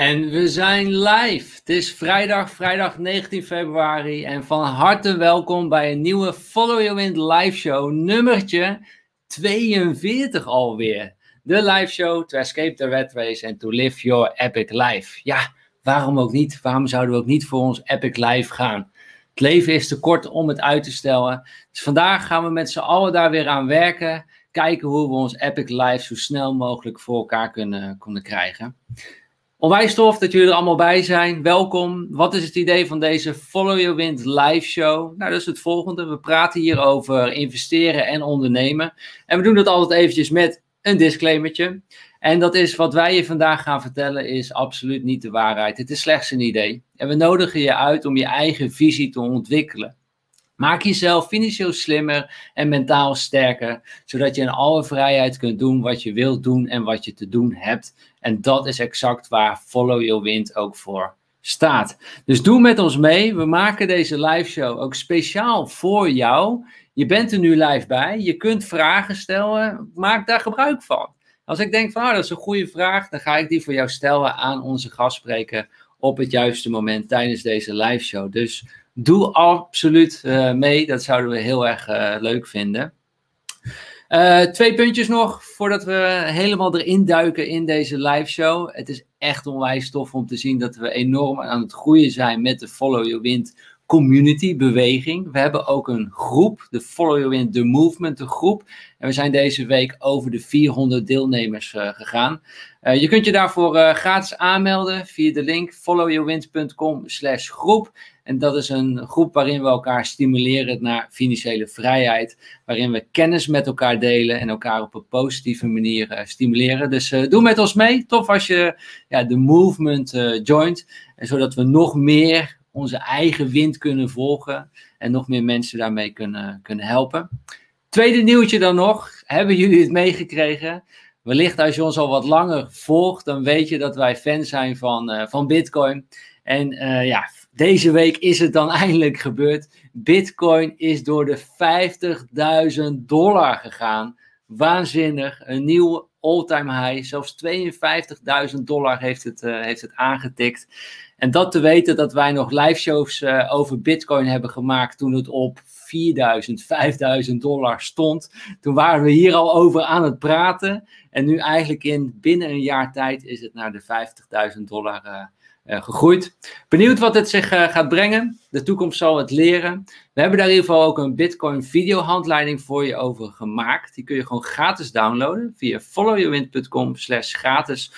En we zijn live. Het is vrijdag, vrijdag 19 februari. En van harte welkom bij een nieuwe Follow Your Wind live show, nummertje 42 alweer. De live show to escape the red race and to live your epic life. Ja, waarom ook niet? Waarom zouden we ook niet voor ons epic life gaan? Het leven is te kort om het uit te stellen. Dus vandaag gaan we met z'n allen daar weer aan werken. Kijken hoe we ons epic life zo snel mogelijk voor elkaar kunnen, kunnen krijgen. Onwijs tof dat jullie er allemaal bij zijn. Welkom. Wat is het idee van deze Follow Your Wind live show? Nou, dat is het volgende. We praten hier over investeren en ondernemen. En we doen dat altijd eventjes met een disclaimertje. En dat is wat wij je vandaag gaan vertellen is absoluut niet de waarheid. Het is slechts een idee. En we nodigen je uit om je eigen visie te ontwikkelen. Maak jezelf financieel slimmer en mentaal sterker, zodat je in alle vrijheid kunt doen wat je wilt doen en wat je te doen hebt. En dat is exact waar Follow Your Wind ook voor staat. Dus doe met ons mee. We maken deze live show ook speciaal voor jou. Je bent er nu live bij. Je kunt vragen stellen. Maak daar gebruik van. Als ik denk van, oh, dat is een goede vraag, dan ga ik die voor jou stellen aan onze gastspreker op het juiste moment tijdens deze live show. Dus doe absoluut uh, mee. Dat zouden we heel erg uh, leuk vinden. Uh, twee puntjes nog voordat we helemaal erin duiken in deze live show. Het is echt onwijs tof om te zien dat we enorm aan het groeien zijn met de Follow Your Wind community, beweging. We hebben ook een groep, de Follow Your Wind, de Movement, de groep. En we zijn deze week over de 400 deelnemers gegaan. Je kunt je daarvoor gratis aanmelden via de link followyourwind.com slash groep. En dat is een groep waarin we elkaar stimuleren naar financiële vrijheid. Waarin we kennis met elkaar delen en elkaar op een positieve manier stimuleren. Dus doe met ons mee. Tof als je ja, de movement joint. En zodat we nog meer onze eigen wind kunnen volgen en nog meer mensen daarmee kunnen, kunnen helpen. Tweede nieuwtje dan nog, hebben jullie het meegekregen? Wellicht als je ons al wat langer volgt, dan weet je dat wij fan zijn van, uh, van Bitcoin. En uh, ja, deze week is het dan eindelijk gebeurd. Bitcoin is door de 50.000 dollar gegaan. Waanzinnig, een nieuwe all-time high. Zelfs 52.000 dollar heeft het, uh, heeft het aangetikt. En dat te weten dat wij nog live shows uh, over Bitcoin hebben gemaakt toen het op 4000, 5000 dollar stond. Toen waren we hier al over aan het praten. En nu eigenlijk in binnen een jaar tijd is het naar de 50.000 dollar uh, uh, gegroeid. Benieuwd wat het zich gaat brengen. De toekomst zal het leren. We hebben daar in ieder geval ook een Bitcoin videohandleiding voor je over gemaakt. Die kun je gewoon gratis downloaden via followyourwind.com slash gratis.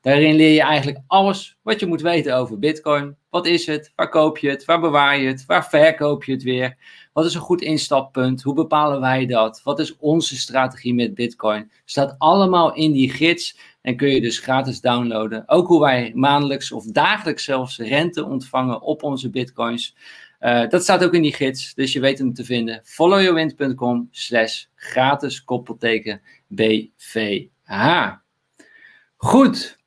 Daarin leer je eigenlijk alles wat je moet weten over Bitcoin. Wat is het? Waar koop je het? Waar bewaar je het? Waar verkoop je het weer? Wat is een goed instappunt? Hoe bepalen wij dat? Wat is onze strategie met Bitcoin? Staat allemaal in die gids en kun je dus gratis downloaden. Ook hoe wij maandelijks of dagelijks zelfs rente ontvangen op onze Bitcoins. Uh, dat staat ook in die gids, dus je weet hem te vinden. followyourwind.com slash gratis koppelteken BVH. Goed,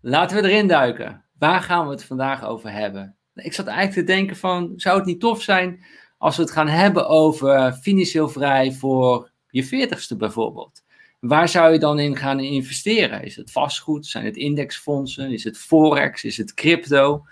Laten we erin duiken. Waar gaan we het vandaag over hebben? Ik zat eigenlijk te denken van, zou het niet tof zijn als we het gaan hebben over financieel vrij voor je veertigste bijvoorbeeld? Waar zou je dan in gaan investeren? Is het vastgoed? Zijn het indexfondsen? Is het forex? Is het crypto?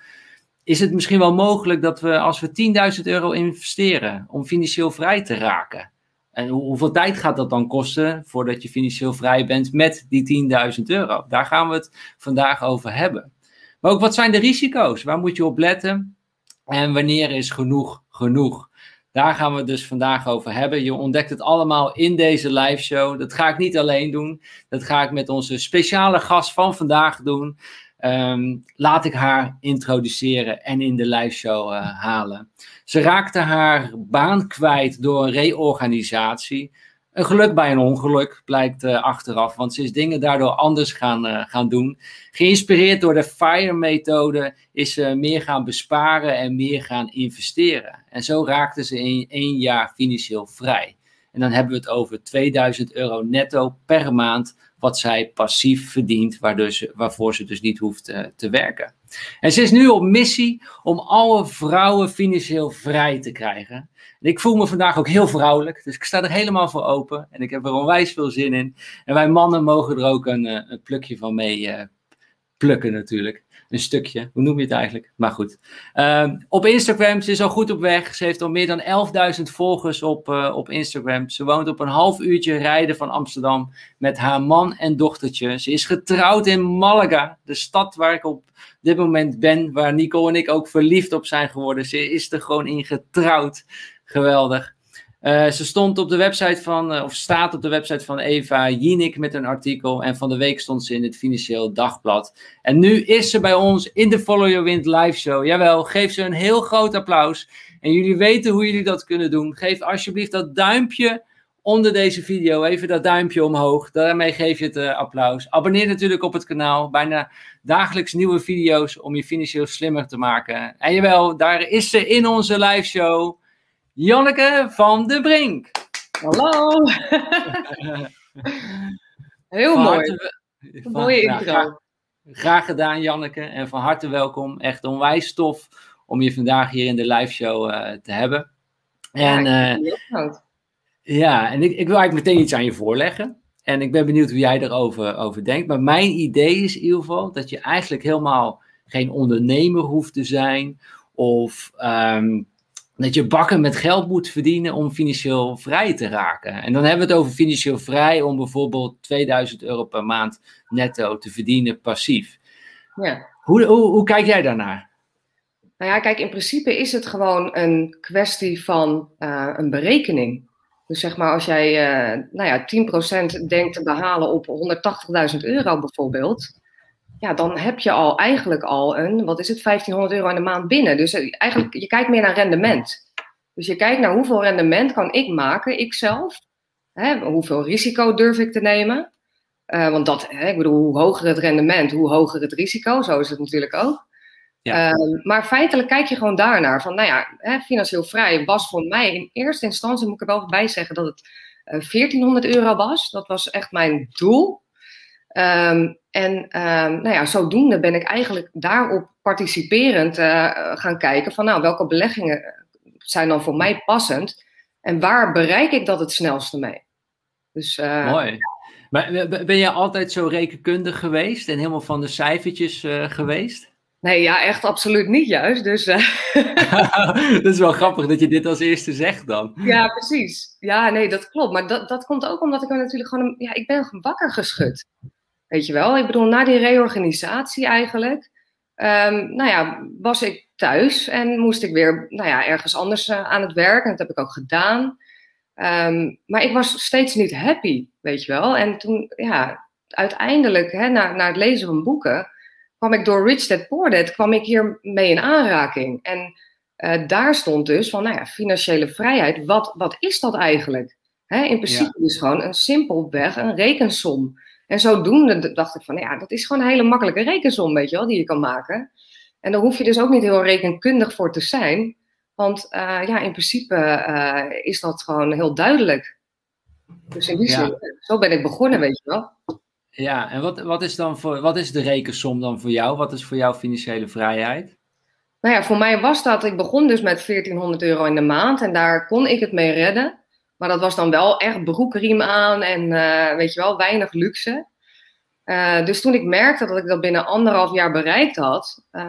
Is het misschien wel mogelijk dat we als we 10.000 euro investeren om financieel vrij te raken? En hoeveel tijd gaat dat dan kosten voordat je financieel vrij bent met die 10.000 euro? Daar gaan we het vandaag over hebben. Maar ook wat zijn de risico's? Waar moet je op letten? En wanneer is genoeg genoeg? Daar gaan we het dus vandaag over hebben. Je ontdekt het allemaal in deze live show. Dat ga ik niet alleen doen. Dat ga ik met onze speciale gast van vandaag doen. Um, laat ik haar introduceren en in de live show uh, halen. Ze raakte haar baan kwijt door een reorganisatie. Een geluk bij een ongeluk, blijkt uh, achteraf, want ze is dingen daardoor anders gaan, uh, gaan doen. Geïnspireerd door de FIRE-methode is ze meer gaan besparen en meer gaan investeren. En zo raakte ze in één jaar financieel vrij. En dan hebben we het over 2000 euro netto per maand wat zij passief verdient, waardoor ze, waarvoor ze dus niet hoeft uh, te werken. En ze is nu op missie om alle vrouwen financieel vrij te krijgen. En ik voel me vandaag ook heel vrouwelijk, dus ik sta er helemaal voor open. En ik heb er onwijs veel zin in. En wij mannen mogen er ook een, eh, een plukje van mee uh, plukken natuurlijk een stukje. Hoe noem je het eigenlijk? Maar goed. Ehm, op Instagram, ze is al goed op weg. Ze heeft al meer dan 11.000 volgers op, uh, op Instagram. Ze woont op een half uurtje rijden van Amsterdam met haar man en dochtertje. Ze is getrouwd in Malaga, de stad waar ik op dit moment ben, waar Nico en ik ook verliefd op zijn geworden. Ze is er gewoon in getrouwd. Geweldig. Uh, ze stond op de website van, uh, of staat op de website van Eva Jinek met een artikel. En van de week stond ze in het Financieel Dagblad. En nu is ze bij ons in de Follow Your Wind live show. Jawel, geef ze een heel groot applaus. En jullie weten hoe jullie dat kunnen doen. Geef alsjeblieft dat duimpje onder deze video. Even dat duimpje omhoog. Daarmee geef je het uh, applaus. Abonneer natuurlijk op het kanaal. Bijna dagelijks nieuwe video's om je financieel slimmer te maken. En jawel, daar is ze in onze live show. Janneke van de Brink. Hallo. Heel van mooi. Harte, van, Mooie intro. graag, graag, gedaan, Janneke. En van harte welkom. Echt onwijs tof om je vandaag hier in de live show uh, te hebben. En, ja, uh, ja, en ik, ik, wil eigenlijk meteen iets aan je voorleggen. En ik ben benieuwd hoe jij erover over denkt. Maar mijn idee is in ieder geval dat je eigenlijk helemaal geen ondernemer hoeft te zijn. Of um, dat je bakken met geld moet verdienen om financieel vrij te raken. En dan hebben we het over financieel vrij om bijvoorbeeld 2000 euro per maand netto te verdienen passief. Ja. Hoe, hoe, hoe kijk jij daarnaar? Nou ja, kijk, in principe is het gewoon een kwestie van uh, een berekening. Dus zeg maar, als jij uh, nou ja, 10% denkt te behalen op 180.000 euro bijvoorbeeld, ja, dan heb je al eigenlijk al een, wat is het, 1500 euro in de maand binnen. Dus eh, eigenlijk, je kijkt meer naar rendement. Dus je kijkt naar hoeveel rendement kan ik maken, ikzelf. Hè, hoeveel risico durf ik te nemen. Uh, want dat, hè, ik bedoel, hoe hoger het rendement, hoe hoger het risico. Zo is het natuurlijk ook. Ja. Uh, maar feitelijk kijk je gewoon daarnaar. Van, nou ja, hè, financieel vrij was voor mij in eerste instantie, moet ik er wel bij zeggen, dat het uh, 1400 euro was. Dat was echt mijn doel. Um, en um, nou ja, zodoende ben ik eigenlijk daarop participerend uh, gaan kijken van nou, welke beleggingen zijn dan voor mij passend en waar bereik ik dat het snelste mee. Dus, uh, Mooi. Maar ben je altijd zo rekenkundig geweest en helemaal van de cijfertjes uh, geweest? Nee, ja, echt absoluut niet juist. Dus, dat is wel grappig dat je dit als eerste zegt dan. Ja, precies. Ja, nee, dat klopt. Maar dat, dat komt ook omdat ik natuurlijk gewoon... Ja, ik ben wakker geschud. Weet je wel? Ik bedoel, na die reorganisatie eigenlijk, um, nou ja, was ik thuis en moest ik weer, nou ja, ergens anders uh, aan het werk. En dat heb ik ook gedaan. Um, maar ik was steeds niet happy, weet je wel. En toen, ja, uiteindelijk, hè, na, na het lezen van boeken, kwam ik door Rich Dad Poor Dad, kwam ik hier mee in aanraking. En uh, daar stond dus van, nou ja, financiële vrijheid, wat, wat is dat eigenlijk? Hè, in principe ja. is gewoon een simpelweg een rekensom. En zodoende dacht ik van, ja, dat is gewoon een hele makkelijke rekensom, weet je wel, die je kan maken. En daar hoef je dus ook niet heel rekenkundig voor te zijn. Want uh, ja, in principe uh, is dat gewoon heel duidelijk. Dus in die ja. zin, zo ben ik begonnen, weet je wel. Ja, en wat, wat, is dan voor, wat is de rekensom dan voor jou? Wat is voor jou financiële vrijheid? Nou ja, voor mij was dat, ik begon dus met 1400 euro in de maand en daar kon ik het mee redden. Maar dat was dan wel echt broekriem aan en uh, weet je wel, weinig luxe. Uh, dus toen ik merkte dat ik dat binnen anderhalf jaar bereikt had, uh,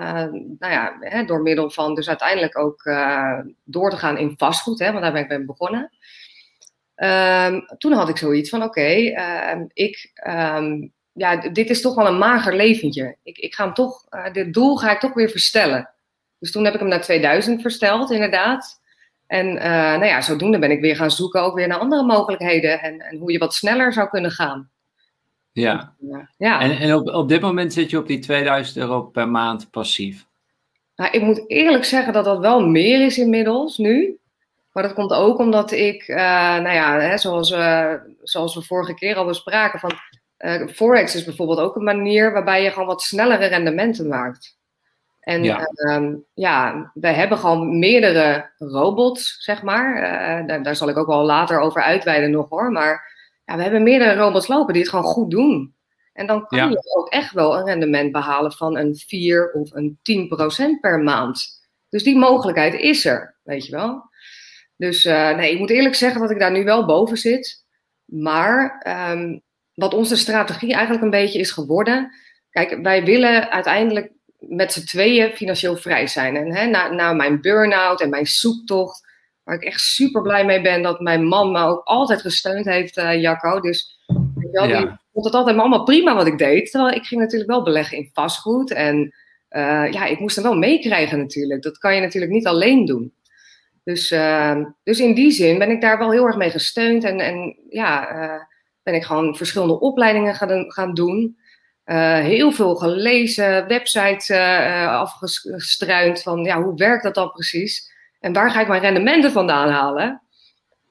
nou ja, hè, door middel van dus uiteindelijk ook door te gaan in vastgoed, hè, want daar ben ik mee begonnen. Um, toen had ik zoiets van, oké, ehm, ik, um, ja, dit is toch wel een mager leventje. Ik, ik ga hem toch, dit doel ga ik toch weer verstellen. Dus toen heb ik hem naar 2000 versteld, inderdaad. En uh, nou ja, zodoende ben ik weer gaan zoeken ook weer naar andere mogelijkheden en, en hoe je wat sneller zou kunnen gaan. Ja, ja. en, en op, op dit moment zit je op die 2000 euro per maand passief. Nou, ik moet eerlijk zeggen dat dat wel meer is inmiddels nu. Maar dat komt ook omdat ik, uh, nou ja, hè, zoals, uh, zoals we vorige keer al bespraken, van uh, Forex is bijvoorbeeld ook een manier waarbij je gewoon wat snellere rendementen maakt. En ja. Uh, ja, we hebben gewoon meerdere robots, zeg maar. Uh, daar, daar, zal ik ook wel later over uitweiden nog hoor. Maar ja, we hebben meerdere robots lopen die het gewoon goed doen. En dan kan je ook echt wel een rendement behalen van een 4 of een 10% per maand. Dus die mogelijkheid is er, weet je wel. Dus uh, nee, ik moet eerlijk zeggen dat ik daar nu wel boven zit. Maar um, wat onze strategie eigenlijk een beetje is geworden. Kijk, wij willen uiteindelijk met z'n tweeën financieel vrij zijn. En hè, na, na mijn burn-out en mijn zoektocht, waar ik echt super blij mee ben dat mijn man me ook altijd gesteund heeft, uh, Jacco. Dus ja. vond het altijd allemaal prima wat ik deed. Terwijl ik ging natuurlijk wel beleggen in vastgoed. En uh, ja, ik moest hem wel meekrijgen natuurlijk. Dat kan je natuurlijk niet alleen doen. Dus, uh, dus in die zin ben ik daar wel heel erg mee gesteund. En, en ja, ben ik gewoon verschillende opleidingen gaan, gaan doen. Uh, heel veel gelezen, websites afgestruind van ja, hoe werkt dat dan precies? En waar ga ik mijn rendementen vandaan halen?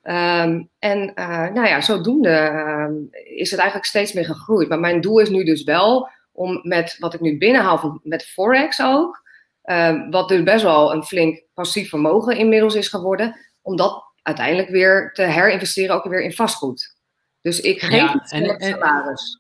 Um, en nou ja, zodoende uh, is het eigenlijk steeds meer gegroeid. Maar mijn doel is nu dus wel om met wat ik nu binnenhaal met Forex ook, uh, wat dus best wel een flink passief vermogen inmiddels is geworden, om dat uiteindelijk weer te herinvesteren ook weer in vastgoed. Dus ik geef ja, het en, salaris.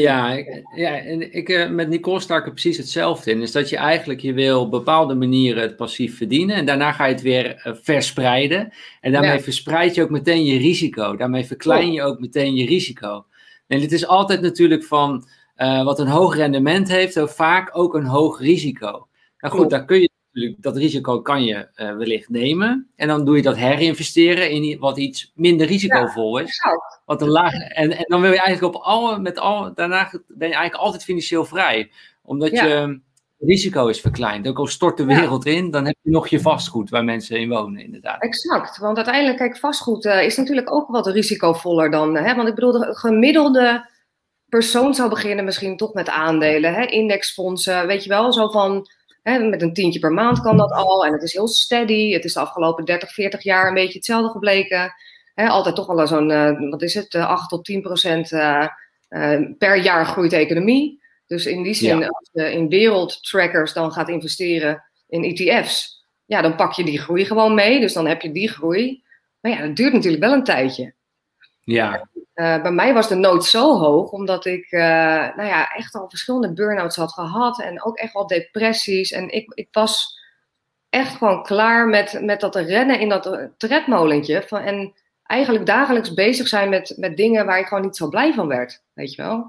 Ja, ja, en ik uh, met Nicole sta ik er precies hetzelfde in. Is dat je eigenlijk, je wil op bepaalde manieren het passief verdienen. En daarna ga je het weer uh, verspreiden. En daarmee verspreid je ook meteen je risico. Daarmee verklein je ook meteen je risico. En het is altijd natuurlijk van, uh, wat een hoog rendement heeft, vaak ook een hoog risico. Nou goed, daar kun je dat risico kan je uh, wellicht nemen. En dan doe je dat herinvesteren in wat iets minder risicovol is. wat een laag, en, en dan wil je eigenlijk op alle, met al, daarna ben je eigenlijk altijd financieel vrij. Omdat je risico is verkleind. Ook al stort de wereld in, dan heb je nog je vastgoed waar mensen in wonen, inderdaad. Exact, want uiteindelijk, kijk, vastgoed uh, is natuurlijk ook wat risicovoller dan. Hè? Want ik bedoel, de gemiddelde persoon zou beginnen misschien toch met aandelen, hè? indexfondsen, weet je wel, zo van met een tientje per maand kan dat al. En het is heel steady. Het is de afgelopen 30, 40 jaar een beetje hetzelfde gebleken. altijd toch wel zo'n, uh, wat is het, 8 tot 10 procent uh, per jaar groeit de economie. Dus in die zin, als je in wereldtrackers dan gaat investeren in ETF's, ja, dan pak je die groei gewoon mee. Dus dan heb je die groei. Maar ja, dat duurt natuurlijk wel een tijdje. Ja. Uh, bij mij was de nood zo hoog, omdat ik uh, nou ja, echt al verschillende burn-outs had gehad en ook echt al depressies. En ik, ik was echt gewoon klaar met, met dat rennen in dat eh, tredmolentje. Van, en eigenlijk dagelijks bezig zijn met, met dingen waar ik gewoon niet zo blij van werd. Weet je wel?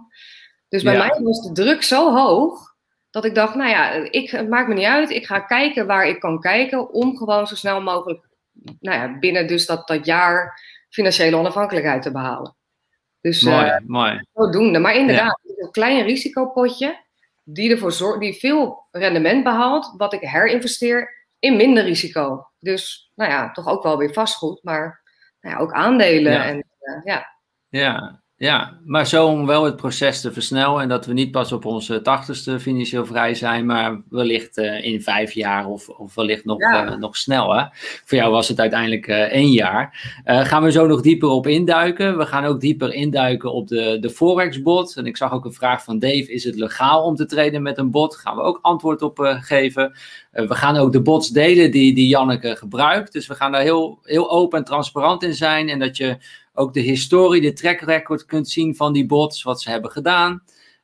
Dus bij mij was de druk zo hoog dat ik dacht, nou ja, ik, het maakt me niet uit. Ik ga kijken waar ik kan kijken om gewoon zo snel mogelijk, nou ja, binnen dus dat, dat jaar financiële onafhankelijkheid te behalen. Dus mooi, uh, mooi. zodoende. Maar inderdaad, een klein risicopotje die ervoor zorgt, die veel rendement behaalt, wat ik herinvesteer in minder risico. Dus nou ja, toch ook wel weer vastgoed, maar nou ja, ook aandelen. Ja. En, uh, ja. ja, ja, maar zo om wel het proces te versnellen en dat we niet pas op onze tachtigste financieel vrij zijn, maar wellicht uh, in vijf jaar of, of wellicht nog, ja. uh, nog sneller. Voor jou was het uiteindelijk uh, één jaar. gaan we zo nog dieper op induiken. We gaan ook dieper induiken op de, de Forex-bot. En ik zag ook een vraag van Dave, is het legaal om te traden met een bot? Gaan we ook antwoord op geven. we gaan ook de bots delen die, die Janneke gebruikt. Dus we gaan daar heel, heel open en transparant in zijn en dat je ook de historie, de track record kunt zien van die bots, wat ze hebben gedaan.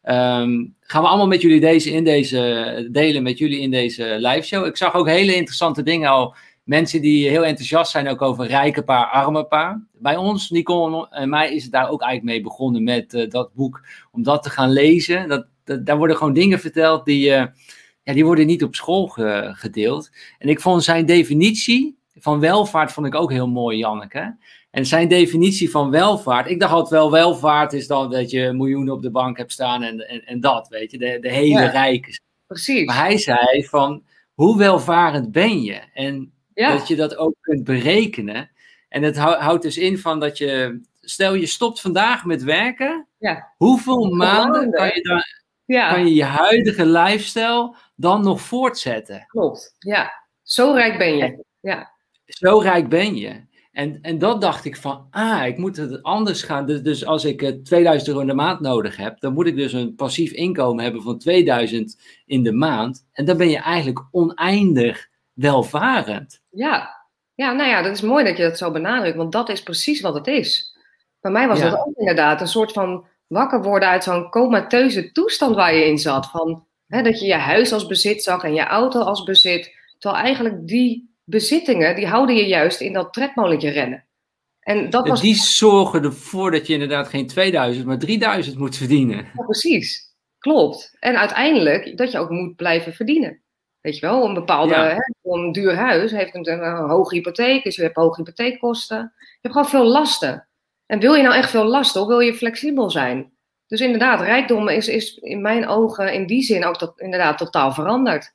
Um, gaan we allemaal met jullie deze in deze, delen met jullie in deze live show. Ik zag ook hele interessante dingen al. Mensen die heel enthousiast zijn ook over rijke paar, arme paar. Bij ons, Nicole en mij, is het daar ook eigenlijk mee begonnen met uh, dat boek. Om dat te gaan lezen. Dat, daar worden gewoon dingen verteld die, uh, ja, die worden niet op school ge, gedeeld. En ik vond zijn definitie van welvaart vond ik ook heel mooi, Janneke. En zijn definitie van welvaart, ik dacht altijd wel, welvaart is dan dat je miljoenen op de bank hebt staan en, en, en dat, weet je, de, de hele ja, rijke. Precies. Maar hij zei van, hoe welvarend ben je? En ja. dat je dat ook kunt berekenen. En het houdt dus in van dat je, stel je stopt vandaag met werken, ja. hoeveel maanden kan je, dan, ja. kan je je huidige lifestyle dan nog voortzetten? Klopt, ja. Zo rijk ben je. Ja. Zo rijk ben je. En, en dat dacht ik van, ah, ik moet het anders gaan. Dus, dus als ik uh, 2000 euro in de maand nodig heb, dan moet ik dus een passief inkomen hebben van 2000 in de maand. En dan ben je eigenlijk oneindig welvarend. Ja. ja, nou ja, dat is mooi dat je dat zo benadrukt, want dat is precies wat het is. Bij mij was ja. dat ook inderdaad een soort van wakker worden uit zo'n comateuze toestand waar je in zat. Van, hè, dat je je huis als bezit zag en je auto als bezit. Terwijl eigenlijk die bezittingen, die houden je juist in dat tredmolentje rennen. En dat was... Die zorgen ervoor dat je inderdaad geen 2000, maar 3000 moet verdienen. Ja, precies. Klopt. En uiteindelijk dat je ook moet blijven verdienen. Weet je wel, een bepaalde, hè, een duur huis heeft een, een, hoge hypotheek, dus je hebt hoge hypotheekkosten. Je hebt gewoon veel lasten. En wil je nou echt veel lasten of wil je flexibel zijn? Dus inderdaad, rijkdom is, is in mijn ogen in die zin ook tot, inderdaad totaal veranderd.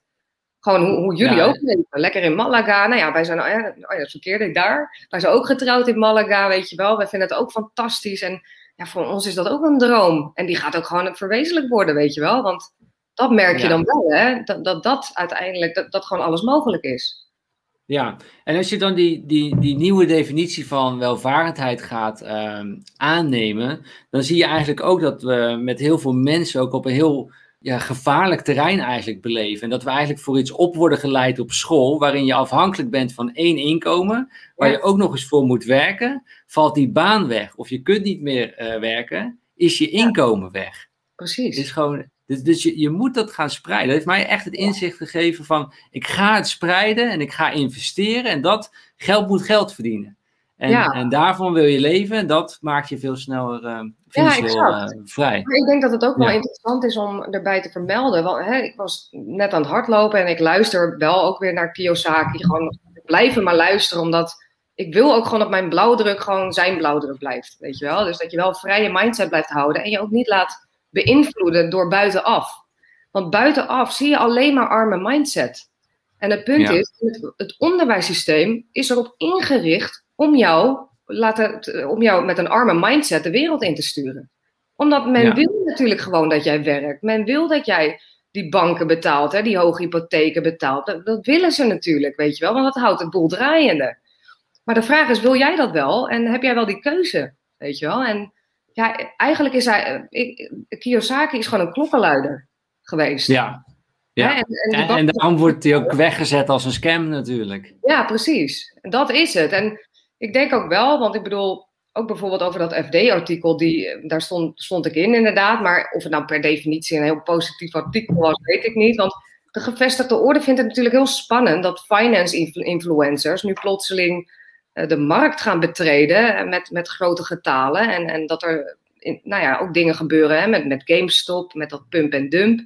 Gewoon hoe, hoe jullie ook leven. Lekker in Malaga. Nou ja, wij zijn, oh ja, oh dat verkeerde ik daar. Wij zijn ook getrouwd in Malaga, weet je wel. Wij vinden het ook fantastisch. En ja, voor ons is dat ook een droom. En die gaat ook gewoon verwezenlijk worden, weet je wel. Want dat merk je dan wel, hè? Dat, dat dat uiteindelijk, dat, dat gewoon alles mogelijk is. Ja, en als je dan die, die, die nieuwe definitie van welvarendheid gaat ehm, aannemen, dan zie je eigenlijk ook dat we met heel veel mensen ook op een heel ja, gevaarlijk terrein eigenlijk beleven. En dat we eigenlijk voor iets op worden geleid op school, waarin je afhankelijk bent van één inkomen, waar je ook nog eens voor moet werken. Valt die baan weg of je kunt niet meer uh, werken, is je inkomen weg. Precies. Het is gewoon, dus, dus je, je moet dat gaan spreiden. Dat heeft mij echt het inzicht gegeven van, ik ga het spreiden en ik ga investeren en dat geld moet geld verdienen. En, ja. en daarvan wil je leven en dat maakt je veel sneller uh, financieel ja, uh, vrij. Maar ik denk dat het ook wel interessant is om erbij te vermelden. Want hè, ik was net aan het hardlopen en ik luister wel ook weer naar Kiyosaki. Gewoon blijven maar luisteren, omdat ik wil ook gewoon dat mijn blauwdruk gewoon zijn blauwdruk blijft. Weet je wel? Dus dat je wel een vrije mindset blijft houden en je ook niet laat beïnvloeden door buitenaf. Want buitenaf zie je alleen maar arme mindset. En het punt is, het, het onderwijssysteem is erop ingericht om jou, laten, om jou met een arme mindset de wereld in te sturen. Omdat men wil natuurlijk gewoon dat jij werkt. Men wil dat jij die banken betaalt, hè, die hoge hypotheken betaalt. Dat, dat, willen ze natuurlijk, weet je wel, want dat houdt het boel draaiende. Maar de vraag is, wil jij dat wel? En heb jij wel die keuze, weet je wel? En ja, eigenlijk is hij, ik, Kiyosaki is gewoon een klokkenluider geweest. Ja, ja. En, en, en, dan wordt hij ook weggezet als een scam natuurlijk. Ja, precies. Dat is het. En ik denk ook wel, want ik bedoel, ook bijvoorbeeld over dat FD-artikel, die, daar stond, stond ik in inderdaad. Maar of het nou per definitie een heel positief artikel was, weet ik niet. Want de gevestigde orde vindt het natuurlijk heel spannend dat finance influencers nu plotseling eh, de markt gaan betreden met, met grote getalen. En, en dat er nou ja, ook dingen gebeuren hè, met, met GameStop, met dat pump en dump.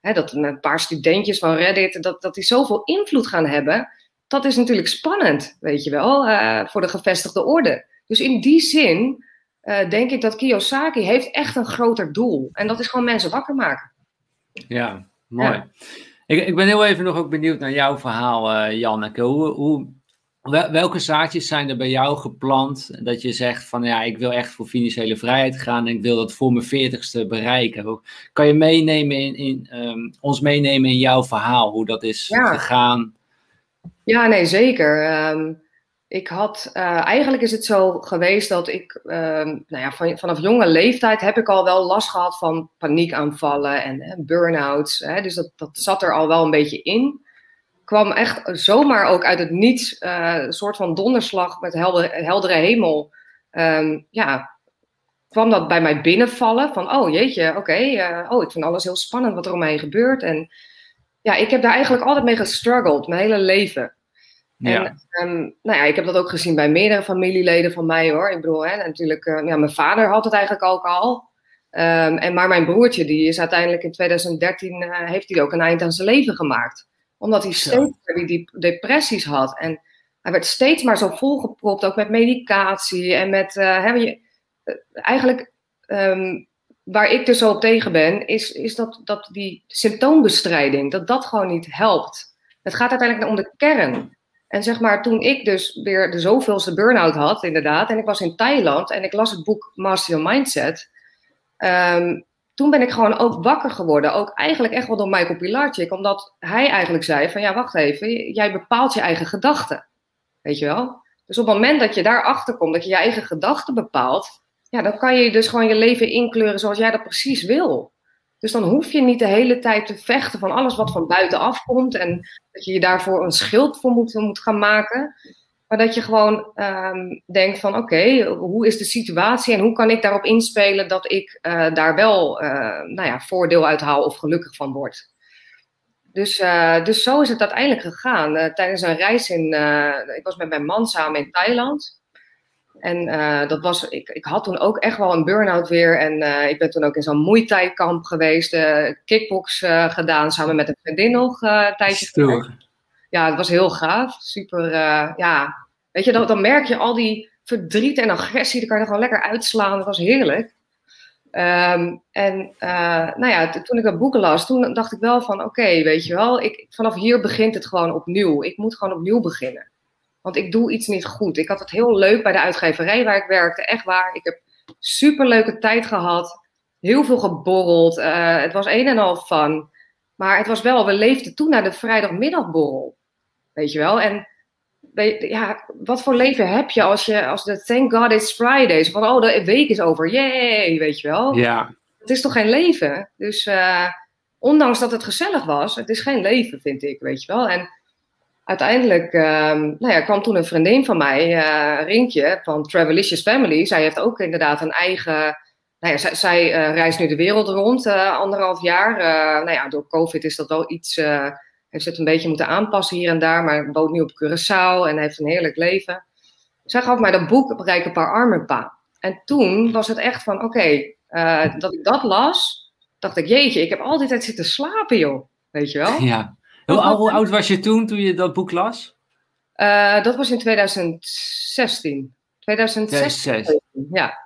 Hè, dat een paar studentjes van Reddit, dat, dat die zoveel invloed gaan hebben. Dat is natuurlijk spannend, weet je wel, uh, voor de gevestigde orde. Dus in die zin uh, denk ik dat Kiyosaki heeft echt een groter doel. En dat is gewoon mensen wakker maken. Ja, mooi. Ik, ik ben heel even nog ook benieuwd naar jouw verhaal, uh, Janneke. Hoe, hoe, Welke zaadjes zijn er bij jou geplant dat je zegt van ja, ik wil echt voor financiële vrijheid gaan en ik wil dat voor mijn veertigste bereiken? Kan je meenemen in, in um, ons meenemen in jouw verhaal, hoe dat is gegaan? Ja, nee, zeker. Um, ik had, uh, eigenlijk is het zo geweest dat ik, um, nou ja, van, vanaf jonge leeftijd heb ik al wel last gehad van paniekaanvallen en, en burn-outs. Dus dat, dat zat er al wel een beetje in kwam echt zomaar ook uit het niets, uh, een soort van donderslag met helder, heldere hemel. Um, ja, kwam dat bij mij binnenvallen van, oh jeetje, oké, uh, oh, ik vind alles heel spannend wat er om mij gebeurt. En ja, ik heb daar eigenlijk altijd mee gestruggeld, mijn hele leven. Ja. En um, nou ja, ik heb dat ook gezien bij meerdere familieleden van mij hoor. Ik bedoel, hè, natuurlijk, uh, ja, mijn vader had het eigenlijk ook al. Um, en maar mijn broertje, die is uiteindelijk in 2013, uh, heeft hij ook een eind aan zijn leven gemaakt omdat hij steeds die, die depressies had. En hij werd steeds maar zo volgepropt, ook met medicatie en met. Uh, je, uh, eigenlijk, um, waar ik dus op tegen ben, is, is dat, dat die symptoombestrijding, dat dat gewoon niet helpt. Het gaat uiteindelijk om de kern. En zeg maar, toen ik dus weer de zoveelste burn-out had, inderdaad, en ik was in Thailand en ik las het boek Master Your Mindset. Um, toen ben ik gewoon ook wakker geworden. Ook eigenlijk echt wel door Michael Pilarczyk. Omdat hij eigenlijk zei van ja, wacht even. Jij bepaalt je eigen gedachten. Weet je wel? Dus op het moment dat je daarachter komt, dat je je eigen gedachten bepaalt. Ja, dan kan je dus gewoon je leven inkleuren zoals jij dat precies wil. Dus dan hoef je niet de hele tijd te vechten van alles wat van buitenaf komt. En dat je je daarvoor een schild voor moet, moet gaan maken. Maar dat je gewoon ehm, denkt van oké, hoe is de situatie en hoe kan ik daarop inspelen dat ik uh, daar wel uh, nou ja, voordeel uit haal of gelukkig van word. Dus, uh, dus zo is het uiteindelijk gegaan. tijdens een reis in, ik was met mijn man samen in Thailand. En dat was, ik, ik had toen ook echt wel een burn-out weer. En ik ben toen ook in zo'n Muay Thai kamp geweest. kickbox gedaan samen met een vriendin nog een tijdje ja, het was heel gaaf. Super, uh, ja. Weet je, dan, dan merk je al die verdriet en agressie, dan kan je er gewoon lekker uitslaan. Dat was heerlijk. Um, en uh, nou ja, toen ik dat boek las, toen dacht ik wel van oké, okay, weet je wel, ik, vanaf hier begint het gewoon opnieuw. Ik moet gewoon opnieuw beginnen. Want ik doe iets niet goed. Ik had het heel leuk bij de uitgeverij waar ik werkte, echt waar. Ik heb super leuke tijd gehad, heel veel geborreld. Uh, het was een en al fun. Maar het was wel, we leefden toen naar de vrijdagmiddagborrel. Weet je wel? En ja, wat voor leven heb je als je als de Thank God It's Friday van oh de week is over, yay, weet je wel? Ja. Het is toch geen leven? Dus uh, ondanks dat het gezellig was, het is geen leven, vind ik, weet je wel? En uiteindelijk um, nou ja, kwam toen een vriendin van mij, uh, Rinkje, van Travelicious Family. Zij heeft ook inderdaad een eigen. Nou ja, zij, zij uh, reist nu de wereld rond, anderhalf jaar. nou ja, door COVID is dat wel iets heeft het een beetje moeten aanpassen hier en daar, maar woont nu op Curaçao en heeft een heerlijk leven. Zij gaf mij dat boek Bereik een paar armen pa. En toen was het echt van, oké, dat ik dat las, dacht ik, jeetje, ik heb altijd zitten slapen, joh. Weet je wel? Ja. Hoe, hoe oud was je toen, toen je dat boek las? Uh, dat was in 2016. 2016, ja.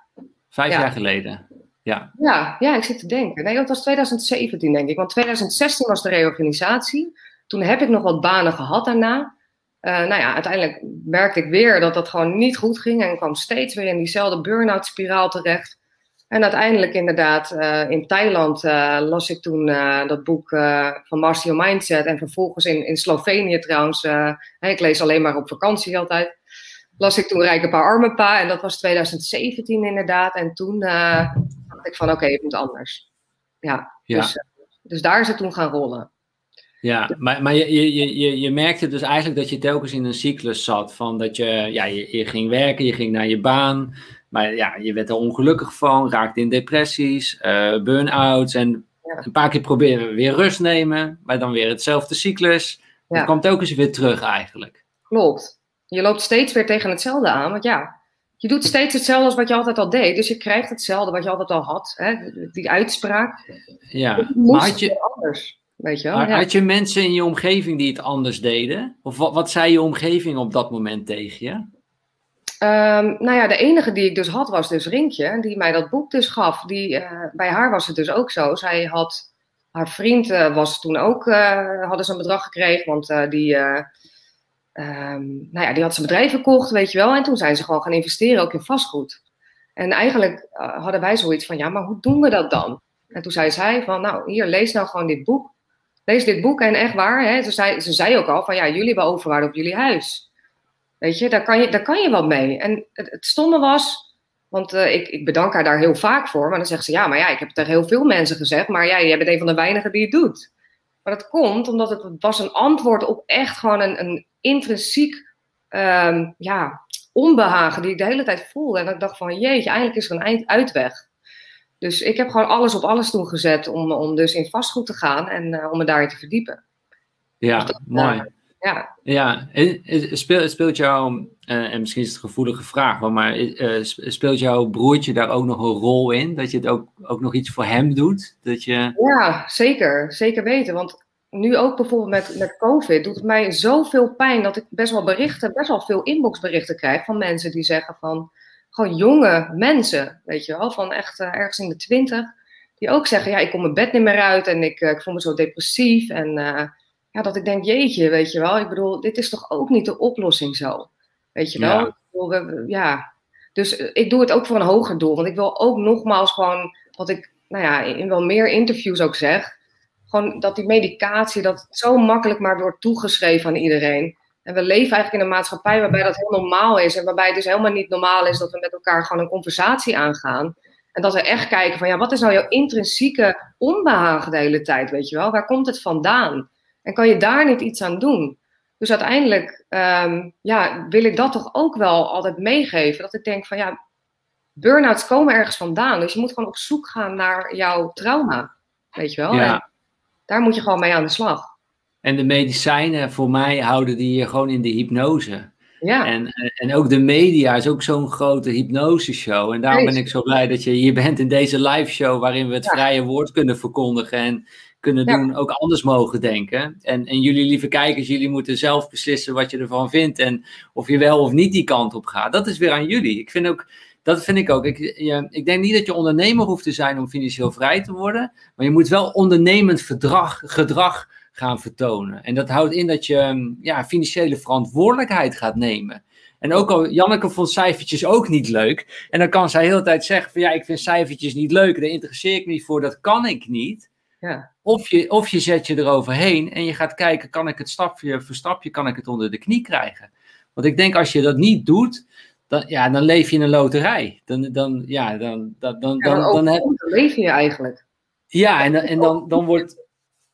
Vijf jaar geleden. Ja. ja. Ja, ik zit te denken. Nee, dat was 2017, denk ik. Want 2016 was de reorganisatie. Toen heb ik nog wat banen gehad daarna. Uh, nou ja, uiteindelijk merkte ik weer dat dat gewoon niet goed ging en kwam steeds weer in diezelfde burn-out spiraal terecht. En uiteindelijk inderdaad uh, in Thailand uh, las ik toen dat boek van Your Mindset en vervolgens in, in Slovenië trouwens, ik lees alleen maar op vakantie altijd, las ik toen Rijke Paar Arme Pa en dat was 2017 inderdaad. En toen dacht ik van oké, okay, het moet anders. Ja, ja. Dus, dus daar is het toen gaan rollen. Ja, maar, maar je, je, je, je merkte dus eigenlijk dat je telkens in een cyclus zat. Van dat je, ja, je, je ging werken, je ging naar je baan. Maar ja, je werd er ongelukkig van, raakte in depressies, uh, burn-outs. En een paar keer proberen we weer rust nemen. Maar dan weer hetzelfde cyclus. Ja. Het kwam telkens weer terug eigenlijk. Klopt. Je loopt steeds weer tegen hetzelfde aan. Want ja, je doet steeds hetzelfde als wat je altijd al deed. Dus je krijgt hetzelfde wat je altijd al had. Hè? Die uitspraak. Ja, maar had je... anders. Weet je wel? Had je mensen in je omgeving die het anders deden? Of wat, wat zei je omgeving op dat moment tegen je? Um, nou ja, de enige die ik dus had was dus Rinkje, die mij dat boek dus gaf. Die, uh, bij haar was het dus ook zo. Zij had, haar vriend uh, was toen ook, uh, hadden ze een bedrag gekregen, want die, um, nou ja, die had zijn bedrijf verkocht, weet je wel. En toen zijn ze gewoon gaan investeren, ook in vastgoed. En eigenlijk hadden wij zoiets van, ja, maar hoe doen we dat dan? En toen zei zij van, nou, hier, lees nou gewoon dit boek lees dit boek en echt waar, hè, ze, zei, ze zei ook al van ja, jullie hebben overwaarde op jullie huis. Weet je, daar kan je, daar kan je wat mee. En het, het stomme was, want uh, ik, ik bedank haar daar heel vaak voor, maar dan zegt ze ja, maar ja, ik heb het tegen heel veel mensen gezegd, maar ja, jij bent een van de weinigen die het doet. Maar dat komt omdat het was een antwoord op echt gewoon een, een intrinsiek um, ja, onbehagen die ik de hele tijd voelde. En ik dacht van jeetje, eindelijk is er een eind uitweg. Dus ik heb gewoon alles op alles toen gezet om, om dus in vastgoed te gaan en uh, om me daarin te verdiepen. Ja, dus mooi. Uh, ja. ja, speelt, speelt jou, uh, en misschien is het een gevoelige vraag, maar speelt jouw broertje daar ook nog een rol in? Dat je het ook, ook nog iets voor hem doet? Dat je... Ja, zeker. Zeker weten. Want nu ook bijvoorbeeld met, met COVID doet het mij zoveel pijn dat ik best wel berichten, best wel veel inboxberichten krijg van mensen die zeggen van gewoon jonge mensen, weet je wel, van echt uh, ergens in de twintig, die ook zeggen, ja, ik kom mijn bed niet meer uit en ik, uh, ik voel me zo depressief. En uh, ja, dat ik denk, jeetje, weet je wel, ik bedoel, dit is toch ook niet de oplossing zo, weet je wel. Ja. Bedoel, ja. Dus ik doe het ook voor een hoger doel, want ik wil ook nogmaals gewoon, wat ik, nou ja, in wel meer interviews ook zeg, gewoon dat die medicatie, dat zo makkelijk maar wordt toegeschreven aan iedereen. En we leven eigenlijk in een maatschappij waarbij dat heel normaal is. En waarbij het dus helemaal niet normaal is dat we met elkaar gewoon een conversatie aangaan. En dat we echt kijken van ja, wat is nou jouw intrinsieke onbehagen de hele tijd, weet je wel? Waar komt het vandaan? En kan je daar niet iets aan doen? Dus uiteindelijk ehm, ja, wil ik dat toch ook wel altijd meegeven. Dat ik denk van ja, burn-outs komen ergens vandaan. Dus je moet gewoon op zoek gaan naar jouw trauma. Weet je wel? Ja. daar moet je gewoon mee aan de slag. En de medicijnen voor mij houden die je gewoon in de hypnose. Ja. En, en ook de media is ook zo'n grote hypnoseshow. En daarom ben ik zo blij dat je hier bent in deze live show waarin we het vrije woord kunnen verkondigen en kunnen doen, ook anders mogen denken. En, en jullie lieve kijkers, jullie moeten zelf beslissen wat je ervan vindt en of je wel of niet die kant op gaat. Dat is weer aan jullie. Ik vind ook, dat vind ik ook. Ik, je, ik denk niet dat je ondernemer hoeft te zijn om financieel vrij te worden, maar je moet wel ondernemend verdrag, gedrag gaan vertonen. En dat houdt in dat je ehm, ja, financiële verantwoordelijkheid gaat nemen. En ook al, Janneke vond cijfertjes ook niet leuk. En dan kan zij heel de tijd zeggen van ja, ik vind cijfertjes niet leuk, daar interesseer ik me niet voor, dat kan ik niet. Ja. Of, je, of je zet je eroverheen en je gaat kijken, kan ik het stapje voor stapje, kan ik het onder de knie krijgen? Want ik denk als je dat niet doet, dan, ja, dan leef je in een loterij. Dan, dan, ja, dan, dan, dan, dan, dan, dan, heb... leef je eigenlijk. Ja, en, en dan, dan wordt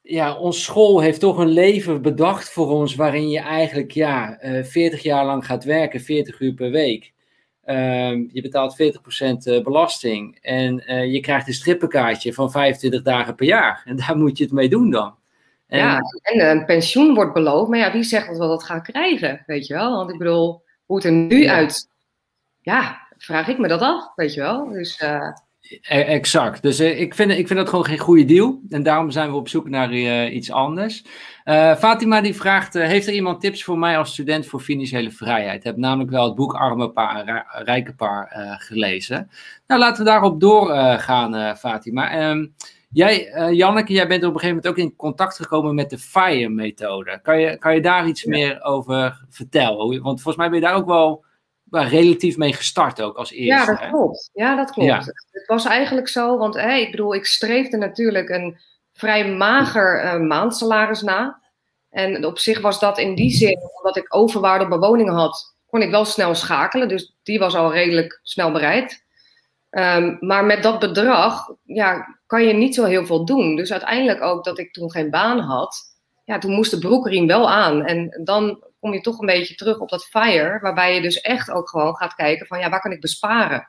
ja, ons school heeft toch een leven bedacht voor ons waarin je eigenlijk ja, uh, eh, 40 jaar lang gaat werken, 40 uur per week. Uh, je betaalt 40% eh, belasting en uh, je krijgt een strippenkaartje van 25 dagen per jaar. En daar moet je het mee doen dan. En, ja, en een pensioen wordt beloofd, maar ja, wie zegt dat we dat gaan krijgen, weet je wel? Want ik bedoel, hoe het er nu uit, ja, vraag ik me dat af, weet je wel? Dus... E-, exact. Dus uh, ik, vind, ik vind dat gewoon geen goede deal. En daarom zijn we op zoek naar uh, iets anders. Uh, Fatima die vraagt, heeft er iemand tips voor mij als student voor financiële vrijheid? Ik heb namelijk wel het boek Arme Paar, Rijke Paar gelezen. Nou, laten we daarop doorgaan, Fatima. Um, jij, Janneke, jij bent op een gegeven moment ook in contact gekomen met de FIRE-methode. Kan je, kan je daar iets meer over vertellen? Want volgens mij ben je daar ook wel relatief mee gestart ook als eerste. Ja, dat klopt. Ja, dat klopt. Het was eigenlijk zo, want ik bedoel, ik streefde natuurlijk een vrij mager uh, maandsalaris na. En op zich was dat in die zin, omdat ik overwaarde bewoningen had, kon ik wel snel schakelen. Dus die was al redelijk snel bereikt. Um, maar met dat bedrag ja, kan je niet zo heel veel doen. Dus uiteindelijk ook dat ik toen geen baan had, ja, toen moest de broekriem wel aan. En dan kom je toch een beetje terug op dat fire, waarbij je dus echt ook gewoon gaat kijken van ja, waar kan ik besparen?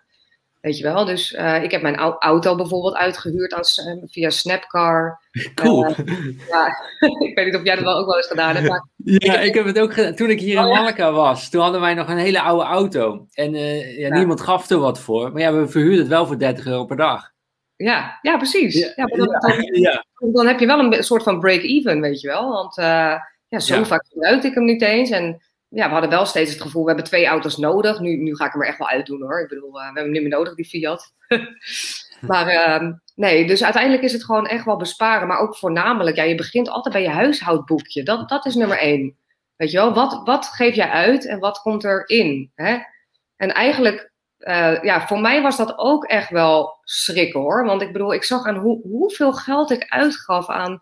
Weet je wel, dus uh, ik heb mijn auto bijvoorbeeld uitgehuurd als, uh, via Snapcar. Cool. Uh, ja, ik weet niet of jij dat wel ook wel eens gedaan hebt. Maar ja, ik heb het ook gedaan. Toen ik hier in oh, Malaga was, toen hadden wij nog een hele oude auto. En ja, niemand gaf er wat voor. Maar ja, we verhuurden het wel voor 30 euro per dag. Ja, ja precies. Ja, dan, dan, dan, heb je wel een soort van break-even, weet je wel. Want ja, zo vaak gebruikte ik hem niet eens. En ja, we hadden wel steeds het gevoel, we hebben twee auto's nodig. Nu, nu ga ik hem er echt wel uitdoen hoor. Ik bedoel, uh, we hebben hem niet meer nodig, die Fiat. maar uh, nee, dus uiteindelijk is het gewoon echt wel besparen. Maar ook voornamelijk, ja, je begint altijd bij je huishoudboekje. Dat, dat is nummer één. Weet je wel, wat, wat geef jij uit en wat komt erin? Hè? En eigenlijk, uh, ja, voor mij was dat ook echt wel schrikken hoor. Want ik bedoel, ik zag aan hoe, hoeveel geld ik uitgaf aan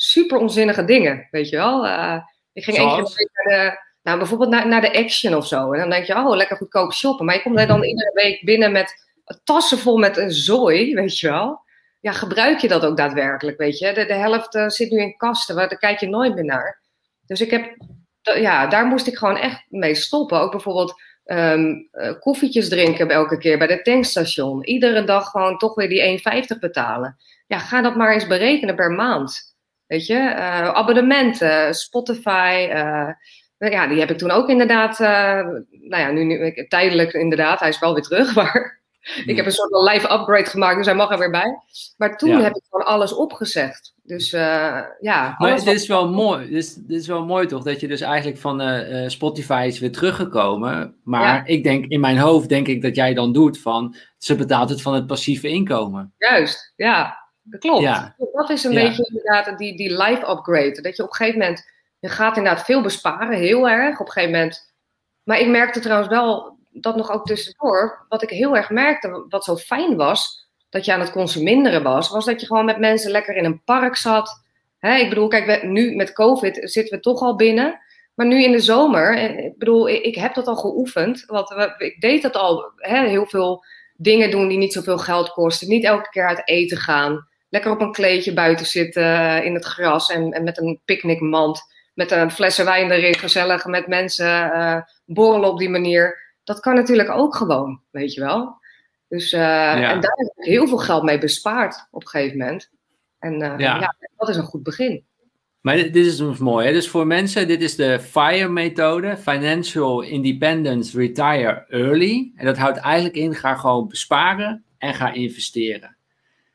super onzinnige dingen, weet je wel. Uh, ik ging één keer naar de, nou, bijvoorbeeld naar, naar de Action of zo. En dan denk je, oh, lekker goedkoop shoppen. Maar je komt dan mhm. iedere week binnen met tassen vol met een zooi, weet je wel. Ja, gebruik je dat ook daadwerkelijk, weet je. De, de helft uh, zit nu in kasten, waar, daar kijk je nooit meer naar. Dus ik heb, ja, daar moest ik gewoon echt mee stoppen. Ook bijvoorbeeld um, uh, koffietjes drinken elke keer bij de tankstation. Iedere dag gewoon toch weer die 1,50 betalen. Ja, ga dat maar eens berekenen per maand. Weet je, uh, abonnementen, Spotify. Uh, ja, die heb ik toen ook inderdaad. Uh, nou ja, nu, nu tijdelijk inderdaad. Hij is wel weer terug. Maar ik heb een soort van live upgrade gemaakt, dus hij mag er weer bij. Maar toen heb ik gewoon alles opgezegd. Dus ja. Maar dit is wel mooi. Dit is, dit is wel mooi toch? Dat je dus eigenlijk van Spotify is weer teruggekomen. Maar ik denk, in mijn hoofd denk ik dat jij dan doet van. Ze betaalt het van het passieve inkomen. Juist, ja. Dat klopt. Ja. Dat is een beetje inderdaad die, die life upgrade. Dat je op een gegeven moment, je gaat inderdaad veel besparen, heel erg op een gegeven moment. Maar ik merkte trouwens wel, dat nog ook tussendoor, wat ik heel erg merkte, wat zo fijn was, dat je aan het consumeren was, was dat je gewoon met mensen lekker in een park zat. ik bedoel, kijk, nu met COVID zitten we toch al binnen. Maar nu in de zomer, eh, ik bedoel, ik, heb dat al geoefend. Want ik deed dat al, heel veel dingen doen die niet zoveel geld kosten. Niet elke keer uit eten gaan lekker op een kleedje buiten zitten eh, in het gras en, en met een picknickmand met een flessen wijn erin, gezellig met mensen uh, borrelen op die manier. Dat kan natuurlijk ook gewoon, weet je wel. Dus, uh, En daar heb ik heel veel geld mee bespaard op een gegeven moment. En ja. ja. dat is een goed begin. Maar dit is dus mooi. Hè? Dus voor mensen, dit is de FIRE-methode. Financial Independence Retire Early. En dat houdt eigenlijk in, ga gewoon besparen en ga investeren.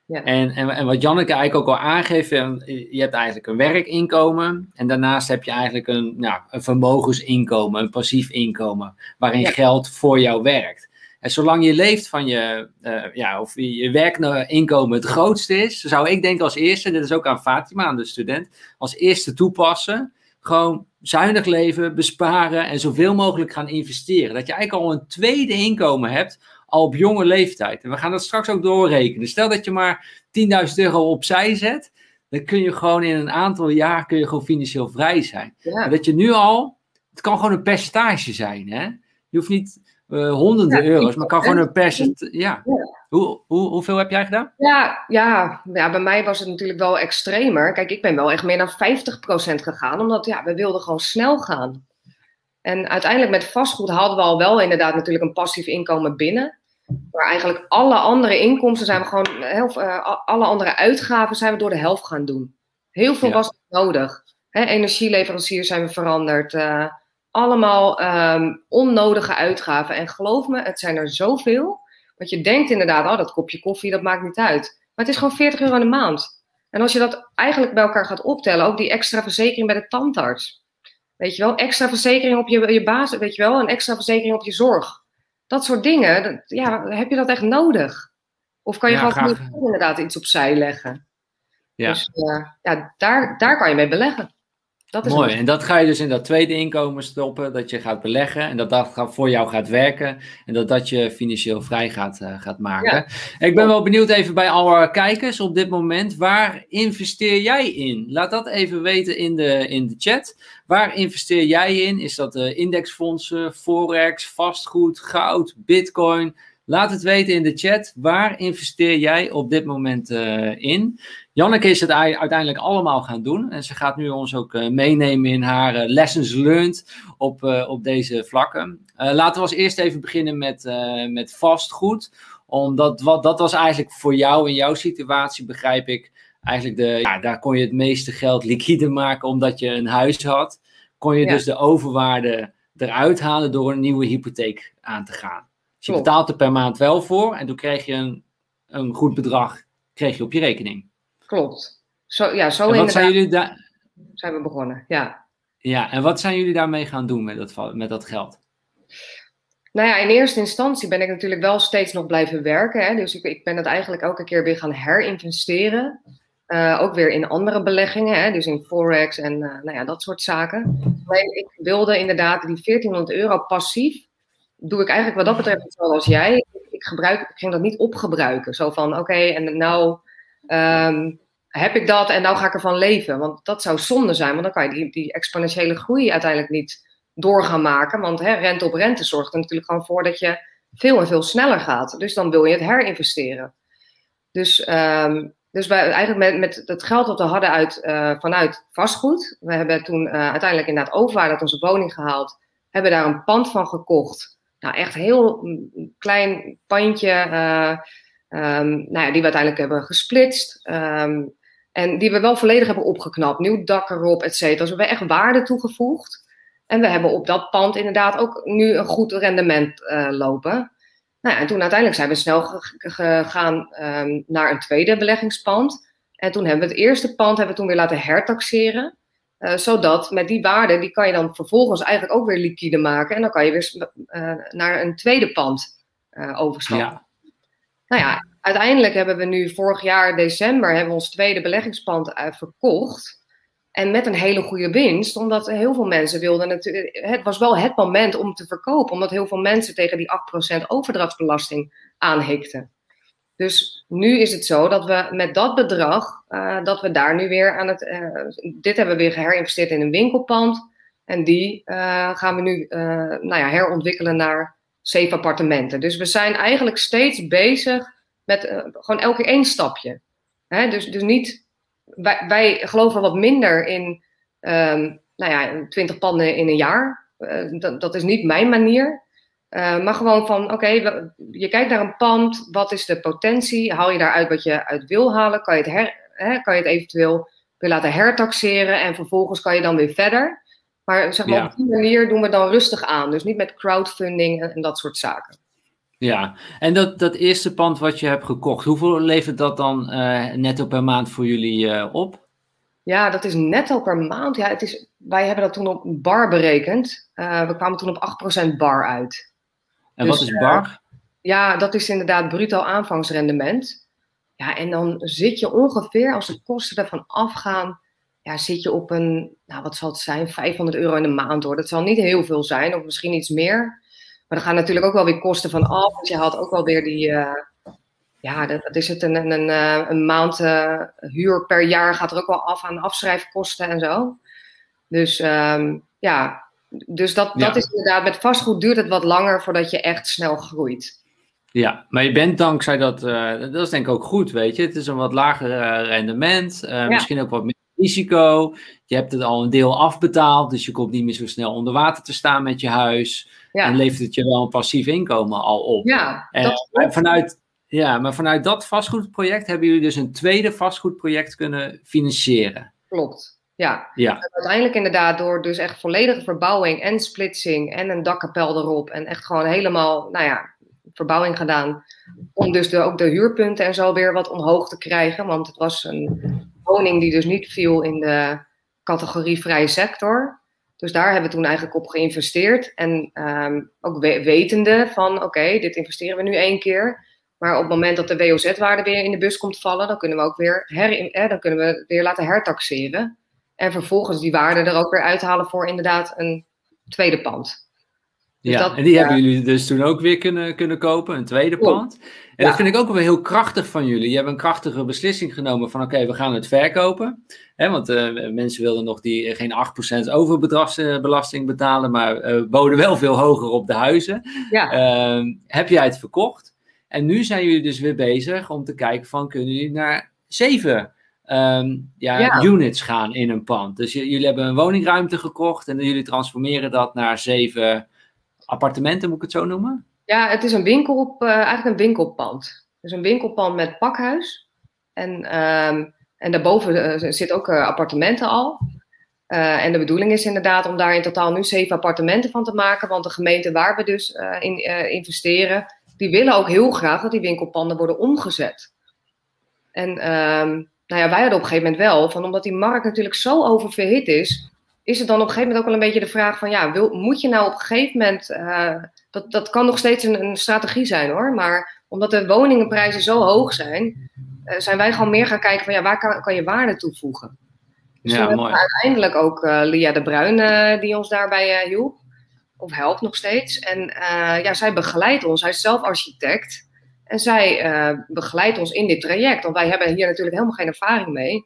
Ja. En, en, en wat Janneke eigenlijk ook al aangeeft, je hebt eigenlijk een werkinkomen. En daarnaast heb je eigenlijk een, nou, een vermogensinkomen, een passief inkomen. Waarin geld voor jou werkt. En zolang je leeft van je, uh, ja, of je werkinkomen het grootste is, zou ik denken als eerste, dit is ook aan Fatima, aan de student, als eerste toepassen, gewoon zuinig leven, besparen en zoveel mogelijk gaan investeren. Dat je eigenlijk al een tweede inkomen hebt, al op jonge leeftijd. En we gaan dat straks ook doorrekenen. Stel dat je maar 10.000 euro opzij zet, dan kun je gewoon in een aantal jaar kun je gewoon financieel vrij zijn. Ja. Dat je nu al, het kan gewoon een percentage zijn. Hè? Je hoeft niet uh, honderden euro's, maar kan gewoon een percentage. Ja. Hoe, hoe, hoeveel heb jij gedaan? Ja, ja, ja, bij mij was het natuurlijk wel extremer. Kijk, ik ben wel echt meer dan 50% gegaan, omdat ja, we wilden gewoon snel gaan. En uiteindelijk met vastgoed hadden we al wel inderdaad natuurlijk een passief inkomen binnen. Maar eigenlijk alle andere inkomsten zijn we gewoon, uh, alle andere uitgaven zijn we door de helft gaan doen. Heel veel was nodig. Hè, energieleveranciers zijn we veranderd. Uh, allemaal um, onnodige uitgaven. En geloof me, het zijn er zoveel. Want je denkt inderdaad, oh, dat kopje koffie, dat maakt niet uit. Maar het is gewoon 40 euro in de maand. En als je dat eigenlijk bij elkaar gaat optellen, ook die extra verzekering bij de tandarts. Weet je wel, extra verzekering op je, je basis, weet je wel, een extra verzekering op je zorg. Dat soort dingen, ja, heb je dat echt nodig? Of kan je ja, gewoon inderdaad iets opzij leggen? Ja. Dus uh, ja, daar, daar kan je mee beleggen. Dat is Mooi, en dat ga je dus in dat tweede inkomen stoppen, dat je gaat beleggen en dat dat voor jou gaat werken en dat dat je financieel vrij gaat, uh, gaat maken. Ik ben wel benieuwd even bij alle kijkers op dit moment, waar investeer jij in? Laat dat even weten in de, in de chat. Waar investeer jij in? Is dat uh, indexfondsen, forex, vastgoed, goud, bitcoin? Laat het weten in de chat. Waar investeer jij op dit moment uh, in? Janneke is het uiteindelijk allemaal gaan doen. En ze gaat nu ons ook uh, meenemen in haar uh, lessons learned op, op deze vlakken. laten we als eerst even beginnen met, met vastgoed. Omdat wat, dat was eigenlijk voor jou in jouw situatie, begrijp ik, eigenlijk de, ja, daar kon je het meeste geld liquide maken omdat je een huis had. Kon je dus de overwaarde eruit halen door een nieuwe hypotheek aan te gaan. Dus je betaalt er per maand wel voor en toen kreeg je een, een goed bedrag kreeg je op je rekening. Klopt. Zo, ja, zo en wat zijn jullie daar? Zijn we begonnen, ja. Ja, en wat zijn jullie daarmee gaan doen met dat, met dat geld? Nou ja, in eerste instantie ben ik natuurlijk wel steeds nog blijven werken. Hè? Dus ik, ik ben het eigenlijk elke keer weer gaan herinvesteren. Uh, ook weer in andere beleggingen, hè? dus in Forex en uh, nou ja, dat soort zaken. Maar ik wilde inderdaad die 1400 euro passief doe ik eigenlijk wat dat betreft hetzelfde als jij. Ik, gebruik, ik ging dat niet opgebruiken. Zo van, oké, en nou um, heb ik dat en nou ga ik ervan leven. Want dat zou zonde zijn, want dan kan je die, die exponentiële groei uiteindelijk niet door gaan maken. Want hè, rente op rente zorgt er natuurlijk gewoon voor dat je veel en veel sneller gaat. Dus dan wil je het herinvesteren. Dus, um, dus wij eigenlijk met, met het geld dat we hadden uit, uh, vanuit vastgoed. We hebben toen uh, uiteindelijk inderdaad overwaarde uit onze woning gehaald. Hebben daar een pand van gekocht nou, echt heel klein pandje, uh, um, nou ja, die we uiteindelijk hebben gesplitst. Um, en die we wel volledig hebben opgeknapt. Nieuw dak erop, et cetera. Dus we hebben echt waarde toegevoegd. En we hebben op dat pand inderdaad ook nu een goed rendement uh, lopen. Nou ja, en toen uiteindelijk zijn we snel gegaan um, naar een tweede beleggingspand. En toen hebben we het eerste pand hebben we toen weer laten hertaxeren. Uh, zodat met die waarde, die kan je dan vervolgens eigenlijk ook weer liquide maken. En dan kan je weer uh, naar een tweede pand overstappen. Ja. Nou ja, uiteindelijk hebben we nu vorig jaar december hebben we ons tweede beleggingspand verkocht. En met een hele goede winst, omdat heel veel mensen wilden natuurlijk. Het was wel het moment om te verkopen, omdat heel veel mensen tegen die 8% overdrachtsbelasting aanhikten. Dus nu is het zo dat we met dat bedrag, uh, dat we daar nu weer aan het. Dit hebben we weer geherinvesteerd in een winkelpand. En die gaan we nu nou ja, herontwikkelen naar zeven appartementen. Dus we zijn eigenlijk steeds bezig met gewoon elke één stapje. Hè? Dus, dus niet. Wij, wij geloven wat minder in um, nou ja, 20 panden in een jaar. dat, dat is niet mijn manier. maar gewoon van, oké, je kijkt naar een pand, wat is de potentie? Haal je daaruit wat je uit wil halen? Kan je het, her, hè, kan je het eventueel weer laten hertaxeren en vervolgens kan je dan weer verder? Maar zeg maar, op die manier doen we dan rustig aan. Dus niet met crowdfunding en, en dat soort zaken. Ja, en dat, dat eerste pand wat je hebt gekocht, hoeveel levert dat dan uh, netto per maand voor jullie uh, op? Ja, dat is netto per maand. Ja, het is, wij hebben dat toen op bar berekend. Uh, we kwamen toen op 8% bar uit. En dus, wat is bar? ja, dat is inderdaad bruto aanvangsrendement. Ja, en dan zit je ongeveer, als de kosten ervan afgaan, ja, zit je op een, nou wat zal het zijn, 500 euro in de maand hoor. Dat zal niet heel veel zijn, of misschien iets meer. Maar er gaan natuurlijk ook wel weer kosten van af. Dus je haalt ook wel weer die, uh, ja, dat, is het, een, een, een, eh, een maand uh, huur per jaar gaat er ook wel af aan afschrijfkosten en zo. Dus um, ja, dus dat, dat is inderdaad, met vastgoed duurt het wat langer voordat je echt snel groeit. Ja, maar je bent dankzij dat, uh, dat is denk ik ook goed, weet je. Het is een wat lager rendement, ja. misschien ook wat meer risico. Je hebt het al een deel afbetaald, dus je komt niet meer zo snel onder water te staan met je huis. En levert het je wel een passief inkomen al op. Ja, dat en vanuit, ja, maar vanuit dat vastgoedproject hebben jullie dus een tweede vastgoedproject kunnen financieren. Klopt. Ja. ja. uiteindelijk inderdaad door dus echt volledige verbouwing en splitsing en een dakkapel erop en echt gewoon helemaal, nou ja, verbouwing gedaan. Om dus de, ook de huurpunten en zo weer wat omhoog te krijgen. Want het was een woning die dus niet viel in de categorie vrije sector. Dus daar hebben we toen eigenlijk op geïnvesteerd. En um, ook wetende van, oké, dit investeren we nu één keer. Maar op het moment dat de WOZ-waarde weer in de bus komt vallen, dan kunnen we ook weer, her, dan kunnen we weer laten hertaxeren. En vervolgens die waarde er ook weer uithalen voor inderdaad een tweede pand. Dus ja, en die hebben jullie dus toen ook weer kunnen, kunnen kopen, een tweede pand. En dat vind ik ook wel heel krachtig van jullie. Je hebt een krachtige beslissing genomen van oké, we gaan het verkopen. Hè, want uh, mensen wilden nog die, eh, geen 8% overbelasting betalen, maar uh, boden wel veel hoger op de huizen. Ja. Uh, heb jij het verkocht? En nu zijn jullie dus weer bezig om te kijken van kunnen jullie naar 7 um, ja, ja, units gaan in een pand. Dus jullie hebben een woningruimte gekocht en jullie transformeren dat naar 7 appartementen, moet ik het zo noemen? Ja, het is een winkel uh, eigenlijk een winkelpand. Dus een winkelpand met pakhuis. En, um, en daarboven uh, zit ook uh, appartementen al. en de bedoeling is inderdaad om daar in totaal nu zeven appartementen van te maken. Want de gemeente waar we dus in investeren, die willen ook heel graag dat die winkelpanden worden omgezet. En um, nou ja, wij hadden op een gegeven moment wel, van omdat die markt natuurlijk zo oververhit is, is het dan op een gegeven moment ook wel een beetje de vraag van, ja, wil, moet je nou op een gegeven moment, uh, dat, dat kan nog steeds een, een, strategie zijn hoor, maar omdat de woningenprijzen zo hoog zijn, uh, zijn wij gewoon meer gaan kijken van, ja, waar kan, kan je waarde toevoegen? Dus ja, mooi. uiteindelijk ook uh, Lia de Bruin die ons daarbij hielp, of helpt nog steeds. En ja, zij begeleidt ons, hij is zelf architect. En zij begeleidt ons in dit traject, want wij hebben hier natuurlijk helemaal geen ervaring mee.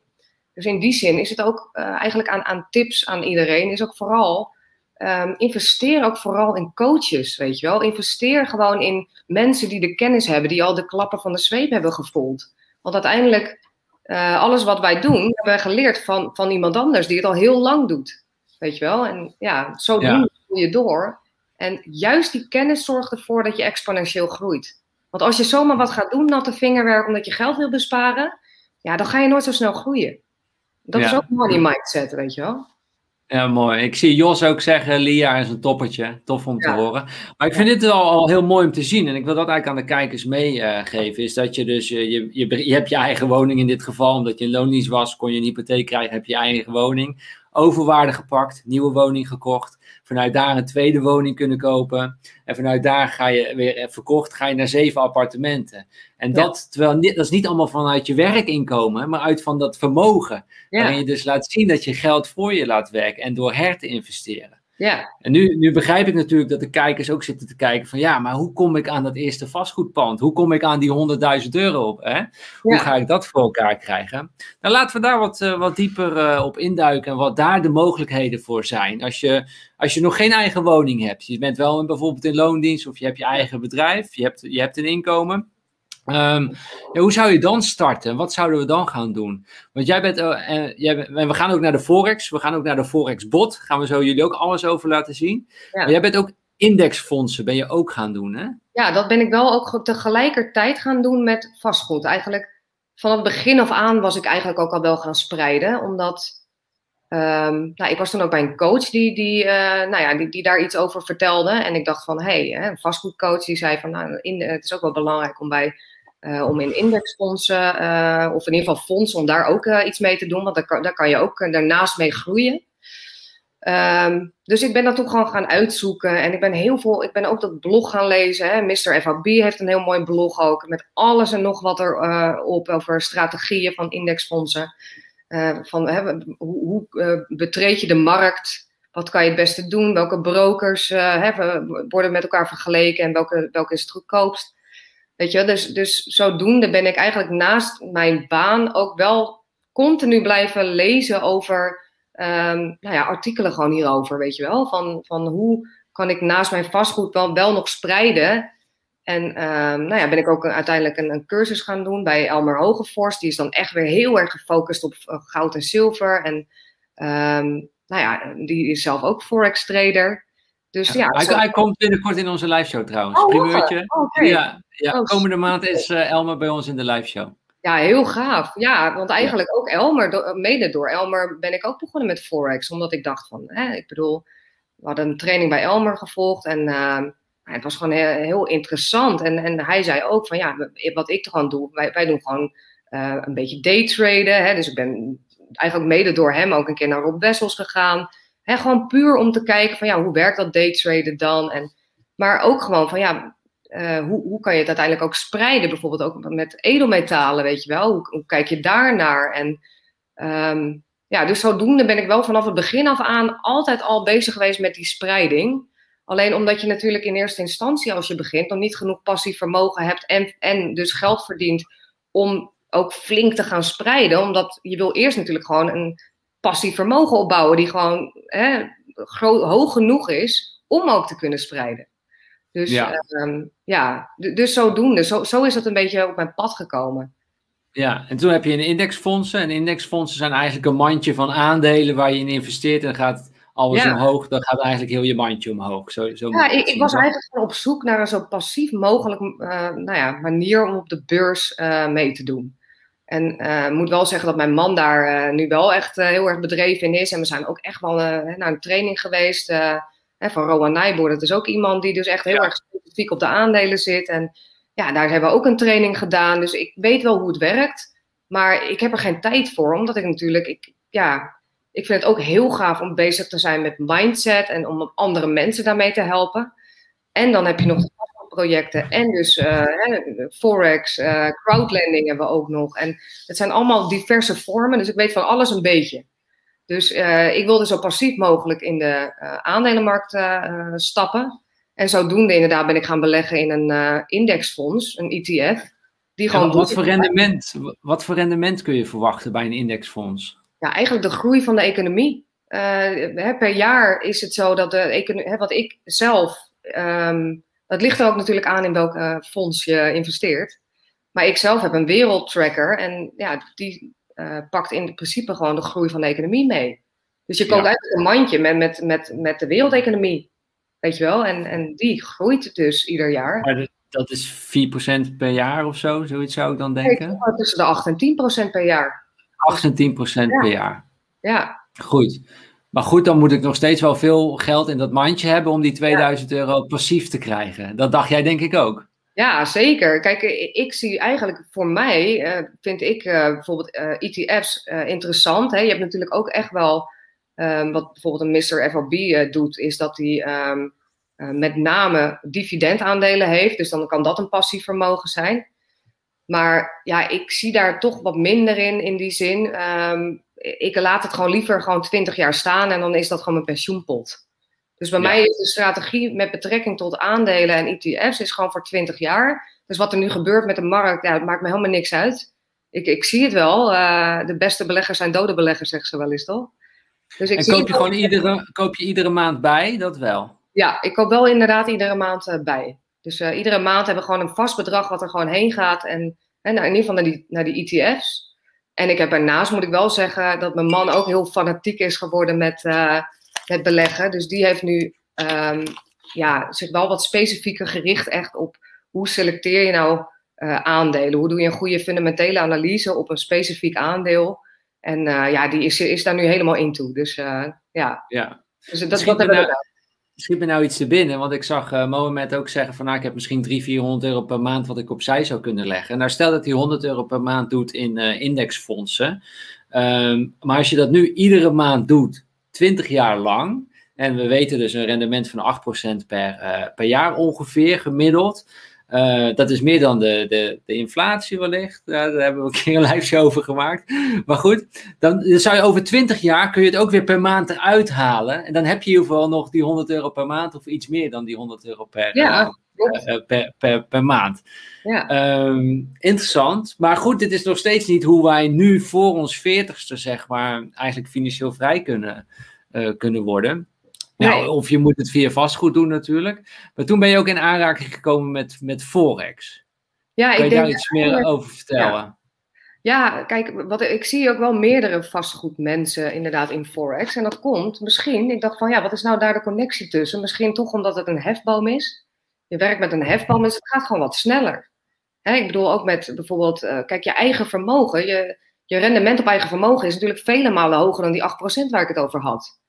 Dus in die zin is het ook uh, eigenlijk aan, aan, tips aan iedereen, is ook vooral um, investeer ook vooral in coaches, weet je wel. Investeer gewoon in mensen die de kennis hebben, die al de klappen van de zweep hebben gevoeld. Want uiteindelijk, uh, alles wat wij doen, hebben wij geleerd van, van iemand anders die het al heel lang doet. Weet je wel? En ja, zo ja. doe je door. En juist die kennis zorgt ervoor dat je exponentieel groeit. Want als je zomaar wat gaat doen, natte vingerwerk, omdat je geld wil besparen, ja, dan ga je nooit zo snel groeien. Dat is ook money mindset, weet je wel. Ja, mooi. Ik zie Jos ook zeggen, Lia is een toppertje. Tof om te horen. Maar ik vind dit al, al, heel mooi om te zien. En ik wil dat eigenlijk aan de kijkers meegeven. Uh, is dat je dus, je, je, je, hebt je eigen woning in dit geval. Omdat je in loondienst was, kon je een hypotheek krijgen, heb je je eigen woning. Overwaarde gepakt, nieuwe woning gekocht. Vanuit daar een tweede woning kunnen kopen. En vanuit daar ga je weer verkocht, ga je naar zeven appartementen. En dat, terwijl, dat is niet allemaal vanuit je werkinkomen, maar uit van dat vermogen. Ja. Waarin je dus laat zien dat je geld voor je laat werken en door her te investeren. Ja. En nu, nu begrijp ik natuurlijk dat de kijkers ook zitten te kijken van ja, maar hoe kom ik aan dat eerste vastgoedpand? Hoe kom ik aan die 100.000 euro op? Hè? Hoe ga ik dat voor elkaar krijgen? Nou, laten we daar wat, uh, wat dieper uh, op induiken en wat daar de mogelijkheden voor zijn. Als je, als je nog geen eigen woning hebt, je bent wel in, bijvoorbeeld in loondienst of je hebt je eigen bedrijf, je hebt, je hebt een inkomen Ehm, ja, hoe zou je dan starten? Wat zouden we dan gaan doen? Want jij bent, uh, jij bent, we gaan ook naar de Forex, we gaan ook naar de Forex bot. Gaan we zo jullie ook alles over laten zien. Maar jij bent ook indexfondsen, ben je ook gaan doen, hè? Ja, dat ben ik wel ook tegelijkertijd gaan doen met vastgoed. Eigenlijk van het begin af aan was ik eigenlijk ook al wel gaan spreiden, omdat um, nou, ik was toen ook bij een coach die, die, uh, nou ja, die, die daar iets over vertelde. En ik dacht van, hé, hey, een vastgoedcoach die zei van, nou, in, het is ook wel belangrijk om bij uh, om in indexfondsen, uh, of in ieder geval fondsen, om daar ook uh, iets mee te doen. Want daar kan, daar kan je ook daarnaast mee groeien. Um, dus ik ben dat ook gewoon gaan uitzoeken. En ik ben heel veel, ik ben ook dat blog gaan lezen. Hè. Mr. FAB heeft een heel mooi blog ook. Met alles en nog wat er op over strategieën van indexfondsen. van hè, hoe, hoe betreed je de markt? Wat kan je het beste doen? Welke brokers hè, worden met elkaar vergeleken en welke, welke is het goedkoopst? Weet je, dus, dus zodoende ben ik eigenlijk naast mijn baan ook wel continu blijven lezen over um, nou ja, artikelen gewoon hierover, weet je wel. Van, van hoe kan ik naast mijn vastgoed wel, wel nog spreiden. En um, nou ja, ben ik ook uiteindelijk een, een, cursus gaan doen bij Elmer Hogevorst. Die is dan echt weer heel erg gefocust op uh, goud en zilver. En um, nou ja, die is zelf ook forex trader. Dus ja, hij, hij, komt binnenkort in onze live show trouwens. Oh, Primeurtje. Oh, ja, ja, oh, komende maand is uh, Elmer bij ons in de live show. Ja, heel gaaf. Ja, want eigenlijk ook Elmer, mede door Elmer ben ik ook begonnen met Forex. Omdat ik dacht van, hè, ik bedoel, we hadden een training bij Elmer gevolgd en uh, het was gewoon heel, heel, interessant. En, en hij zei ook van, ja, wat ik gewoon doe, wij, wij doen gewoon uh, een beetje daytraden. Hè, dus ik ben eigenlijk mede door hem ook een keer naar Rob Wessels gegaan. Hè, gewoon puur om te kijken van, ja, hoe werkt dat daytraden dan? En, maar ook gewoon van, ja, uh, hoe, hoe kan je het uiteindelijk ook spreiden? Bijvoorbeeld ook met edelmetalen, weet je wel. Hoe, kijk je daar naar? En um, ja, dus zodoende ben ik wel vanaf het begin af aan altijd al bezig geweest met die spreiding. Alleen omdat je natuurlijk in eerste instantie, als je begint, nog niet genoeg passief vermogen hebt en, en dus geld verdient om ook flink te gaan spreiden. Omdat je wil eerst natuurlijk gewoon een passief vermogen opbouwen die gewoon hè, hoog genoeg is om ook te kunnen spreiden. Dus ja, ehm, ja dus zodoende. Zo, zo is dat een beetje op mijn pad gekomen. Ja, en toen heb je een indexfondsen. En indexfondsen zijn eigenlijk een mandje van aandelen waar je in investeert. En gaat alles omhoog, dan gaat eigenlijk heel je mandje omhoog. Zo, zo ja, ik, ik was eigenlijk op zoek naar een zo passief mogelijk uh, nou ja, manier om op de beurs uh, mee te doen. En ik moet wel zeggen dat mijn man daar nu wel echt heel erg bedreven in is. En we zijn ook echt wel naar een training geweest van Rowan Nijboer. Dat is ook iemand die dus echt heel erg specifiek op de aandelen zit. En ja, daar hebben we ook een training gedaan. Dus ik weet wel hoe het werkt. Maar ik heb er geen tijd voor, omdat ik natuurlijk, ik, ja, ik vind het ook heel gaaf om bezig te zijn met mindset en om andere mensen daarmee te helpen. En dan heb je nog projecten en dus uh, forex, uh, crowdlending hebben we ook nog. En het zijn allemaal diverse vormen, dus ik weet van alles een beetje. Dus uh, ik wilde zo passief mogelijk in de aandelenmarkt stappen. En zodoende inderdaad ben ik gaan beleggen in een indexfonds, een ETF. Die gewoon wat, voor rendement, wat voor rendement kun je verwachten bij een indexfonds? Ja, eigenlijk de groei van de economie. Per jaar is het zo dat de economie, wat ik zelf, um, dat ligt er ook natuurlijk aan in welk fonds je investeert. Maar ik zelf heb een wereldtracker en ja, die, uh, pakt in principe gewoon de groei van de economie mee. Dus je koopt ja. eigenlijk een mandje met, met, met, met de wereldeconomie. Weet je wel? En, en die groeit dus ieder jaar. Maar dat is 4% per jaar of zo, zoiets zou ik dan denken? Nee, tussen de 8 en 10% per jaar. 8 en 10% ja. per jaar. Ja. Goed. Maar goed, dan moet ik nog steeds wel veel geld in dat mandje hebben om die 2000 euro passief te krijgen. Dat dacht jij denk ik ook. Ja, zeker. Kijk, ik zie eigenlijk voor mij, uh, vind ik uh, bijvoorbeeld uh, eh, ETF's interessant. Hè? Je hebt natuurlijk ook echt wel, um, wat bijvoorbeeld een Mr. FOB doet, is dat hij um, met name dividendaandelen heeft. Dus dan kan dat een passief vermogen zijn. Maar ja, ik zie daar toch wat minder in, in die zin. Um, ik laat het gewoon liever gewoon 20 jaar staan en dan is dat gewoon mijn pensioenpot. Dus bij mij is de strategie met betrekking tot aandelen en ETF's is gewoon voor 20 jaar. Dus wat er nu gebeurt met de markt, ja, maakt me helemaal niks uit. Ik, ik zie het wel. Uh, de beste beleggers zijn dode beleggers, zeggen ze wel eens toch? Dus ik en koop je gewoon iedere, koop je iedere maand bij? Dat wel? Ja, ik koop wel inderdaad iedere maand uh, bij. Dus uh, iedere maand hebben we gewoon een vast bedrag wat er gewoon heen gaat. En, en nou, in ieder geval naar die, naar die ETF's. En ik heb daarnaast, moet ik wel zeggen, dat mijn man ook heel fanatiek is geworden met uh, het beleggen. Dus die heeft nu um, ja, zich wel wat specifieker gericht echt op hoe selecteer je nou uh, aandelen? Hoe doe je een goede fundamentele analyse op een specifiek aandeel? En uh, ja, die is, is daar nu helemaal in toe. Dus ja. ja. Dus dat, dat hebben we Schiet me nou iets te binnen, want ik zag uh, Mohamed ook zeggen van nou, ik heb misschien 300, 400 euro per maand wat ik opzij zou kunnen leggen. En nou stel dat hij 100 euro per maand doet in indexfondsen. Um, maar als je dat nu iedere maand doet, 20 jaar lang, en we weten dus een rendement van 8% per, per jaar ongeveer gemiddeld. Uh, dat is meer dan de, de, de inflatie wellicht. Daar hebben we een keer een show over gemaakt. Maar goed, dan, dan, zou je over 20 jaar kun je het ook weer per maand eruit halen. En dan heb je in ieder geval nog die 100 euro per maand of iets meer dan die 100 euro per, ja, uh, per, per, per, maand. Ja. Um, interessant. Maar goed, dit is nog steeds niet hoe wij nu voor ons 40ste, zeg maar, eigenlijk financieel vrij kunnen, kunnen worden. Nou, Nee. of je moet het via vastgoed doen natuurlijk. Maar toen ben je ook in aanraking gekomen met, met Forex. Ja, Kan ik je daar denk, iets meer over vertellen? ja, kijk, wat, ik zie ook wel meerdere vastgoedmensen inderdaad in Forex. En dat komt misschien, ik dacht van ja, wat is nou daar de connectie tussen? Misschien toch omdat het een hefboom is. Je werkt met een hefboom, dus het gaat gewoon wat sneller. Hè, ik bedoel ook met bijvoorbeeld, uh, kijk, je eigen vermogen, je, je rendement op eigen vermogen is natuurlijk vele malen hoger dan die 8% waar ik het over had.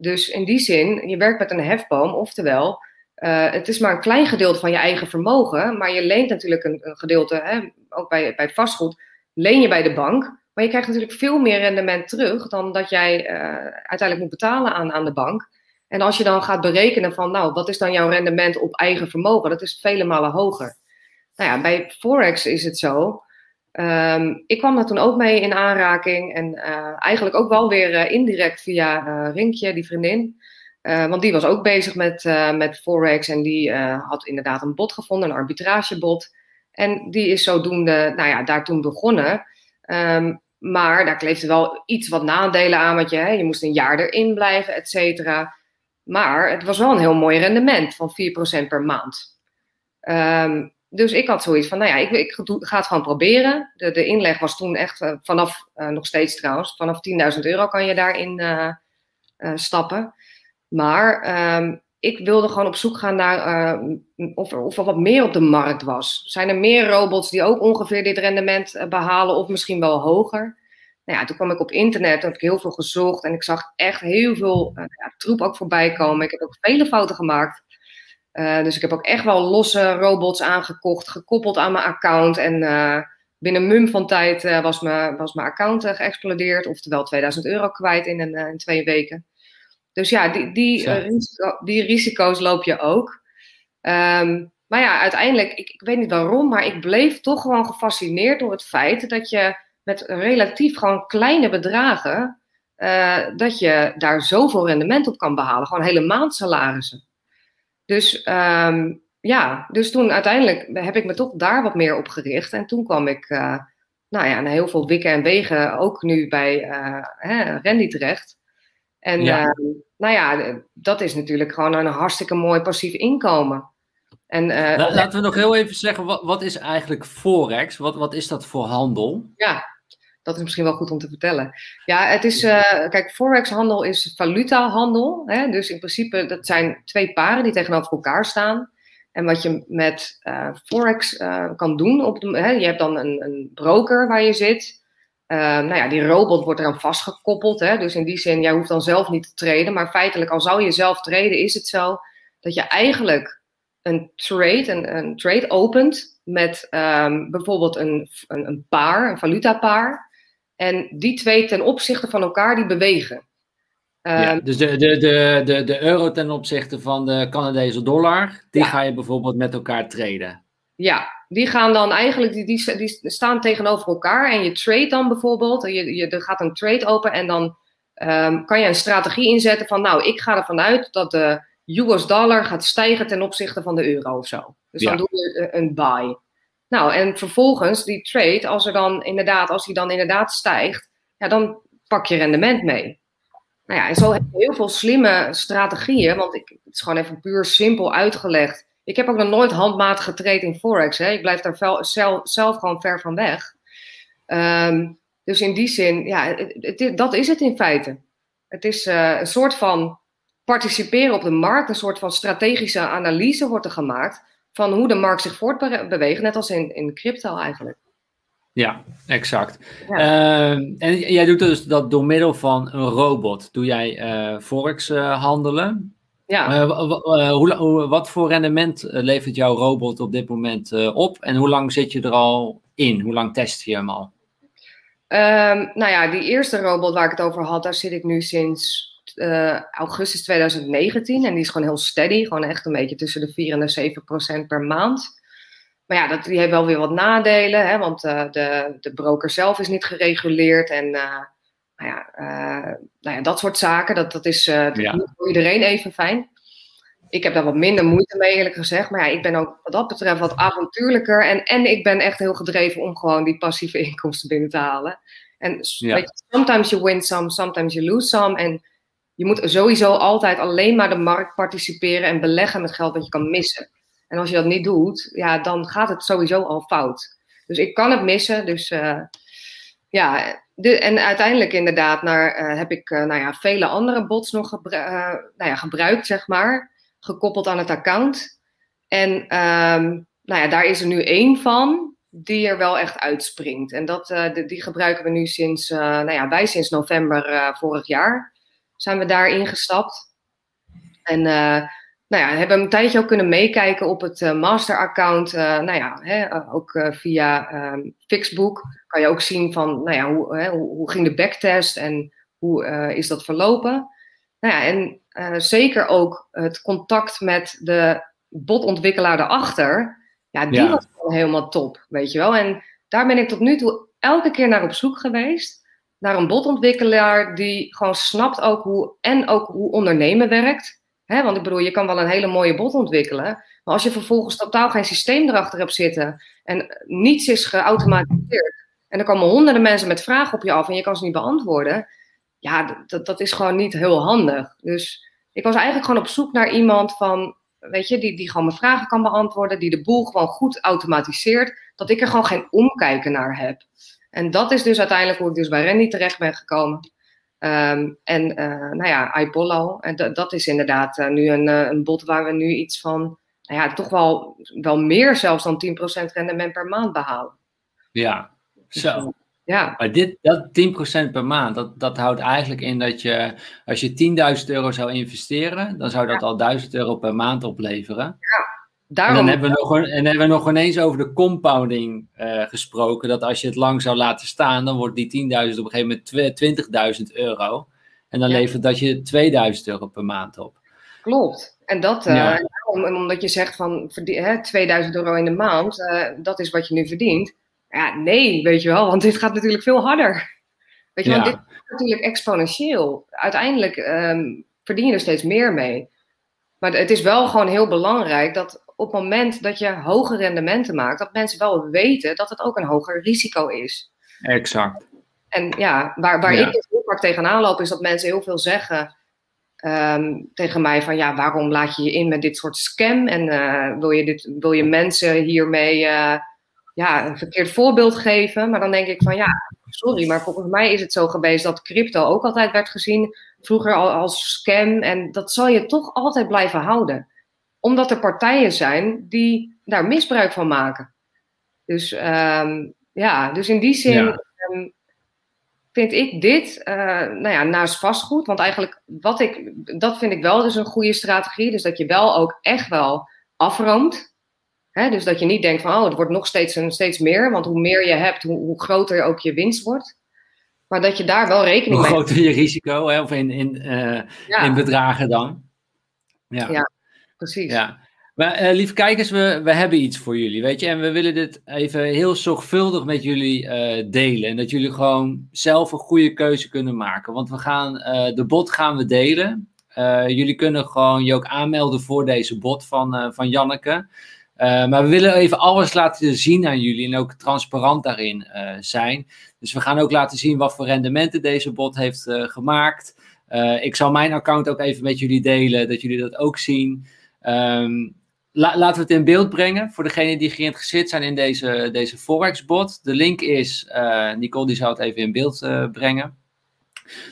Dus in die zin, je werkt met een hefboom, oftewel, uh, het is maar een klein gedeelte van je eigen vermogen, maar je leent natuurlijk een, een gedeelte, hè, ook bij, bij vastgoed, leen je bij de bank, maar je krijgt natuurlijk veel meer rendement terug dan dat jij uh, uiteindelijk moet betalen aan, aan de bank. En als je dan gaat berekenen van, nou, wat is dan jouw rendement op eigen vermogen, dat is vele malen hoger. Nou ja, bij Forex is het zo. Um, ik kwam daar toen ook mee in aanraking en uh, eigenlijk ook wel weer uh, indirect via uh, Rinkje, die vriendin. want die was ook bezig met, met Forex en die had inderdaad een bot gevonden, een arbitragebot. En die is zodoende, nou ja, daar toen begonnen. Um, maar daar kleefde wel iets wat nadelen aan, want je, hè, je moest een jaar erin blijven, et cetera. Maar het was wel een heel mooi rendement van 4% per maand. Um, dus ik had zoiets van, nou ja, ik, ik ga het gewoon proberen. De, de inleg was toen echt uh, vanaf, uh, nog steeds trouwens, vanaf 10.000 euro kan je daarin uh, stappen. Maar um, ik wilde gewoon op zoek gaan naar of, of er wat meer op de markt was. Zijn er meer robots die ook ongeveer dit rendement behalen of misschien wel hoger? Nou ja, toen kwam ik op internet, heb ik heel veel gezocht en ik zag echt heel veel ja, troep ook voorbij komen. Ik heb ook vele fouten gemaakt. Uh, dus ik heb ook echt wel losse robots aangekocht, gekoppeld aan mijn account. En uh, binnen een mum van tijd uh, was, mijn, was mijn account geëxplodeerd. Oftewel 2000 euro kwijt in, een, in twee weken. Dus ja, die, die, risico, die risico's loop je ook. Um, maar ja, uiteindelijk, ik, ik weet niet waarom, maar ik bleef toch gewoon gefascineerd door het feit dat je met relatief gewoon kleine bedragen, dat je daar zoveel rendement op kan behalen. Gewoon hele maandsalarissen. Dus um, ja, dus toen uiteindelijk heb ik me toch daar wat meer op gericht. En toen kwam ik, uh, nou ja, na heel veel wikken en wegen ook nu bij uh, hè, Randy terecht. En ja. Uh, nou ja, dat is natuurlijk gewoon een hartstikke mooi passief inkomen. En, uh, Laten we nog heel even zeggen, wat, wat is eigenlijk Forex? Wat, wat is dat voor handel? Ja, dat is misschien wel goed om te vertellen. Ja, het is, uh, kijk, Forex-handel is valutahandel. Hè? Dus in principe, dat zijn twee paren die tegenover elkaar staan. En wat je met uh, Forex uh, kan doen, op hè? je hebt dan een, een broker waar je zit. nou ja, die robot wordt eraan vastgekoppeld. Hè? Dus in die zin, jij hoeft dan zelf niet te traden. Maar feitelijk, al zou je zelf traden, is het zo dat je eigenlijk een trade, een, een trade opent met um, bijvoorbeeld een, een, een paar, een valutapaar. En die twee ten opzichte van elkaar, die bewegen. Ja, dus de, de, de, de, de euro ten opzichte van de Canadese dollar, die ja. ga je bijvoorbeeld met elkaar traden. Ja, die gaan dan eigenlijk, die, die, die staan tegenover elkaar en je trade dan bijvoorbeeld. Je, je, er gaat een trade open en dan um, kan je een strategie inzetten van, nou, ik ga ervan uit dat de US dollar gaat stijgen ten opzichte van de euro of zo. Dus ja. dan doe je een buy. Nou, en vervolgens die trade, als er dan inderdaad, als die dan inderdaad stijgt, ja, dan pak je rendement mee. Nou ja, en zo heb je heel veel slimme strategieën, want ik, het is gewoon even puur simpel uitgelegd. Ik heb ook nog nooit handmatig getraind in Forex. Hè. Ik blijf daar zelf, zelf gewoon ver van weg. Um, dus in die zin, ja, dat is het in feite. Het is uh, een soort van participeren op de markt, een soort van strategische analyse wordt er gemaakt van hoe de markt zich voortbeweegt, net als in, in crypto eigenlijk. Ja, exact. Ja. Uh, en jij doet dus dat door middel van een robot. Doe jij uh, forex uh, handelen? Ja. Hoe, wat voor rendement levert jouw robot op dit moment op? En hoe lang zit je er al in? Hoe lang test je hem al? Um, nou ja, die eerste robot waar ik het over had, daar zit ik nu sinds uh, augustus 2019. En die is gewoon heel steady. Gewoon echt een beetje tussen de 4 en de 7 procent per maand. Maar ja, dat, die heeft wel weer wat nadelen. Hè, want uh, de, de broker zelf is niet gereguleerd. En uh, nou, ja, nou ja, dat soort zaken. Dat, dat is ja. voor iedereen even fijn. Ik heb daar wat minder moeite mee, eerlijk gezegd. Maar ja, ik ben ook wat dat betreft wat avontuurlijker. En, en ik ben echt heel gedreven om gewoon die passieve inkomsten binnen te halen. En ja. weet je, sometimes you win some, sometimes you lose some. En je moet sowieso altijd alleen maar de markt participeren en beleggen met geld dat je kan missen. En als je dat niet doet, ja, dan gaat het sowieso al fout. Dus ik kan het missen. Dus uh, ja, de, en uiteindelijk inderdaad naar, uh, heb ik uh, nou ja, vele andere bots nog nou ja, gebruikt, zeg maar. Gekoppeld aan het account. En um, nou ja, daar is er nu één van die er wel echt uitspringt. En dat, die gebruiken we nu sinds, nou ja, wij sinds november vorig jaar zijn we daar ingestapt. En uh, nou ja, hebben een tijdje ook kunnen meekijken op het uh, master-account. Uh, nou ja, hè, ook via um, Fixbook kan je ook zien van, nou ja, hoe, hè, hoe, hoe, ging de backtest en hoe is dat verlopen. Nou ja, en zeker ook het contact met de botontwikkelaar erachter. Ja, die was gewoon helemaal top, weet je wel. En daar ben ik tot nu toe elke keer naar op zoek geweest naar een botontwikkelaar die gewoon snapt ook hoe, en ook hoe ondernemen werkt. He, want ik bedoel, je kan wel een hele mooie bot ontwikkelen, maar als je vervolgens totaal geen systeem erachter hebt zitten en niets is geautomatiseerd en er komen honderden mensen met vragen op je af en je kan ze niet beantwoorden, ja, dat, dat is gewoon niet heel handig. Dus ik was eigenlijk gewoon op zoek naar iemand van, weet je, die, die gewoon mijn vragen kan beantwoorden, die de boel gewoon goed automatiseert, dat ik er gewoon geen omkijken naar heb. En dat is dus uiteindelijk hoe ik dus bij Randy terecht ben gekomen. Um, en uh, nou ja, iPollo. En dat is inderdaad uh, nu een, uh, een bot waar we nu iets van, nou ja, toch wel, wel meer zelfs dan 10% rendement per maand behalen. Ja, dus, zo. Ja. Maar dit, dat 10% per maand, dat, dat houdt eigenlijk in dat je, als je 10.000 euro zou investeren, dan zou dat ja. al 1000 euro per maand opleveren. Ja. Daarom... En dan hebben we nog, en hebben we nog ineens over de compounding uh, gesproken. Dat als je het lang zou laten staan, dan wordt die 10.000 op een gegeven moment 20.000 euro. En dan ja. levert dat je 2000 euro per maand op. Klopt. En dat, uh, ja. omdat je zegt van hè, 2000 euro in de maand, uh, dat is wat je nu verdient. Ja, nee, weet je wel, want dit gaat natuurlijk veel harder. Weet je, ja. want dit is natuurlijk exponentieel. Uiteindelijk um, verdien je er steeds meer mee. Maar het is wel gewoon heel belangrijk dat op het moment dat je hoge rendementen maakt, dat mensen wel weten dat het ook een hoger risico is. Exact. En ja, waar, waar ja. ik heel vaak tegenaan loop, is dat mensen heel veel zeggen um, tegen mij van ja, waarom laat je je in met dit soort scam en uh, wil, je dit, wil je mensen hiermee uh, ja, een verkeerd voorbeeld geven? Maar dan denk ik van ja, sorry, maar volgens mij is het zo geweest dat crypto ook altijd werd gezien vroeger al als scam en dat zal je toch altijd blijven houden omdat er partijen zijn die daar misbruik van maken. Dus um, ja, dus in die zin ja. um, vind ik dit, uh, nou ja, naast vastgoed, want eigenlijk wat ik, dat vind ik wel dus een goede strategie, dus dat je wel ook echt wel afroomt. Hè? Dus dat je niet denkt van, oh, het wordt nog steeds, en steeds meer, want hoe meer je hebt, hoe, hoe groter ook je winst wordt. Maar dat je daar wel rekening mee Hoe groter je risico, hè? of in, in, uh, ja. in bedragen dan. Ja. ja precies. Ja. Maar uh, lieve kijkers, we, we hebben iets voor jullie, weet je. En we willen dit even heel zorgvuldig met jullie uh, delen. En dat jullie gewoon zelf een goede keuze kunnen maken. Want we gaan, uh, de bot gaan we delen. jullie kunnen gewoon je ook aanmelden voor deze bot van, van Janneke. maar we willen even alles laten zien aan jullie en ook transparant daarin zijn. Dus we gaan ook laten zien wat voor rendementen deze bot heeft gemaakt. ik zal mijn account ook even met jullie delen, dat jullie dat ook zien. Um, laten we het in beeld brengen voor degenen die geïnteresseerd zijn in deze, deze Forex-bot. De link is, uh, Nicole die zou het even in beeld uh, brengen.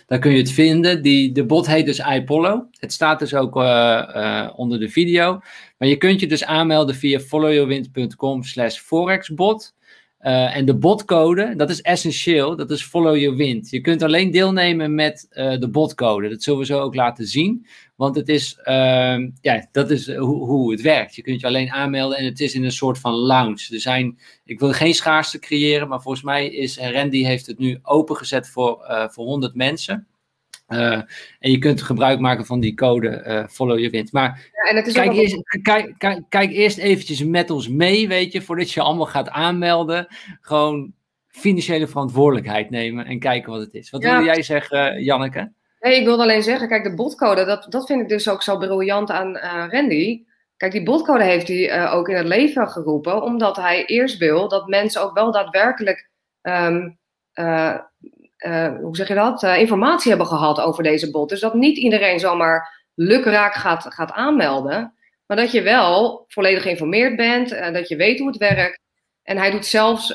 Daar kun je het vinden. Die, de bot heet dus iPollo. Het staat dus ook uh, onder de video. Maar je kunt je dus aanmelden via followyourwind.com slash forexbot. Uh, en de botcode, dat is essentieel, dat is follow your wind. Je kunt alleen deelnemen met uh, de botcode. Dat zullen we zo ook laten zien. Want het is, uh, ja, dat is hoe, hoe het werkt. Je kunt je alleen aanmelden en het is in een soort van lounge. Er zijn, ik wil geen schaarste creëren, maar volgens mij is Randy heeft het nu opengezet voor, voor 100 mensen. Uh, en je kunt gebruik maken van die code uh, Follow Your Wind. Maar ja, en het is kijk, eerst, kijk, kijk, kijk, eerst eventjes met ons mee, weet je, voordat je allemaal gaat aanmelden. Gewoon financiële verantwoordelijkheid nemen en kijken wat het is. Wat ja. wilde jij zeggen, Janneke? Nee, ik wilde alleen zeggen, kijk, de botcode, dat, dat vind ik dus ook zo briljant aan uh, Randy. Kijk, die botcode heeft hij ook in het leven geroepen, omdat hij eerst wil dat mensen ook wel daadwerkelijk, um, uh, hoe zeg je dat, informatie hebben gehad over deze bot. Dus dat niet iedereen zomaar lukraak gaat, gaat aanmelden, maar dat je wel volledig geïnformeerd bent, dat je weet hoe het werkt. En hij doet zelfs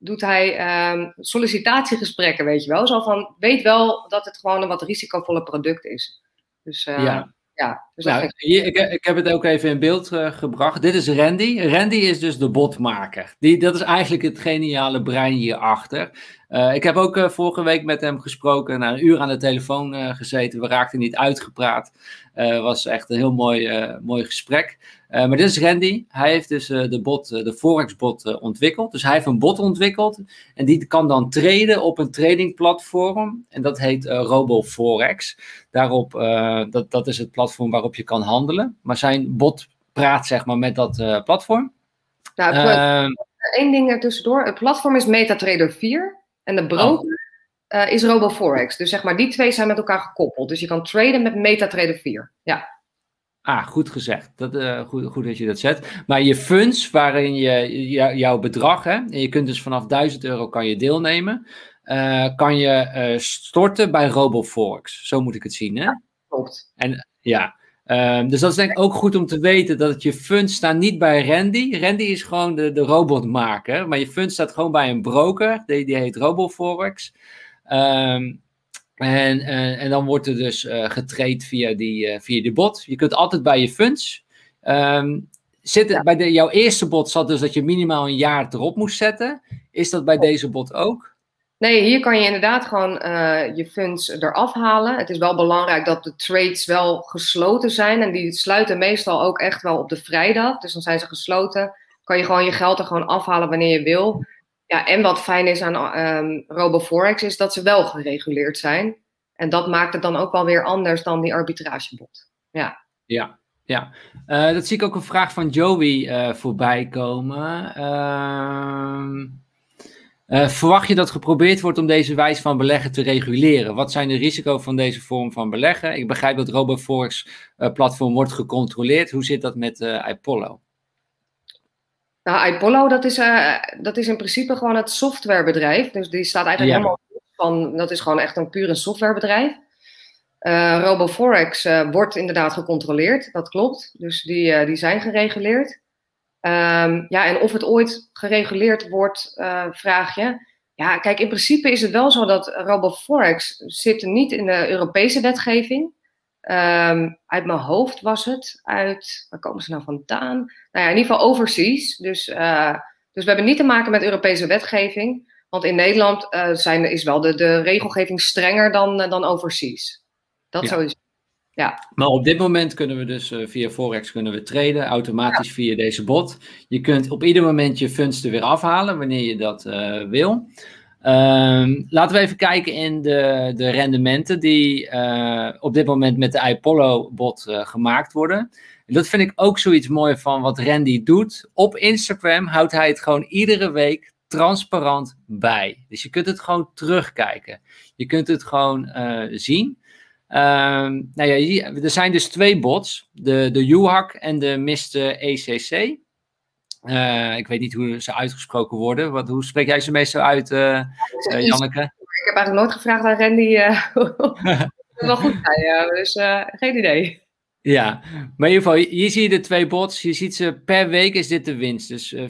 doet hij um, sollicitatiegesprekken, weet je wel. Zo van, weet wel dat het gewoon een wat risicovolle product is. Dus uh, ja. ja dus nou, hier, ik, ik, heb het ook even in beeld uh, gebracht. Dit is Randy. Randy is dus de botmaker. Die, dat is eigenlijk het geniale brein hierachter. Uh, ik heb ook vorige week met hem gesproken, na een uur aan de telefoon gezeten. We raakten niet uitgepraat. Het was echt een heel mooi, mooi gesprek. Maar dit is Randy. Hij heeft dus de, bot, de Forex-bot ontwikkeld. Dus hij heeft een bot ontwikkeld. En die kan dan traden op een tradingplatform. En dat heet RoboForex. Daarop, dat, dat is het platform waarop je kan handelen. Maar zijn bot praat zeg maar met dat platform. Nou, ehm, één ding er tussendoor. Het platform is MetaTrader 4. En de broker oh. is RoboForex. Dus zeg maar, die twee zijn met elkaar gekoppeld. Dus je kan traden met MetaTrader 4. Ja. Ah, goed gezegd. Dat, uh, goed, goed dat je dat zet. Maar je funds, waarin je jouw bedrag, hè, en je kunt dus vanaf 1000 euro kan je deelnemen, uh, kan je uh, storten bij RoboForex. Zo moet ik het zien, hè? Ja, klopt. En ja, um, dus dat is denk ik ook goed om te weten dat je funds staan niet bij Randy. Randy is gewoon de, de robotmaker, maar je funds staat gewoon bij een broker, die, die heet RoboForex. Um, en, uh, en dan wordt er dus uh, getraind via die, uh, via die bot. Je kunt altijd bij je funds. Um, zit ja. Bij de, jouw eerste bot zat dus dat je minimaal een jaar erop moest zetten. Is dat bij deze bot ook? Nee, hier kan je inderdaad gewoon je funds eraf halen. Het is wel belangrijk dat de trades wel gesloten zijn. En die sluiten meestal ook echt wel op de vrijdag. Dus dan zijn ze gesloten. Kan je gewoon je geld er gewoon afhalen wanneer je wil. Ja, en wat fijn is aan um, RoboForex is dat ze wel gereguleerd zijn. En dat maakt het dan ook wel weer anders dan die arbitragebot. Ja. Ja, ja. Uh, dat zie ik ook een vraag van Joey uh, voorbij komen. Uh, verwacht je dat geprobeerd wordt om deze wijze van beleggen te reguleren? Wat zijn de risico's van deze vorm van beleggen? Ik begrijp dat RoboForex platform wordt gecontroleerd. Hoe zit dat met Apollo? Nou, iPollo, dat is, dat is in principe gewoon het softwarebedrijf. Dus die staat eigenlijk ja. helemaal van, dat is gewoon echt een puur een softwarebedrijf. RoboForex wordt inderdaad gecontroleerd, dat klopt. Dus die, die zijn gereguleerd. Um, ja, en of het ooit gereguleerd wordt, vraag je. Ja, kijk, in principe is het wel zo dat RoboForex zit niet in de Europese wetgeving. Um, uit mijn hoofd was het, uit, waar komen ze nou vandaan? Nou ja, in ieder geval overseas. Dus, uh, dus we hebben niet te maken met Europese wetgeving. Want in Nederland uh, zijn, is wel de, de regelgeving strenger dan, uh, dan overseas. Dat ja. sowieso. Ja. Maar op dit moment kunnen we dus via Forex kunnen we traden, automatisch ja. via deze bot. Je kunt op ieder moment je funds er weer afhalen wanneer je dat wil. Um, laten we even kijken in de, de rendementen die uh, op dit moment met de iPollo-bot gemaakt worden. En dat vind ik ook zoiets mooi van wat Randy doet. Op Instagram houdt hij het gewoon iedere week transparant bij. Dus je kunt het gewoon terugkijken. Je kunt het gewoon zien. Um, nou ja, er zijn dus twee bots, de, de UHAC en de Mr. ECC. Uh, ik weet niet hoe ze uitgesproken worden. Wat, hoe spreek jij ze meestal uit, uh, uh, Janneke? Ik heb eigenlijk nooit gevraagd aan Randy. wel goed zijn, dus geen idee. Ja, maar in ieder geval, hier zie je de twee bots. Je ziet ze per week is dit de winst. Dus 4,18%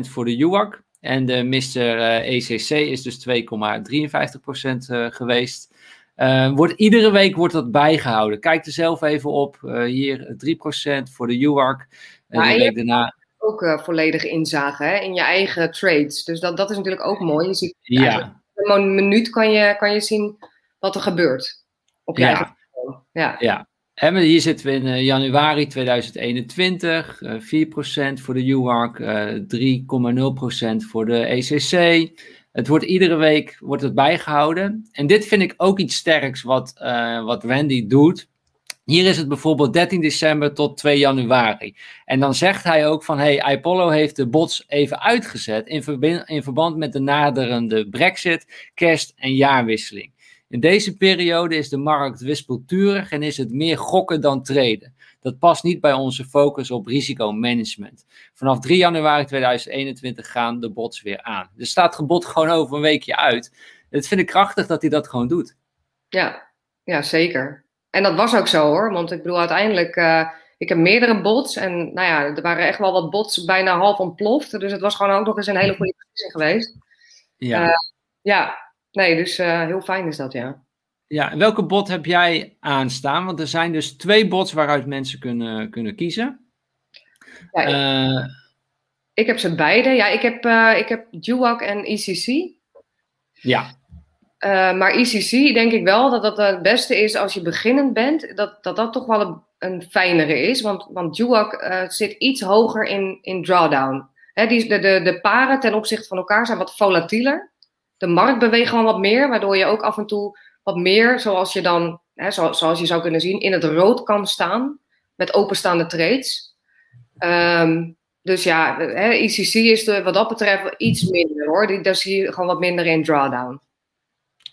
voor de UAC. En de Mr. ECC is dus 2,53% geweest. Uh, wordt, iedere week wordt dat bijgehouden. Kijk er zelf even op. Uh, hier 3% voor de UARC. En ja, de week daarna... ook uh, volledige inzage hè, in je eigen trades. Dus dat, dat is natuurlijk ook mooi. Je ziet ja. in een minuut kan je, kan je zien wat er gebeurt. Op je ja. eigen ja. ja. En hier zitten we in januari 2021. 4% voor de UARC. 3,0% voor de ECC. Het wordt iedere week wordt het bijgehouden. En dit vind ik ook iets sterks wat, uh, wat Randy doet. Hier is het bijvoorbeeld 13 december tot 2 januari. En dan zegt hij ook van, hey, Apollo heeft de bots even uitgezet in, in verband met de naderende brexit, kerst en jaarwisseling. In deze periode is de markt wispelturig en is het meer gokken dan treden. Dat past niet bij onze focus op risicomanagement. Vanaf 3 januari 2021 gaan de bots weer aan. Er staat gebod gewoon over een weekje uit. Dat vind ik krachtig dat hij dat gewoon doet. Ja, ja zeker. En dat was ook zo hoor. Want ik bedoel, uiteindelijk, uh, ik heb meerdere bots. En nou ja, er waren echt wel wat bots bijna half ontploft. Dus het was gewoon ook nog eens een hele goede beslissing geweest. Ja. Uh, ja, nee, dus uh, heel fijn is dat, ja. Ja, en welke bot heb jij aanstaan? Want er zijn dus twee bots waaruit mensen kunnen, kunnen kiezen. Ja, ik, uh, ik, heb ze beide. Ja, ik heb, uh, ik heb Duac en ECC. Ja. Uh, maar ECC denk ik wel dat dat het beste is als je beginnend bent. Dat dat, dat toch wel een, een fijnere is. Want, want Duac zit iets hoger in, in drawdown. Hè, die, de, de, de paren ten opzichte van elkaar zijn wat volatieler. De markt beweegt gewoon wat meer, waardoor je ook af en toe wat meer, zoals je dan, hè, zoals je zou kunnen zien, in het rood kan staan met openstaande trades. Um, dus ja, hè, ECC is de, wat dat betreft iets minder hoor. Die, daar zie je gewoon wat minder in drawdown.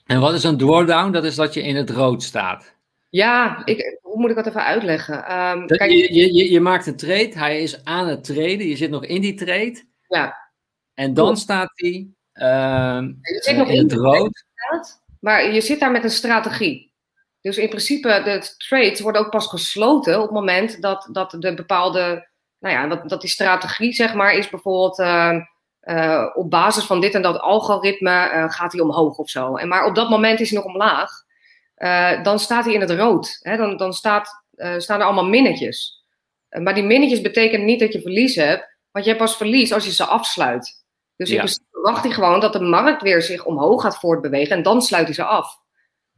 En wat is een drawdown? Dat is dat je in het rood staat. Ja, ik, hoe moet ik dat even uitleggen? Um, dat, kijk, je, je, je maakt een trade, hij is aan het traden, je zit nog in die trade. Ja. En dan staat hij um, in, in het rood. Maar je zit daar met een strategie. Dus in principe, de trades worden ook pas gesloten op het moment dat, dat de bepaalde, nou ja, dat, dat die strategie, zeg maar, is bijvoorbeeld uh, uh, op basis van dit en dat algoritme uh, gaat hij omhoog of zo. En maar op dat moment is hij nog omlaag. dan staat hij in het rood. Hè? Dan, dan staat, staan er allemaal minnetjes. maar die minnetjes betekenen niet dat je verlies hebt, want je hebt pas verlies als je ze afsluit. Dus ja. in principe wacht hij gewoon dat de markt weer zich omhoog gaat voortbewegen en dan sluit hij ze af.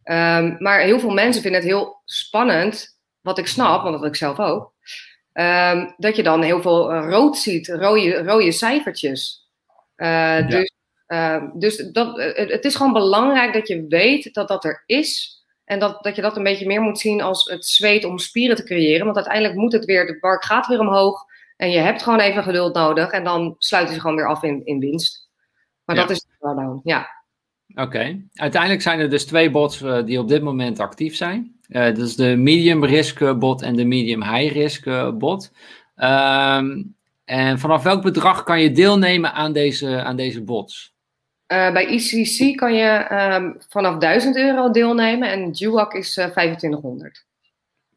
Um, maar heel veel mensen vinden het heel spannend, wat ik snap, want dat ik zelf ook, um, dat je dan heel veel uh, rood ziet, rode, rode cijfertjes. Uh, ja. Dus, uh, dus dat, het, het is gewoon belangrijk dat je weet dat dat er is. En dat, dat je dat een beetje meer moet zien als het zweet om spieren te creëren. Want uiteindelijk moet het weer, de markt gaat weer omhoog. En je hebt gewoon even geduld nodig. En dan sluiten ze gewoon weer af in, in winst. Maar dat is de drawdown, ja. Oké. Okay. Uiteindelijk zijn er dus twee bots uh, die op dit moment actief zijn. Uh, dat is de medium risk bot en de medium high risk bot. Um, en vanaf welk bedrag kan je deelnemen aan deze, aan deze bots? Uh, bij ECC kan je um, vanaf 1000 euro deelnemen en Duac is 2500.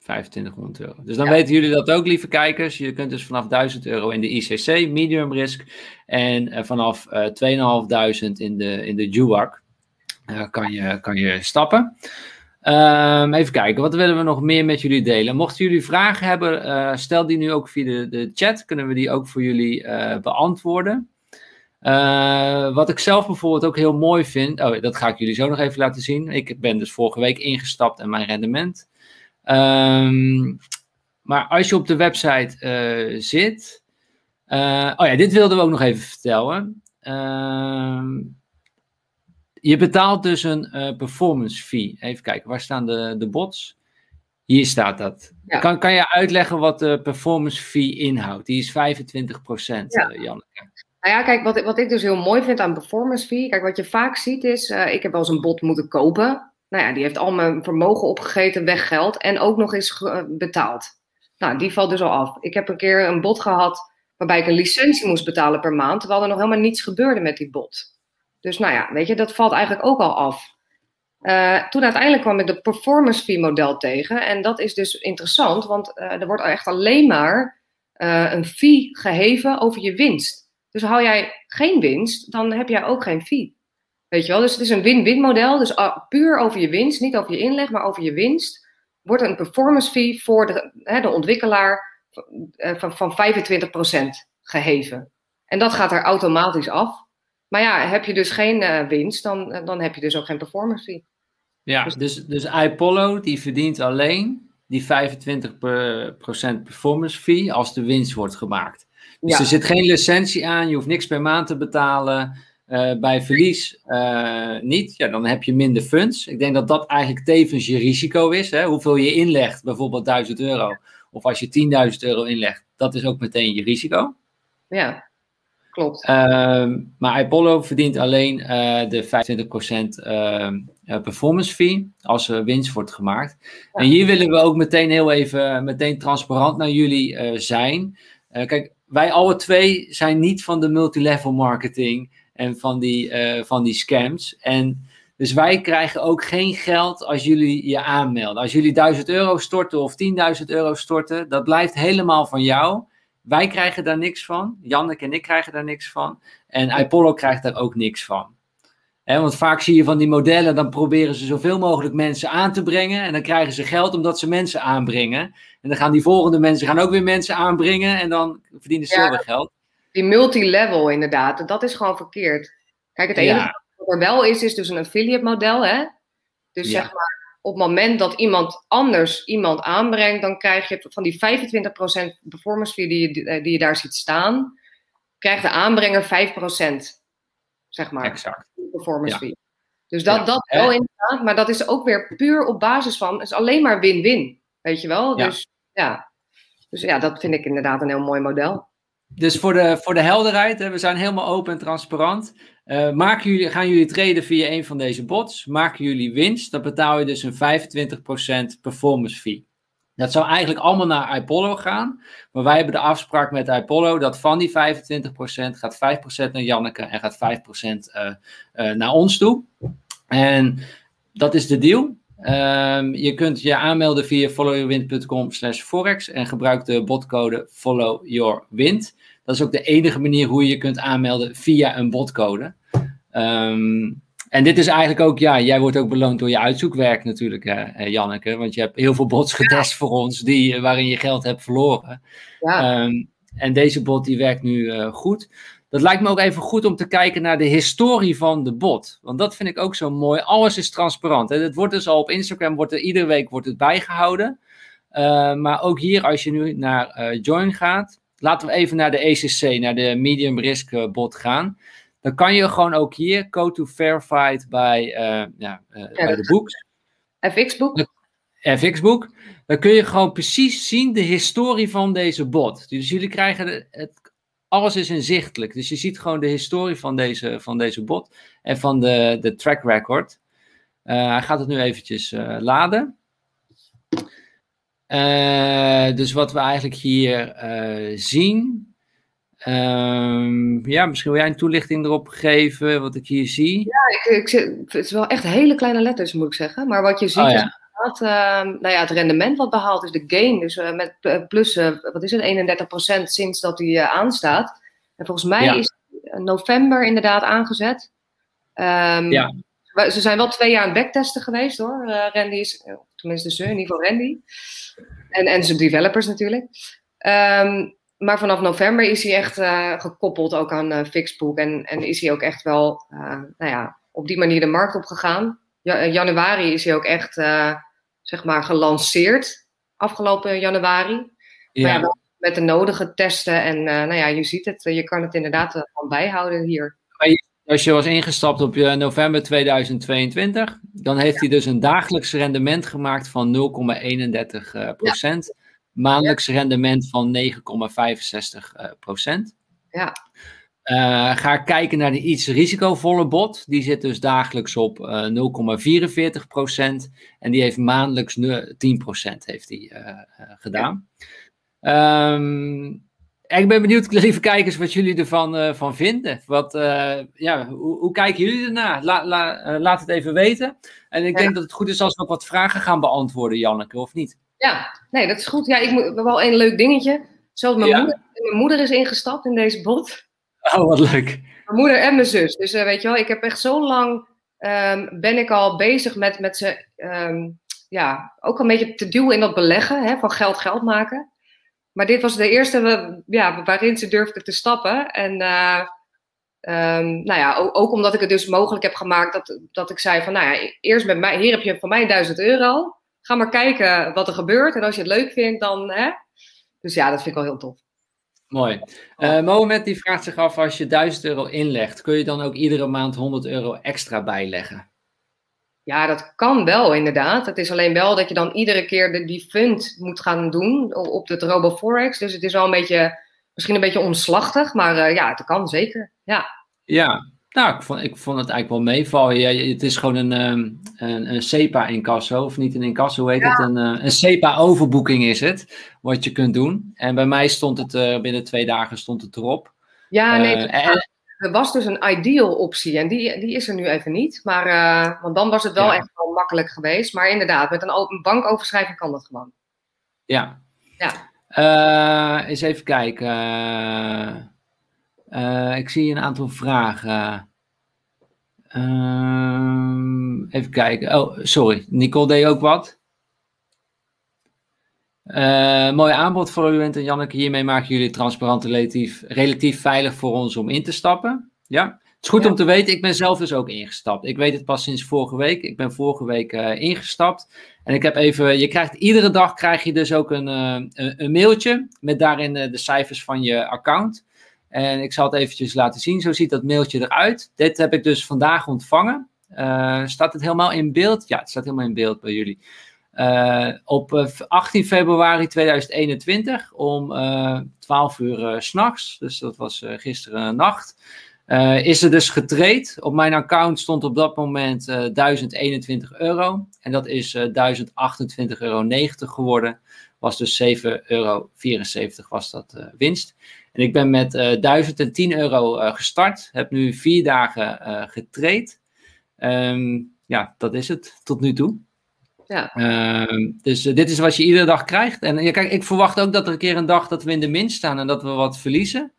2500 euro. Dus dan ja. weten jullie dat ook, lieve kijkers. Je kunt dus vanaf 1000 euro in de ICC, medium risk, en uh, vanaf uh, 2500 in de, in de JUAC uh, kan, je, kan je stappen. Um, even kijken, wat willen we nog meer met jullie delen? Mochten jullie vragen hebben, stel die nu ook via de, de chat. Kunnen we die ook voor jullie beantwoorden. Uh, wat ik zelf bijvoorbeeld ook heel mooi vind, oh, dat ga ik jullie zo nog even laten zien. Ik ben dus vorige week ingestapt en mijn rendement Um, maar als je op de website uh, zit. Uh, oh ja, dit wilden we ook nog even vertellen. Uh, je betaalt dus een uh, performance fee. Even kijken, waar staan de, de bots? Hier staat dat. Ja. Kan, kan je uitleggen wat de performance fee inhoudt? Die is 25%, ja. Janneke. Nou ja, kijk, wat, wat ik dus heel mooi vind aan performance fee. Kijk, wat je vaak ziet is, ik heb wel eens een bot moeten kopen nou ja, die heeft al mijn vermogen opgegeten, weggeld en ook nog eens betaald. Nou, die valt dus al af. Ik heb een keer een bod gehad waarbij ik een licentie moest betalen per maand, terwijl er nog helemaal niets gebeurde met die bod. Dus nou ja, weet je, dat valt eigenlijk ook al af. Uh, toen uiteindelijk kwam ik de performance fee model tegen. En dat is dus interessant, want uh, er wordt echt alleen maar uh, een fee geheven over je winst. Dus hou jij geen winst, dan heb jij ook geen fee. Weet je wel, dus het is een win-win model. Dus puur over je winst, niet over je inleg, maar over je winst, wordt een performance fee voor de, hè, de ontwikkelaar van, van 25% geheven. En dat gaat er automatisch af. Maar ja, heb je dus geen uh, winst, dan, eh, dan heb je dus ook geen performance fee. Ja, dus, dus, dus iPollo die verdient alleen die 25% performance fee als de winst wordt gemaakt. Dus ja. er zit geen licentie aan, je hoeft niks per maand te betalen. Uh, bij verlies uh, niet, ja, dan heb je minder funds. Ik denk dat dat eigenlijk tevens je risico is. Hè? Hoeveel je inlegt, bijvoorbeeld 1000 euro. Of als je 10.000 euro inlegt, dat is ook meteen je risico. Ja. Klopt. Uh, maar Apollo verdient alleen uh, de 25% uh, performance fee als er winst wordt gemaakt. Ja. En hier willen we ook meteen heel even meteen transparant naar jullie zijn. kijk, wij alle twee zijn niet van de multilevel marketing en van die, van die scams. En dus wij krijgen ook geen geld als jullie je aanmelden. Als jullie 1000 euro storten of 10.000 euro storten, dat blijft helemaal van jou. Wij krijgen daar niks van. Janneke en ik krijgen daar niks van. En Apollo krijgt daar ook niks van. want vaak zie je van die modellen, dan proberen ze zoveel mogelijk mensen aan te brengen. En dan krijgen ze geld omdat ze mensen aanbrengen. En dan gaan die volgende mensen gaan ook weer mensen aanbrengen. En dan verdienen ze ja, weer geld. Die multilevel inderdaad, dat is gewoon verkeerd. Kijk, het enige wat er wel is, is dus een affiliate model. Hè? Dus ja. zeg maar, op het moment dat iemand anders iemand aanbrengt, dan krijg je van die 25% performance fee die je, eh, die je daar ziet staan, krijgt de aanbrenger 5%. Zeg maar. Exact. Performance fee. Dus dat, dat wel inderdaad, maar dat is ook weer puur op basis van, het is alleen maar win-win. Weet je wel? Dus ja. Dus ja, dat vind ik inderdaad een heel mooi model. Dus voor de, voor de helderheid, hè, we zijn helemaal open en transparant. Uh, maken jullie, gaan jullie traden via een van deze bots? Maken jullie winst? Dan betaal je dus een 25% performance fee. Dat zou eigenlijk allemaal naar Apollo gaan. Maar wij hebben de afspraak met Apollo dat van die 25% gaat 5% naar Janneke en gaat 5% uh, uh, naar ons toe. En dat is de deal. Um, je kunt je aanmelden via followyourwind.com slash forex en gebruik de botcode followyourwind. Dat is ook de enige manier hoe je je kunt aanmelden via een botcode. Um, en dit is eigenlijk ook, ja, jij wordt ook beloond door je uitzoekwerk natuurlijk, hè, Janneke. Want je hebt heel veel bots getest voor ons die, waarin je geld hebt verloren. Ja. Um, en deze bot die werkt nu uh, goed. Dat lijkt me ook even goed om te kijken naar de historie van de bot. Want dat vind ik ook zo mooi. Alles is transparant. Hè. Het wordt dus al op Instagram, wordt er, iedere week wordt het bijgehouden. Uh, maar ook hier, als je nu naar uh, Join gaat, laten we even naar de ECC, naar de Medium Risk uh, bot gaan. Dan kan je gewoon ook hier go to verified bij, ja, ja, bij de boeks. FX-boek. FX-boek. Dan kun je gewoon precies zien de historie van deze bot. Dus jullie krijgen het alles is inzichtelijk. Dus je ziet gewoon de historie van deze, van deze bot en van de, de track record. Uh, hij gaat het nu eventjes uh, laden. Uh, dus wat we eigenlijk hier zien. Um, ja, misschien wil jij een toelichting erop geven, wat ik hier zie. Ja, ik, ik, het is wel echt hele kleine letters, moet ik zeggen. Maar wat je ziet, oh, ja. is uh, nou ja, het rendement wat behaald is, de gain. Dus uh, met plus, wat is het, 31% sinds dat hij aanstaat. En volgens mij ja. is november inderdaad aangezet. Um, ja. Ze zijn wel twee jaar aan het backtesten geweest hoor. Randy is, tenminste ze, in ieder geval Randy. En, en zijn developers natuurlijk. Um, maar vanaf november is hij echt uh, gekoppeld ook aan uh, Fixbook. En, en is hij ook echt wel uh, nou ja, op die manier de markt opgegaan. Ja, januari is hij ook echt zeg maar gelanceerd. Afgelopen januari. Ja. Maar met de nodige testen. En nou ja, je ziet het. Je kan het inderdaad van bijhouden hier. Als je was ingestapt op november 2022, dan heeft hij dus een dagelijks rendement gemaakt van 0,31 procent. Ja maandelijks rendement van 9,65 uh, procent. Ja. Uh, ga kijken naar de iets risicovolle bot. Die zit dus dagelijks op uh, 0,44 procent. En die heeft maandelijks 10 procent heeft die, gedaan. Um, ik ben benieuwd, lieve kijkers, wat jullie ervan uh, van vinden. Wat, uh, ja, hoe, hoe, kijken jullie ernaar? La, la, uh, laat het even weten. En ik ja. denk dat het goed is als we ook wat vragen gaan beantwoorden, Janneke, of niet? Ja, nee, dat is goed. Ja, ik moet wel een leuk dingetje. Zelfs mijn, ja. moeder, mijn moeder is ingestapt in deze bot. Oh, wat leuk. Mijn moeder en mijn zus. Dus weet je wel, ik heb echt zo lang um, ben ik al bezig met, met ze, um, ja, ook een beetje te duwen in dat beleggen, hè, van geld geld maken. Maar dit was de eerste ja, waarin ze durfde te stappen. En uh, um, nou ja, ook, ook, omdat ik het dus mogelijk heb gemaakt dat, dat ik zei van, nou ja, eerst met mij, hier heb je van mij 1000 euro. Ga maar kijken wat er gebeurt. En als je het leuk vindt, dan, hè. Dus ja, dat vind ik wel heel tof. Mooi. Uh, Mohamed die vraagt zich af, als je 1000 euro inlegt, kun je dan ook iedere maand 100 euro extra bijleggen? Ja, dat kan wel inderdaad. Het is alleen wel dat je dan iedere keer de, die fund moet gaan doen op de RoboForex. Dus het is wel een beetje, misschien een beetje omslachtig, maar uh, ja, het kan zeker. Ja. Ja, nou, ik vond, ik vond het eigenlijk wel meevallen. Ja, het is gewoon een, um, een, een SEPA-incasso, of niet een incasso, hoe heet ja. het? Een, uh, een SEPA-overboeking is het, wat je kunt doen. En bij mij stond het uh, binnen twee dagen stond het erop. Ja, nee, en, er was dus een ideal optie en die, die is er nu even niet. Maar, uh, want dan was het wel ja. echt wel makkelijk geweest. Maar inderdaad, met een bankoverschrijving kan dat gewoon. Ja. Ja. Uh, eens even kijken. Uh, ik zie een aantal vragen. even kijken. Oh, sorry. Nicole deed ook wat. Uh, mooi aanbod voor u en Janneke. Hiermee maken jullie transparant relatief, relatief veilig voor ons om in te stappen. Ja, het is goed ja. om te weten. Ik ben zelf dus ook ingestapt. Ik weet het pas sinds vorige week. Ik ben vorige week uh, ingestapt. En ik heb even, je krijgt iedere dag krijg je dus ook een, uh, een, een, mailtje met daarin de cijfers van je account. En ik zal het eventjes laten zien. Zo ziet dat mailtje eruit. Dit heb ik dus vandaag ontvangen. staat het helemaal in beeld? Ja, het staat helemaal in beeld bij jullie. Uh, op 18 februari 2021 om uh, 12 uur uh, s'nachts, dus dat was gisteren nacht, is er dus getraind. Op mijn account stond op dat moment 1021 euro en dat is 1028,90 euro geworden. Was dus 7,74 euro was dat winst. En ik ben met 1010 euro gestart, heb nu vier dagen getraind. Um, ja, dat is het tot nu toe. Ja. Uh, dus uh, dit is wat je iedere dag krijgt. En ja, kijk, ik verwacht ook dat er een keer een dag dat we in de min staan en dat we wat verliezen.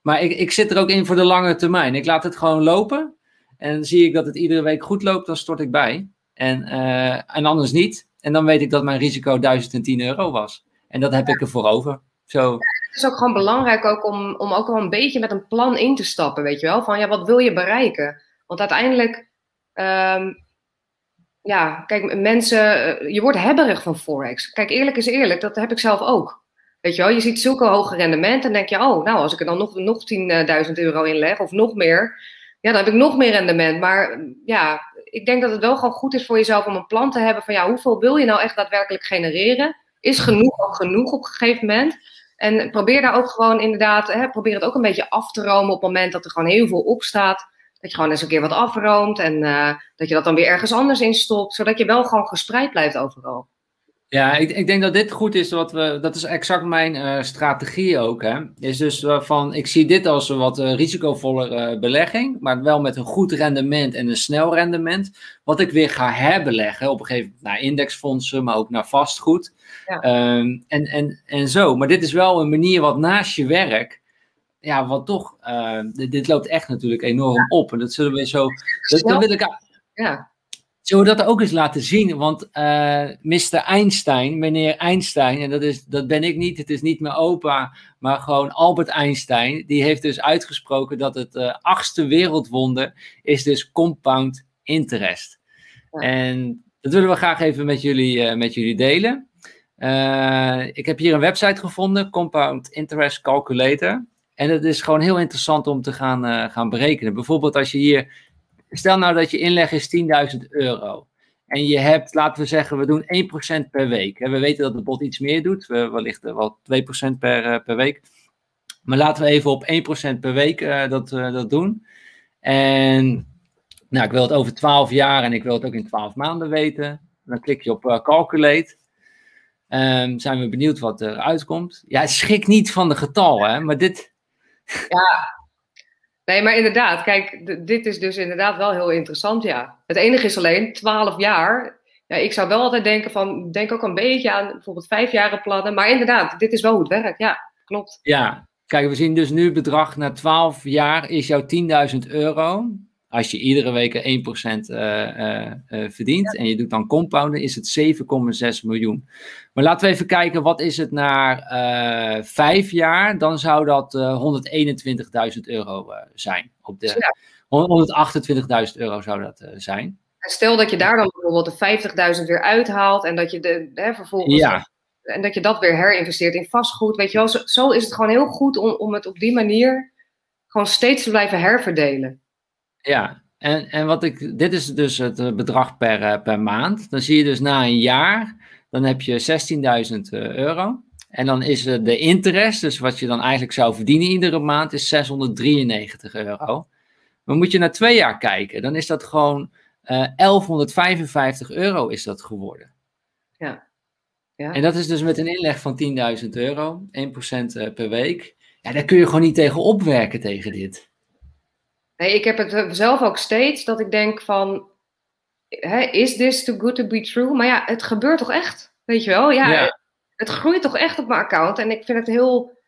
Maar ik, ik zit er ook in voor de lange termijn. Ik laat het gewoon lopen. En zie ik dat het iedere week goed loopt, dan stort ik bij. En, uh, en anders niet. En dan weet ik dat mijn risico 1010 euro was. En dat heb ja. ik ervoor over. Zo. Ja, het is ook gewoon belangrijk ook om, om ook wel een beetje met een plan in te stappen, weet je wel. Van ja, wat wil je bereiken? Want uiteindelijk um, ja, kijk, mensen, eh, je wordt hebberig van Forex. Kijk, eerlijk is eerlijk, dat heb ik zelf ook. Weet je wel, je ziet zulke hoge rendementen en denk je, oh, nou, als ik er dan nog, nog 10.000 euro in leg of nog meer, ja, dan heb ik nog meer rendement. Maar ja, ik denk dat het wel gewoon goed is voor jezelf om een plan te hebben van, ja, hoeveel wil je nou echt daadwerkelijk genereren? Is genoeg ook genoeg op een gegeven moment? En probeer daar ook gewoon inderdaad, hè, probeer het ook een beetje af te romen op het moment dat er gewoon heel veel op staat. Dat je gewoon eens een keer wat afroomt en uh, dat je dat dan weer ergens anders in stopt, zodat je wel gewoon gespreid blijft overal. Ja, ik, ik denk dat dit goed is. Wat we, dat is exact mijn uh, strategie ook. Hè. Is dus van, ik zie dit als een wat uh, risicovolle belegging, maar wel met een goed rendement en een snel rendement. Wat ik weer ga herbeleggen op een gegeven moment naar indexfondsen, maar ook naar vastgoed. Ja. Um, en, en, en zo. Maar dit is wel een manier wat naast je werk ja, wat toch, uh, dit, dit, loopt echt natuurlijk enorm ja. op. En dat zullen we zo, dat, dat wil ik, ja. zullen we dat ook eens laten zien? Want uh, Mr. Einstein, meneer Einstein, en dat, is, dat ben ik niet, het is niet mijn opa, maar gewoon Albert Einstein, die heeft dus uitgesproken dat het uh, achtste wereldwonder is dus compound interest. Ja. En dat willen we graag even met jullie, met jullie delen. ik heb hier een website gevonden, Compound Interest Calculator. En het is gewoon heel interessant om te gaan, uh, gaan berekenen. Bijvoorbeeld als je hier, stel nou dat je inleg is 10.000 euro. En je hebt, laten we zeggen, we doen 1% per week. We weten dat de bot iets meer doet, we, wellicht wel 2% per, uh, per week. Maar laten we even op 1% per week dat, dat doen. En nou, ik wil het over 12 jaar en ik wil het ook in 12 maanden weten. Dan klik je op calculate. Um, zijn we benieuwd wat er uitkomt. Ja, schrik niet van de getallen, hè, maar dit... Ja, nee, maar inderdaad, kijk, dit is dus inderdaad wel heel interessant, ja. Het enige is alleen, 12 jaar, ja, ik zou wel altijd denken van, denk ook een beetje aan bijvoorbeeld vijfjaren plannen, maar inderdaad, dit is wel hoe het werkt, ja, klopt. Ja, kijk, we zien dus nu bedrag na 12 jaar is jouw 10.000 euro als je iedere week 1% uh, uh, verdient en je doet dan compounden, is het 7,6 miljoen. Maar laten we even kijken, wat is het na vijf jaar? Dan zou dat 121.000 euro zijn. Op de, 128.000 euro zou dat zijn. stel dat je daar dan bijvoorbeeld de 50.000 weer uithaalt en dat je de, hè, vervolgens... Ja. En dat je dat weer herinvesteert in vastgoed. Weet je wel, zo, zo is het gewoon heel goed om, om het op die manier gewoon steeds te blijven herverdelen. Ja, en, en wat ik, dit is dus het eh, bedrag per, eh, per maand. Dan zie je dus na een jaar, dan heb je 16.000 eh, euro. En dan is de interest, dus wat je dan eigenlijk zou verdienen iedere maand, is 693 euro. Maar moet je naar twee jaar kijken, dan is dat gewoon uh, 1155 euro is dat geworden. Ja. ja. En dat is dus met een inleg van 10.000 euro, 1% per week. Ja, daar kun je gewoon niet tegen opwerken tegen dit. Nee, ik heb het zelf ook steeds dat ik denk van, hè, is this too good to be true? Maar ja, het gebeurt toch echt, weet je wel? Ja, Het, groeit toch echt op mijn account en ik vind het heel,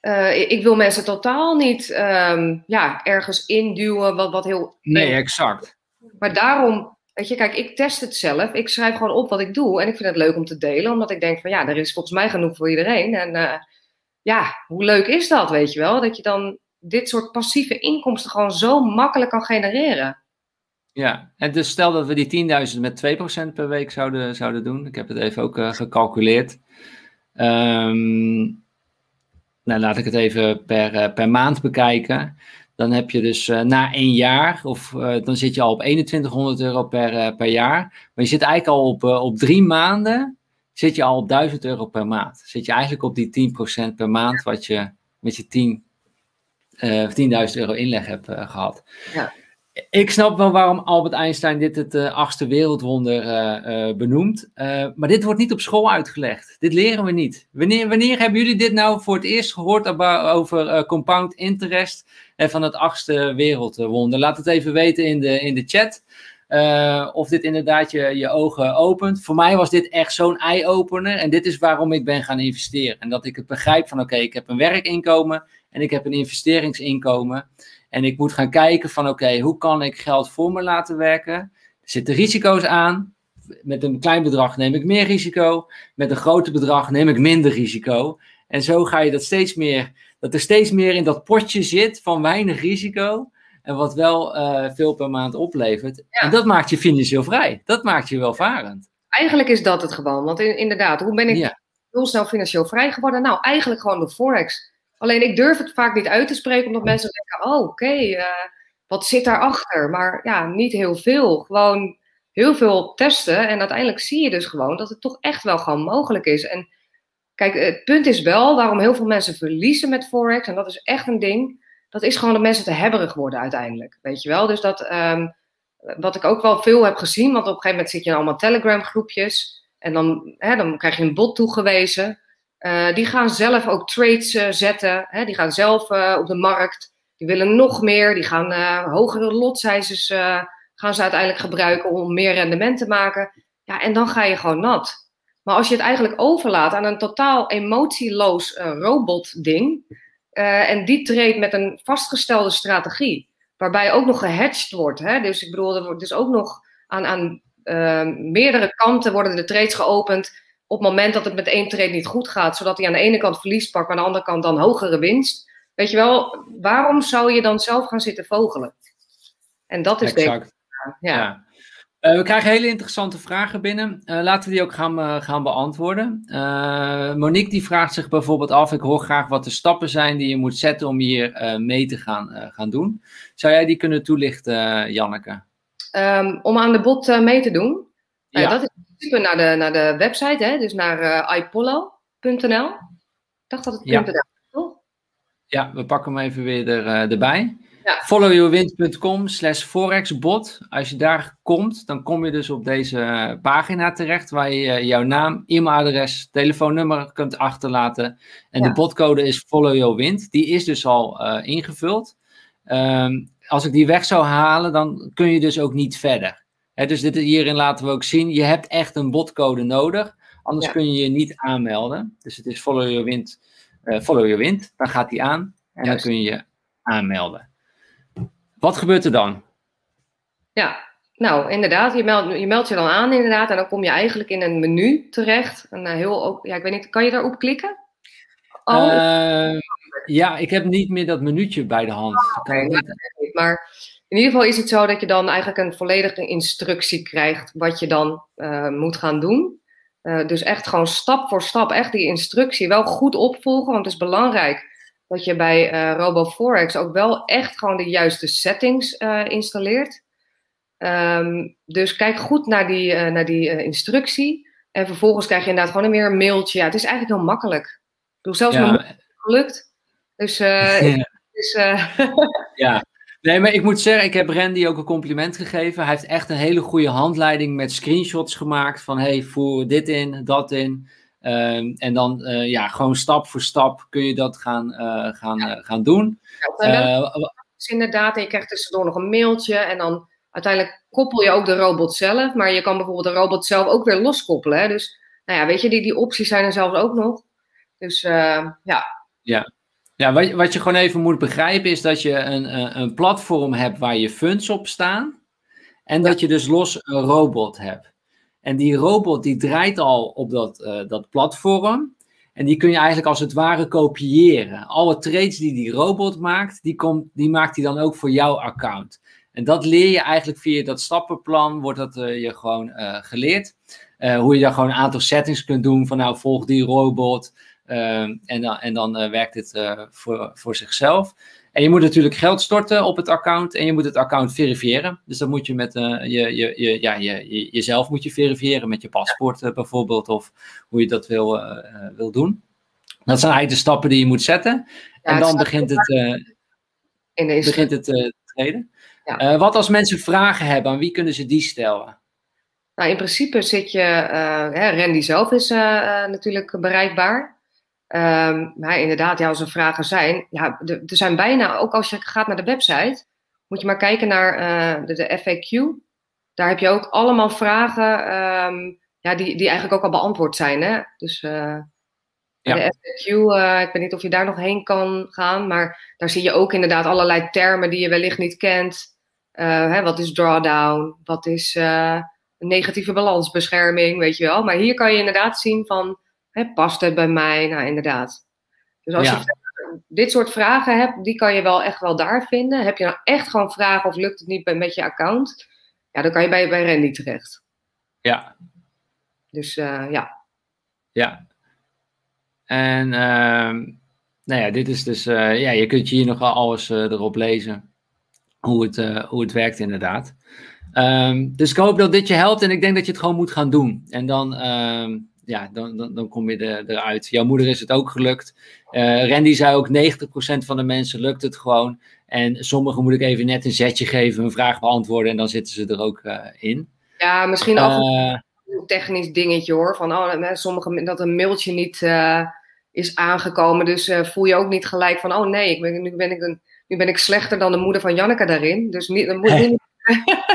uh, ik wil mensen totaal niet um, ja, ergens induwen wat, wat heel... Nee, exact. Maar daarom, weet je, kijk, ik test het zelf. Ik schrijf gewoon op wat ik doe en ik vind het leuk om te delen, omdat ik denk van, ja, er is volgens mij genoeg voor iedereen. En uh, ja, hoe leuk is dat, weet je wel? Dat je dan dit soort passieve inkomsten gewoon zo makkelijk kan genereren. Ja, en dus stel dat we die 10.000 met 2% per week zouden, zouden doen. Ik heb het even ook uh, gecalculeerd. Um, nou, laat ik het even per, uh, per maand bekijken. Dan heb je dus uh, na één jaar, of dan zit je al op 2100 euro per, per jaar. Maar je zit eigenlijk al op, op drie maanden, zit je al op 1000 euro per maand. Zit je eigenlijk op die 10% per maand, wat je met je 10 uh, eh, 10.000 euro inleg heb uh, gehad. Ja. Ik snap wel waarom Albert Einstein dit het uh, achtste wereldwonder benoemt. maar dit wordt niet op school uitgelegd. Dit leren we niet. Wanneer, wanneer hebben jullie dit nou voor het eerst gehoord over compound interest en van het achtste wereldwonder? Laat het even weten in de, in de chat. of dit inderdaad je, je ogen opent. Voor mij was dit echt zo'n eye-opener. En dit is waarom ik ben gaan investeren. En dat ik het begrijp van oké, ik heb een werkinkomen en ik heb een investeringsinkomen. En ik moet gaan kijken van oké, hoe kan ik geld voor me laten werken? Er zitten risico's aan. Met een klein bedrag neem ik meer risico. Met een groot bedrag neem ik minder risico. En zo ga je dat steeds meer, dat er steeds meer in dat potje zit van weinig risico. En wat wel uh, veel per maand oplevert. En dat maakt je financieel vrij. Dat maakt je welvarend. Eigenlijk is dat het gewoon. Want inderdaad, hoe ben ik heel snel financieel vrij geworden? Nou, eigenlijk gewoon de Forex. Alleen ik durf het vaak niet uit te spreken, omdat mensen denken: oh, oké, eh, wat zit daarachter? Maar ja, niet heel veel. Gewoon heel veel testen. En uiteindelijk zie je dus gewoon dat het toch echt wel gewoon mogelijk is. En kijk, het punt is wel waarom heel veel mensen verliezen met Forex. En dat is echt een ding. Dat is gewoon dat mensen te hebberig worden uiteindelijk. Weet je wel? Dus dat, um, wat ik ook wel veel heb gezien, want op een gegeven moment zit je in allemaal Telegram groepjes. En dan, hè, dan krijg je een bot toegewezen. Uh, die gaan zelf ook trades uh, zetten. Hè? Die gaan zelf uh, op de markt. Die willen nog meer. Die gaan hogere lot sizes gaan ze uiteindelijk gebruiken om meer rendement te maken. Ja, en dan ga je gewoon nat. Maar als je het eigenlijk overlaat aan een totaal emotieloos robot-ding. en die treedt met een vastgestelde strategie. Waarbij ook nog gehedged wordt. Hè? Dus ik bedoel, er wordt dus ook nog aan, aan meerdere kanten worden de trades geopend op het moment dat het met één trade niet goed gaat, zodat hij aan de ene kant verlies pakt, maar aan de andere kant dan hogere winst. Weet je wel, waarom zou je dan zelf gaan zitten vogelen? En dat is exact. denk ik. Ja. ja. Uh, we krijgen hele interessante vragen binnen. Uh, laten we die ook gaan, uh, gaan beantwoorden. Monique die vraagt zich bijvoorbeeld af: ik hoor graag wat de stappen zijn die je moet zetten om hier mee te gaan, gaan doen. Zou jij die kunnen toelichten, Janneke? Um, om aan de bot mee te doen? Ja. dat is super naar de, naar de website, hè? dus naar uh, ipollo.nl. Ik dacht dat het ja. .nl toch? Ja, we pakken hem even weer er, uh, erbij. Ja. Followyourwind.com slash forexbot. Als je daar komt, dan kom je dus op deze pagina terecht waar je jouw naam, e-mailadres, telefoonnummer kunt achterlaten. En de botcode is followyourwind. Die is dus al uh, ingevuld. Um, als ik die weg zou halen, dan kun je dus ook niet verder. Dus dit, hierin laten we ook zien, je hebt echt een botcode nodig. Anders kun je je niet aanmelden. Dus het is follow your wind, uh, follow your wind. Dan gaat die aan en dan kun je je aanmelden. Wat gebeurt er dan? Ja, nou inderdaad, je meldt, je meldt je dan aan inderdaad en dan kom je eigenlijk in een menu terecht. Een eh, heel, ja, ik weet niet, kan je daarop klikken? Oh. Uh, ja, ik heb niet meer dat minuutje bij de hand. Oh, okay. Maar in ieder geval is het zo dat je dan eigenlijk een volledige instructie krijgt wat je dan uh, moet gaan doen. Uh, dus echt gewoon stap voor stap, echt die instructie wel goed opvolgen. Want het is belangrijk dat je bij uh, RoboForex ook wel echt gewoon de juiste settings installeert. Um, dus kijk goed naar die, naar die instructie. En vervolgens krijg je inderdaad gewoon weer een mailtje. Ja, het is eigenlijk heel makkelijk. Ik bedoel, zelfs ja. gelukt. Dus, ja. dus uh... ja. Nee, maar ik moet zeggen, ik heb Randy ook een compliment gegeven. Hij heeft echt een hele goede handleiding met screenshots gemaakt van hey, voer dit in, dat in. Um, en dan uh, ja, gewoon stap voor stap kun je dat gaan, gaan, ja. gaan doen. Ja, dus inderdaad, en je krijgt tussendoor nog een mailtje en dan uiteindelijk koppel je ook de robot zelf. Maar je kan bijvoorbeeld de robot zelf ook weer loskoppelen. Hè? Dus nou ja, weet je, die, die opties zijn er zelfs ook nog. Dus ja. Ja, ja, wat, wat je gewoon even moet begrijpen is dat je een, een, platform hebt waar je funds op staan. En dat je dus los een robot hebt. En die robot die draait al op dat, uh, dat platform. En die kun je eigenlijk als het ware kopiëren. Alle trades die die robot maakt, die, komt, die maakt hij dan ook voor jouw account. En dat leer je eigenlijk via dat stappenplan, wordt dat uh, je gewoon uh, geleerd. hoe je daar gewoon een aantal settings kunt doen van nou volg die robot. Ehm, en dan, en dan uh, werkt het uh, voor, voor zichzelf. En je moet natuurlijk geld storten op het account en je moet het account verifiëren. Dus dan moet je met uh, je, je, je, ja, je, je, jezelf moet je verifiëren met je paspoort bijvoorbeeld, of hoe je dat wil, wil doen. Dat zijn eigenlijk de stappen die je moet zetten. Ja, en dan begint het, begint het te treden. Ja. wat als mensen vragen hebben, aan wie kunnen ze die stellen? Nou, in principe zit je, hè, Randy zelf is natuurlijk bereikbaar. Um, maar inderdaad, ja, als er vragen zijn, ja, er zijn bijna, ook als je gaat naar de website, moet je maar kijken naar uh, de, de, FAQ. Daar heb je ook allemaal vragen um, ja, die, die eigenlijk ook al beantwoord zijn. Hè? Dus uh, ja. de FAQ, uh, ik weet niet of je daar nog heen kan gaan, maar daar zie je ook inderdaad allerlei termen die je wellicht niet kent. Hè, wat is drawdown? Wat is negatieve balansbescherming? Weet je wel. Maar hier kan je inderdaad zien van Hè, past het bij mij? Nou, inderdaad. Dus als je dit soort vragen hebt, die kan je wel echt wel daar vinden. Heb je nou echt gewoon vragen of lukt het niet bij, met je account? Ja, dan kan je bij, bij Randy terecht. Ja. Dus uh, ja. Ja. En uh, nou ja, dit is dus, uh, ja, je kunt hier nog alles uh, erop lezen. Hoe het, hoe het werkt inderdaad. Um, dus ik hoop dat dit je helpt en ik denk dat je het gewoon moet gaan doen. En dan, ehm, ja, dan, dan, dan kom je er, eruit. Jouw moeder is het ook gelukt. Uh, Randy zei ook 90% van de mensen lukt het gewoon. En sommigen moet ik even net een zetje geven, een vraag beantwoorden en dan zitten ze er ook uh, in. Ja, misschien ook uh, een technisch dingetje hoor. Van oh, sommigen dat een mailtje niet is aangekomen. Dus voel je ook niet gelijk van oh nee, ik ben, nu, ben ik een, nu ben ik slechter dan de moeder van Janneke daarin. Dus niet, dan moet niet...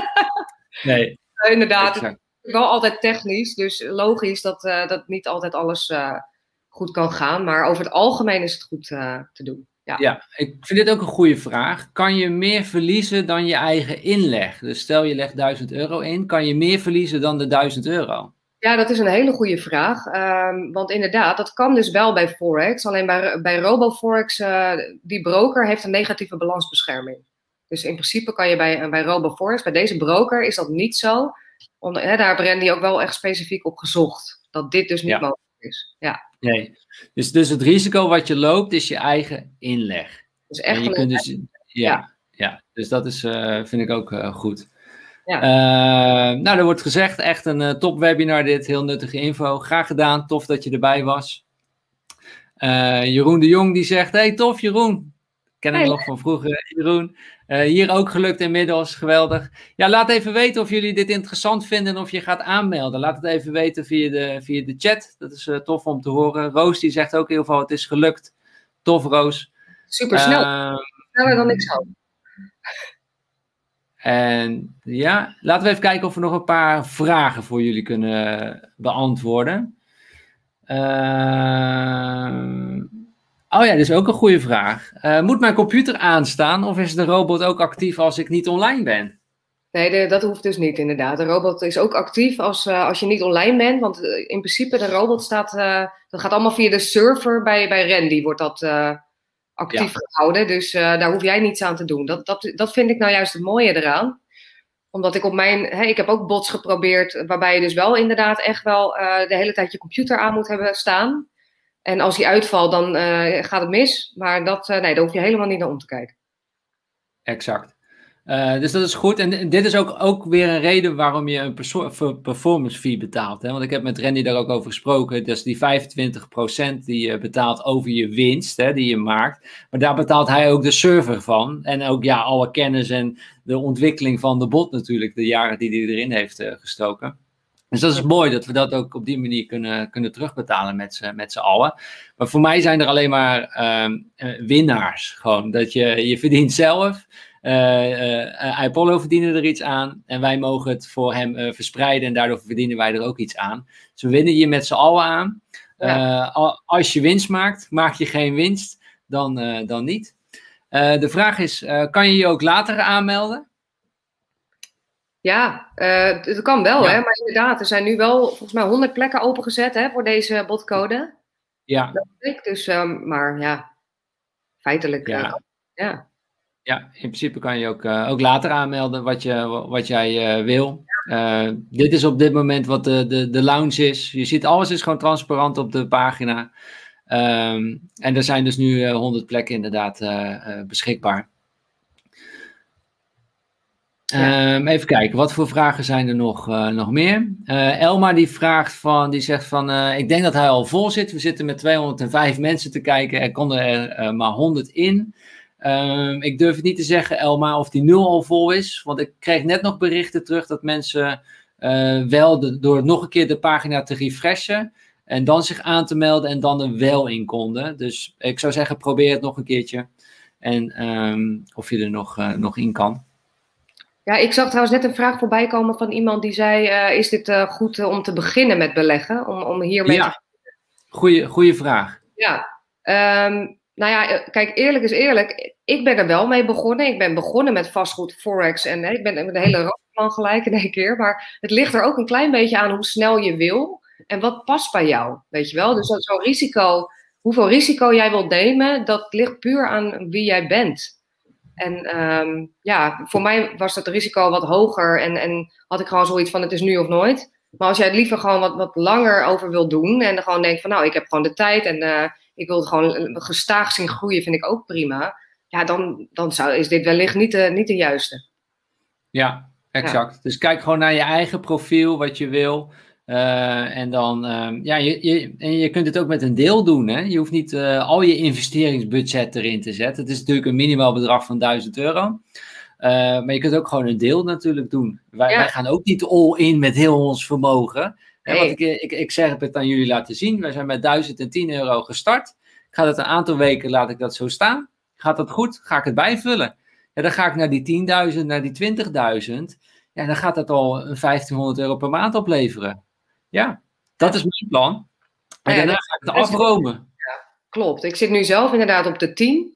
nee. Inderdaad wel altijd technisch, dus logisch dat, uh, dat niet altijd alles uh, goed kan gaan. Maar over het algemeen is het goed uh, te doen. Ja. ja, ik vind dit ook een goede vraag. Kan je meer verliezen dan je eigen inleg? Dus stel je legt 1000 euro in, kan je meer verliezen dan de 1000 euro? Ja, dat is een hele goede vraag. Um, want inderdaad, dat kan dus wel bij Forex. Alleen bij, bij RoboForex, die broker heeft een negatieve balansbescherming. Dus in principe kan je bij, bij RoboForex, bij deze broker, is dat niet zo hè, daar hebben Randy ook wel echt specifiek op gezocht. Dat dit dus niet mogelijk is. Ja. Nee. Dus, dus het risico wat je loopt is je eigen inleg. Dus echt en je kunt dus, ja, ja. dus dat is, uh, vind ik ook uh, goed. Ja. Uh, nou, er wordt gezegd, echt een top webinar dit, heel nuttige info. Graag gedaan, tof dat je erbij was. Jeroen de Jong die zegt, hey tof Jeroen, ken hem nog van vroeger, Jeroen. Hier ook gelukt inmiddels, geweldig. Ja, laat even weten of jullie dit interessant vinden en of je gaat aanmelden. Laat het even weten via de, via de chat. Dat is tof om te horen. Roos die zegt ook heel veel, het is gelukt. Tof, Roos. Super snel. Ehm, Sneller dan ik zou. En ja, laten we even kijken of we nog een paar vragen voor jullie kunnen beantwoorden. Uh, oh ja, dat is ook een goede vraag. Uh, moet mijn computer aanstaan of is de robot ook actief als ik niet online ben? Nee, dat hoeft dus niet inderdaad. De robot is ook actief als, uh, als je niet online bent. Want in principe, de robot staat, dat gaat allemaal via de server bij, bij Randy, wordt dat actief gehouden. Dus daar hoef jij niets aan te doen. Dat, dat, dat vind ik nou juist het mooie eraan. Omdat ik op mijn. Hè, ik heb ook bots geprobeerd. Waarbij je dus wel inderdaad echt wel de hele tijd je computer aan moet hebben staan. En als die uitvalt, dan uh, gaat het mis. Maar dat, nee, daar hoef je helemaal niet naar om te kijken. Exact. Uh, dus dat is goed. En dit is ook, ook weer een reden waarom je een performance fee betaalt. Hè? Want ik heb met Randy daar ook over gesproken. Dus die 25% die je betaalt over je winst hè, die je maakt. Maar daar betaalt hij ook de server van. En ook ja, alle kennis en de ontwikkeling van de bot natuurlijk. De jaren die hij erin heeft gestoken. Dus dat is mooi dat we dat ook op die manier kunnen, kunnen terugbetalen met z'n, met z'n allen. Maar voor mij zijn er alleen maar uh, winnaars. Gewoon dat je, je verdient zelf. Uh, Apollo verdienen er iets aan en wij mogen het voor hem verspreiden en daardoor verdienen wij er ook iets aan. Dus we winnen hier met z'n allen aan. als je winst maakt, maak je geen winst, dan, dan niet. de vraag is, kan je je ook later aanmelden? Ja, dat kan wel, hè? maar inderdaad, er zijn nu wel volgens mij 100 plekken opengezet hè, voor deze botcode. Ja. Dus, um, maar ja, feitelijk. Ja. ja. Ja, in principe kan je ook, uh, ook later aanmelden wat, je, wat jij uh, wil. Uh, dit is op dit moment wat de, de, de lounge is. Je ziet, alles is gewoon transparant op de pagina. Um, en er zijn dus nu 100 plekken inderdaad beschikbaar. Um, even kijken, wat voor vragen zijn er nog, nog meer? Elma die vraagt van, die zegt van, ik denk dat hij al vol zit. We zitten met 205 mensen te kijken. Er konden er maar 100 in. Um, ik durf het niet te zeggen, Elma, of die nul al vol is. Want ik kreeg net nog berichten terug dat mensen uh, wel door nog een keer de pagina te refreshen. En dan zich aan te melden en dan er wel in konden. Dus ik zou zeggen, probeer het nog een keertje. En um, of je er nog, uh, nog in kan. Ja, ik zag trouwens net een vraag voorbij komen van iemand die zei: uh, Is dit goed om te beginnen met beleggen? Om, om hiermee ja. te. Goeie, goeie vraag. Ja, um, nou ja, kijk, eerlijk is eerlijk ik ben er wel mee begonnen. Ik ben begonnen met vastgoed, forex en ik ben met een hele plan gelijk in één keer. Maar het ligt er ook een klein beetje aan hoe snel je wil en wat past bij jou, weet je wel. Dus zo'n risico, hoeveel risico jij wilt nemen, dat ligt puur aan wie jij bent. En um, ja, voor mij was dat risico wat hoger en, en had ik gewoon zoiets van het is nu of nooit. Maar als jij het liever gewoon wat, wat langer over wil doen en dan gewoon denkt van nou, ik heb gewoon de tijd en uh, ik wil het gewoon gestaag zien groeien, vind ik ook prima ja, dan, dan zou, is dit wellicht niet de, niet de juiste. Ja, exact. Dus kijk gewoon naar je eigen profiel, wat je wil. Uh, en dan, uh, ja, je, je, en je kunt het ook met een deel doen. Hè? Je hoeft niet uh, al je investeringsbudget erin te zetten. Het is natuurlijk een minimaal bedrag van 1000 euro. Uh, maar je kunt ook gewoon een deel natuurlijk doen. Wij, ja. wij gaan ook niet all in met heel ons vermogen. Nee. Wat ik, ik, ik zeg het aan jullie laten zien. Wij zijn met 1010 euro gestart. Ik ga dat een aantal weken, laat ik dat zo staan. Gaat dat goed? Ga ik het bijvullen? Ja, dan ga ik naar die 10.000, naar die 20.000. Ja, dan gaat dat al 1500 euro per maand opleveren. Ja, dat is mijn plan. En ja, daarna ga ik het afromen. Ja, klopt. Ik zit nu zelf inderdaad op de 10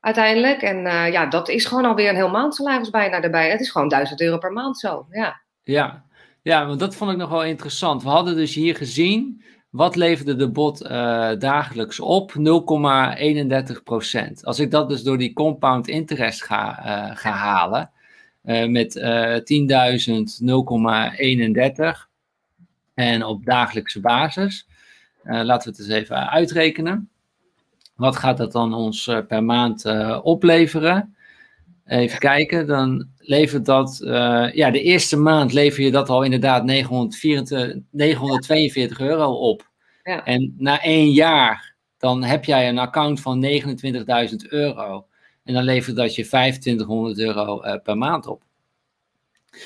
uiteindelijk. En uh, ja, dat is gewoon alweer een heel maandsalaris bijna erbij. Het is gewoon 1000 euro per maand zo. Ja. Ja. ja, want dat vond ik nog wel interessant. We hadden dus hier gezien wat leverde de bot uh, dagelijks op? 0,31% Als ik dat dus door die compound interest ga, uh, ga halen, met 10.000 0,31 en op dagelijkse basis, laten we het eens even uitrekenen. Wat gaat dat dan ons per maand opleveren? Even kijken, dan levert dat, ja, de eerste maand lever je dat al inderdaad 944, 942 euro op. Ja. En na één jaar, dan heb jij een account van 29.000 euro. En dan levert dat je 2500 euro per maand op.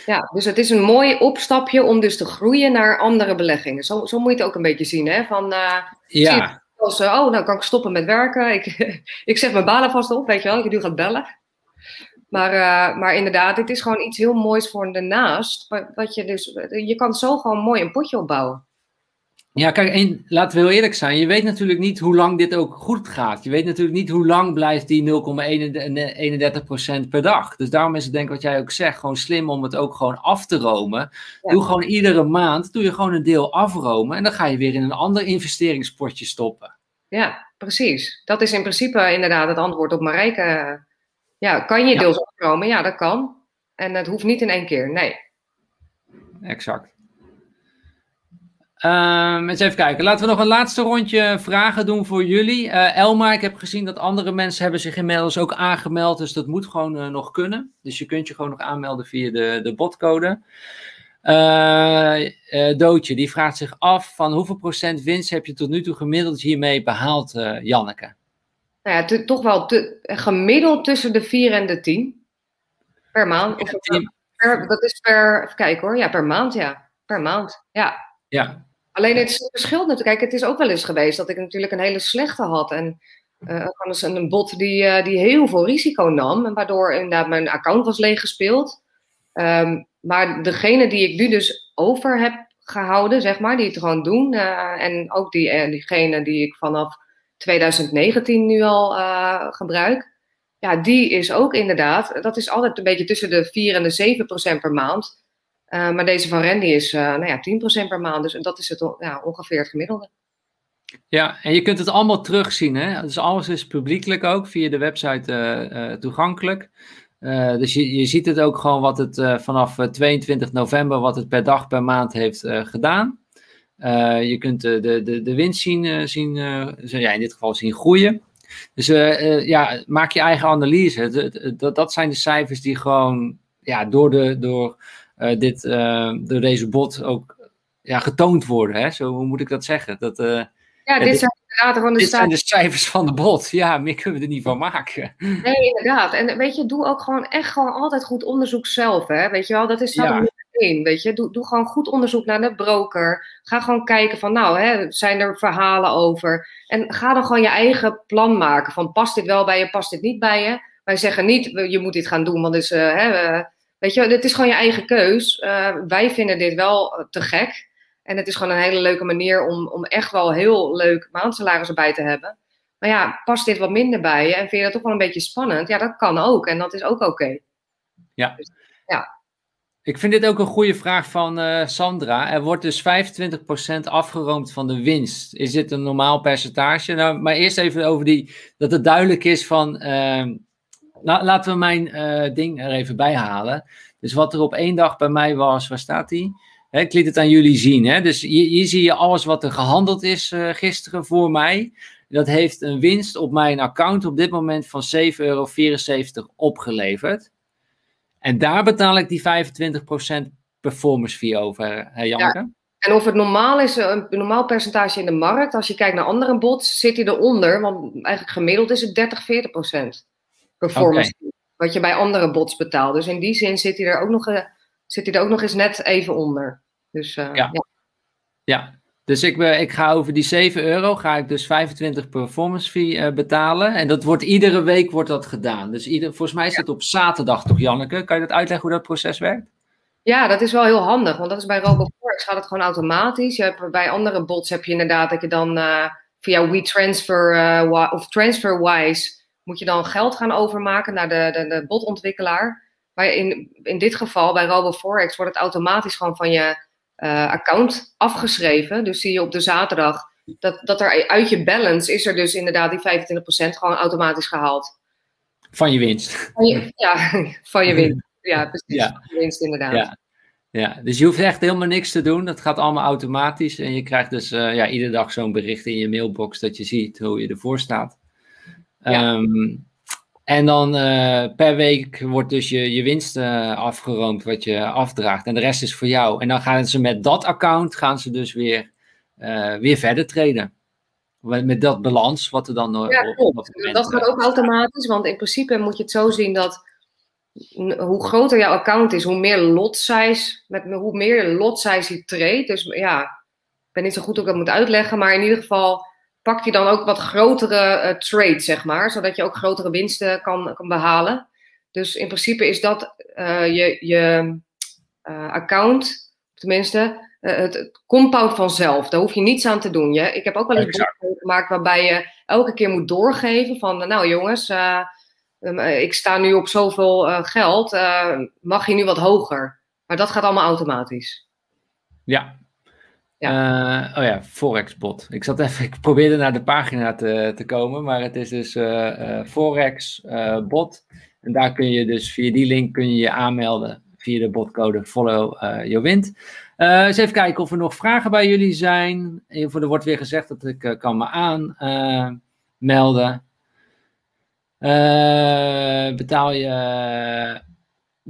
Ja, dus het is een mooi opstapje om dus te groeien naar andere beleggingen. Zo, zo moet je het ook een beetje zien, hè? Van, ja. Als, oh, nou kan ik stoppen met werken. Ik, ik zet mijn balen vast op, weet je wel. Ik nu gaat bellen. Maar, uh, maar inderdaad, dit is gewoon iets heel moois voor daarnaast. Wat je, dus, je kan zo gewoon mooi een potje opbouwen. Ja, kijk, en, laten we heel eerlijk zijn. Je weet natuurlijk niet hoe lang dit ook goed gaat. Je weet natuurlijk niet hoe lang blijft die 0,31% per dag. Dus daarom is het denk ik wat jij ook zegt, gewoon slim om het ook gewoon af te romen. Doe gewoon iedere maand, doe je gewoon een deel afromen. En dan ga je weer in een ander investeringspotje stoppen. Ja, precies. Dat is in principe inderdaad het antwoord op Marijke ja, kan je deels opkomen? Ja, dat kan. En het hoeft niet in één keer, nee. Exact. Um, eens even kijken. Laten we nog een laatste rondje vragen doen voor jullie. Uh, Elma, ik heb gezien dat andere mensen hebben zich inmiddels ook aangemeld. Dus dat moet gewoon uh, nog kunnen. Dus je kunt je gewoon nog aanmelden via de, de botcode. Uh, Doodje, die vraagt zich af van hoeveel procent winst heb je tot nu toe gemiddeld hiermee behaald, Janneke? nou ja, toch wel gemiddeld tussen de 4 en de 10 per maand. Of per, dat is per, even kijken hoor, ja, per maand, ja. Per maand, ja. Ja. Alleen het verschilt natuurlijk. Kijk, het is ook wel eens geweest dat ik natuurlijk een hele slechte had. En uh, een, bot die, uh, die heel veel risico nam. En waardoor inderdaad mijn account was leeggespeeld. Um, maar degene die ik nu dus over heb gehouden, zeg maar, die het gewoon doen. Uh, en ook die, diegene die ik vanaf 2019 nu al gebruik. Ja, die is ook inderdaad, dat is altijd een beetje tussen de 4 en de 7 procent per maand. Uh, maar deze van Randy is uh, nou ja, 10 procent per maand. Dus dat is het ongeveer het gemiddelde. Ja, en je kunt het allemaal terugzien. Hè? Dus alles is publiekelijk ook via de website toegankelijk. dus je, je ziet het ook gewoon wat het vanaf 22 november, wat het per dag per maand heeft gedaan. Je kunt de, de, de winst zien, zien ja, in dit geval zien groeien. Dus ja, maak je eigen analyse. Dat, dat zijn de cijfers die gewoon ja, door, de, door, dit, door deze bot ook ja, getoond worden. Hè? Zo hoe moet ik dat zeggen? Dat, ja, dit, zijn inderdaad de, dit zijn de cijfers van de bot. Ja, meer kunnen we er niet van maken. Nee, inderdaad. En weet je, doe ook gewoon echt gewoon altijd goed onderzoek zelf. Hè? Weet je wel, dat is ja weet je. Doe, doe gewoon goed onderzoek naar de broker. Ga gewoon kijken van, nou, hè, zijn er verhalen over? En ga dan gewoon je eigen plan maken van, past dit wel bij je, past dit niet bij je? Wij zeggen niet, je moet dit gaan doen, want het is, uh, hè, weet je, dit is gewoon je eigen keus. Uh, wij vinden dit wel te gek. En het is gewoon een hele leuke manier om, om echt wel heel leuk maandsalaris erbij te hebben. Maar ja, past dit wat minder bij je en vind je dat toch wel een beetje spannend? Ja, dat kan ook en dat is ook oké. Ja. Dus, ja. Ik vind dit ook een goede vraag van uh, Sandra. Er wordt dus 25% afgeroomd van de winst. Is dit een normaal percentage? Nou, maar eerst even over die, dat het duidelijk is van. Uh, laten we mijn uh, ding er even bij halen. Dus wat er op één dag bij mij was, waar staat die? Hè, ik liet het aan jullie zien. Hè? Dus hier, hier zie je alles wat er gehandeld is uh, gisteren voor mij. Dat heeft een winst op mijn account op dit moment van 7,74 euro opgeleverd. En daar betaal ik die 25% performance fee over, hè Janneke? Ja. En of het normaal is, een normaal percentage in de markt, als je kijkt naar andere bots, zit hij eronder. Want eigenlijk gemiddeld is het 30, 40 performance okay. Wat je bij andere bots betaalt. Dus in die zin zit hij er ook nog, eh, zit hij er ook nog eens net even onder. Dus, uh, ja. ja. ja. Dus ik, ik ga over die 7 euro, ga ik dus 25 performance fee uh, betalen. En dat wordt iedere week wordt dat gedaan. Dus ieder, volgens mij is het op zaterdag toch, Janneke? Kan je dat uitleggen hoe dat proces werkt? Ja, dat is wel heel handig, want dat is bij RoboForex gaat het gewoon automatisch. Je hebt, bij andere bots heb je inderdaad dat je dan uh, via WeTransfer uh, of TransferWise moet je dan geld gaan overmaken naar de, de, de botontwikkelaar. Maar in, in dit geval, bij RoboForex, wordt het automatisch gewoon van je uh, account afgeschreven. Dus zie je op de zaterdag dat, dat er uit je balance is er dus inderdaad die 25% gewoon automatisch gehaald. Van je winst. Van je, ja, van je winst. Ja, precies. Ja. winst inderdaad. Ja. Ja, dus je hoeft echt helemaal niks te doen. Dat gaat allemaal automatisch. En je krijgt dus uh, ja, iedere dag zo'n bericht in je mailbox dat je ziet hoe je ervoor staat. Ja. Um, en dan uh, per week wordt dus je, je winst uh, afgeroomd wat je afdraagt. En de rest is voor jou. En dan gaan ze met dat account gaan ze dus weer, uh, weer verder treden. met dat balans wat er dan... Ja, klopt. dat gaat ook automatisch, want in principe moet je het zo zien dat hoe groter jouw account is, hoe meer lot size, met hoe meer lot size je treedt. Dus ja, ik ben niet zo goed hoe ik dat moet uitleggen, maar in ieder geval pak je dan ook wat grotere uh, trades, zeg maar, zodat je ook grotere winsten kan, kan behalen. Dus in principe is dat uh, je, je uh, account, tenminste, het, het, compound vanzelf. Daar hoef je niets aan te doen. Je, ik heb ook wel eens een gemaakt waarbij je elke keer moet doorgeven van, nou jongens, Ehm, eh, ik sta nu op zoveel geld, mag je nu wat hoger? Maar dat gaat allemaal automatisch. Ja. Ja. oh ja, Forex-bot. Ik zat even, ik probeerde naar de pagina te, te komen, maar het is dus Forex-bot. en daar kun je dus via die link kun je, je aanmelden via de botcode Follow Your Wind. eens even kijken of er nog vragen bij jullie zijn. Er wordt weer gezegd dat ik kan me aanmelden. Uh, betaal je.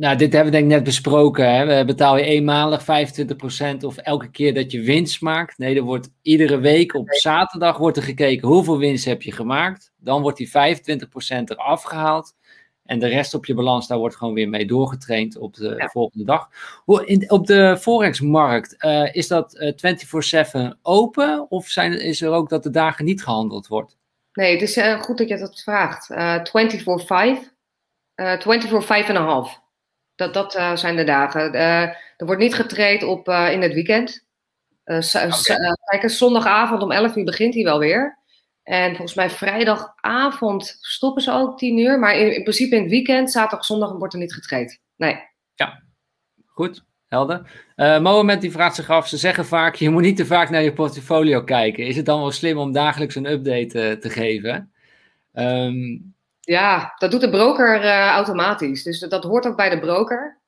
Nou, dit hebben we denk ik net besproken. Hè? Betaal je eenmalig 25% of elke keer dat je winst maakt? Nee, er wordt iedere week op zaterdag wordt er gekeken hoeveel winst heb je gemaakt. Dan wordt die 25% eraf gehaald. En de rest op je balans, daar wordt gewoon weer mee doorgetraind op de volgende dag. In, op de Forex-markt, uh, is dat uh, 24-7 open? Of zijn, is er ook dat de dagen niet gehandeld wordt? Nee, het is uh, goed dat je dat vraagt. Uh, 24-5. Uh, 24-5 en een half. Dat, dat uh, zijn de dagen. Uh, er wordt niet getraind op in het weekend. Okay. kijk, zondagavond om 11 uur begint hij wel weer. En volgens mij vrijdagavond stoppen ze ook 10 uur. Maar in, in principe in het weekend, zaterdag, zondag wordt er niet getraind. Nee. Ja, goed. Helder. Mohamed die vraagt zich af, ze zeggen vaak, je moet niet te vaak naar je portfolio kijken. Is het dan wel slim om dagelijks een update te geven? Um... Ja, dat doet de broker uh, automatisch. Dus dat, hoort ook bij de broker.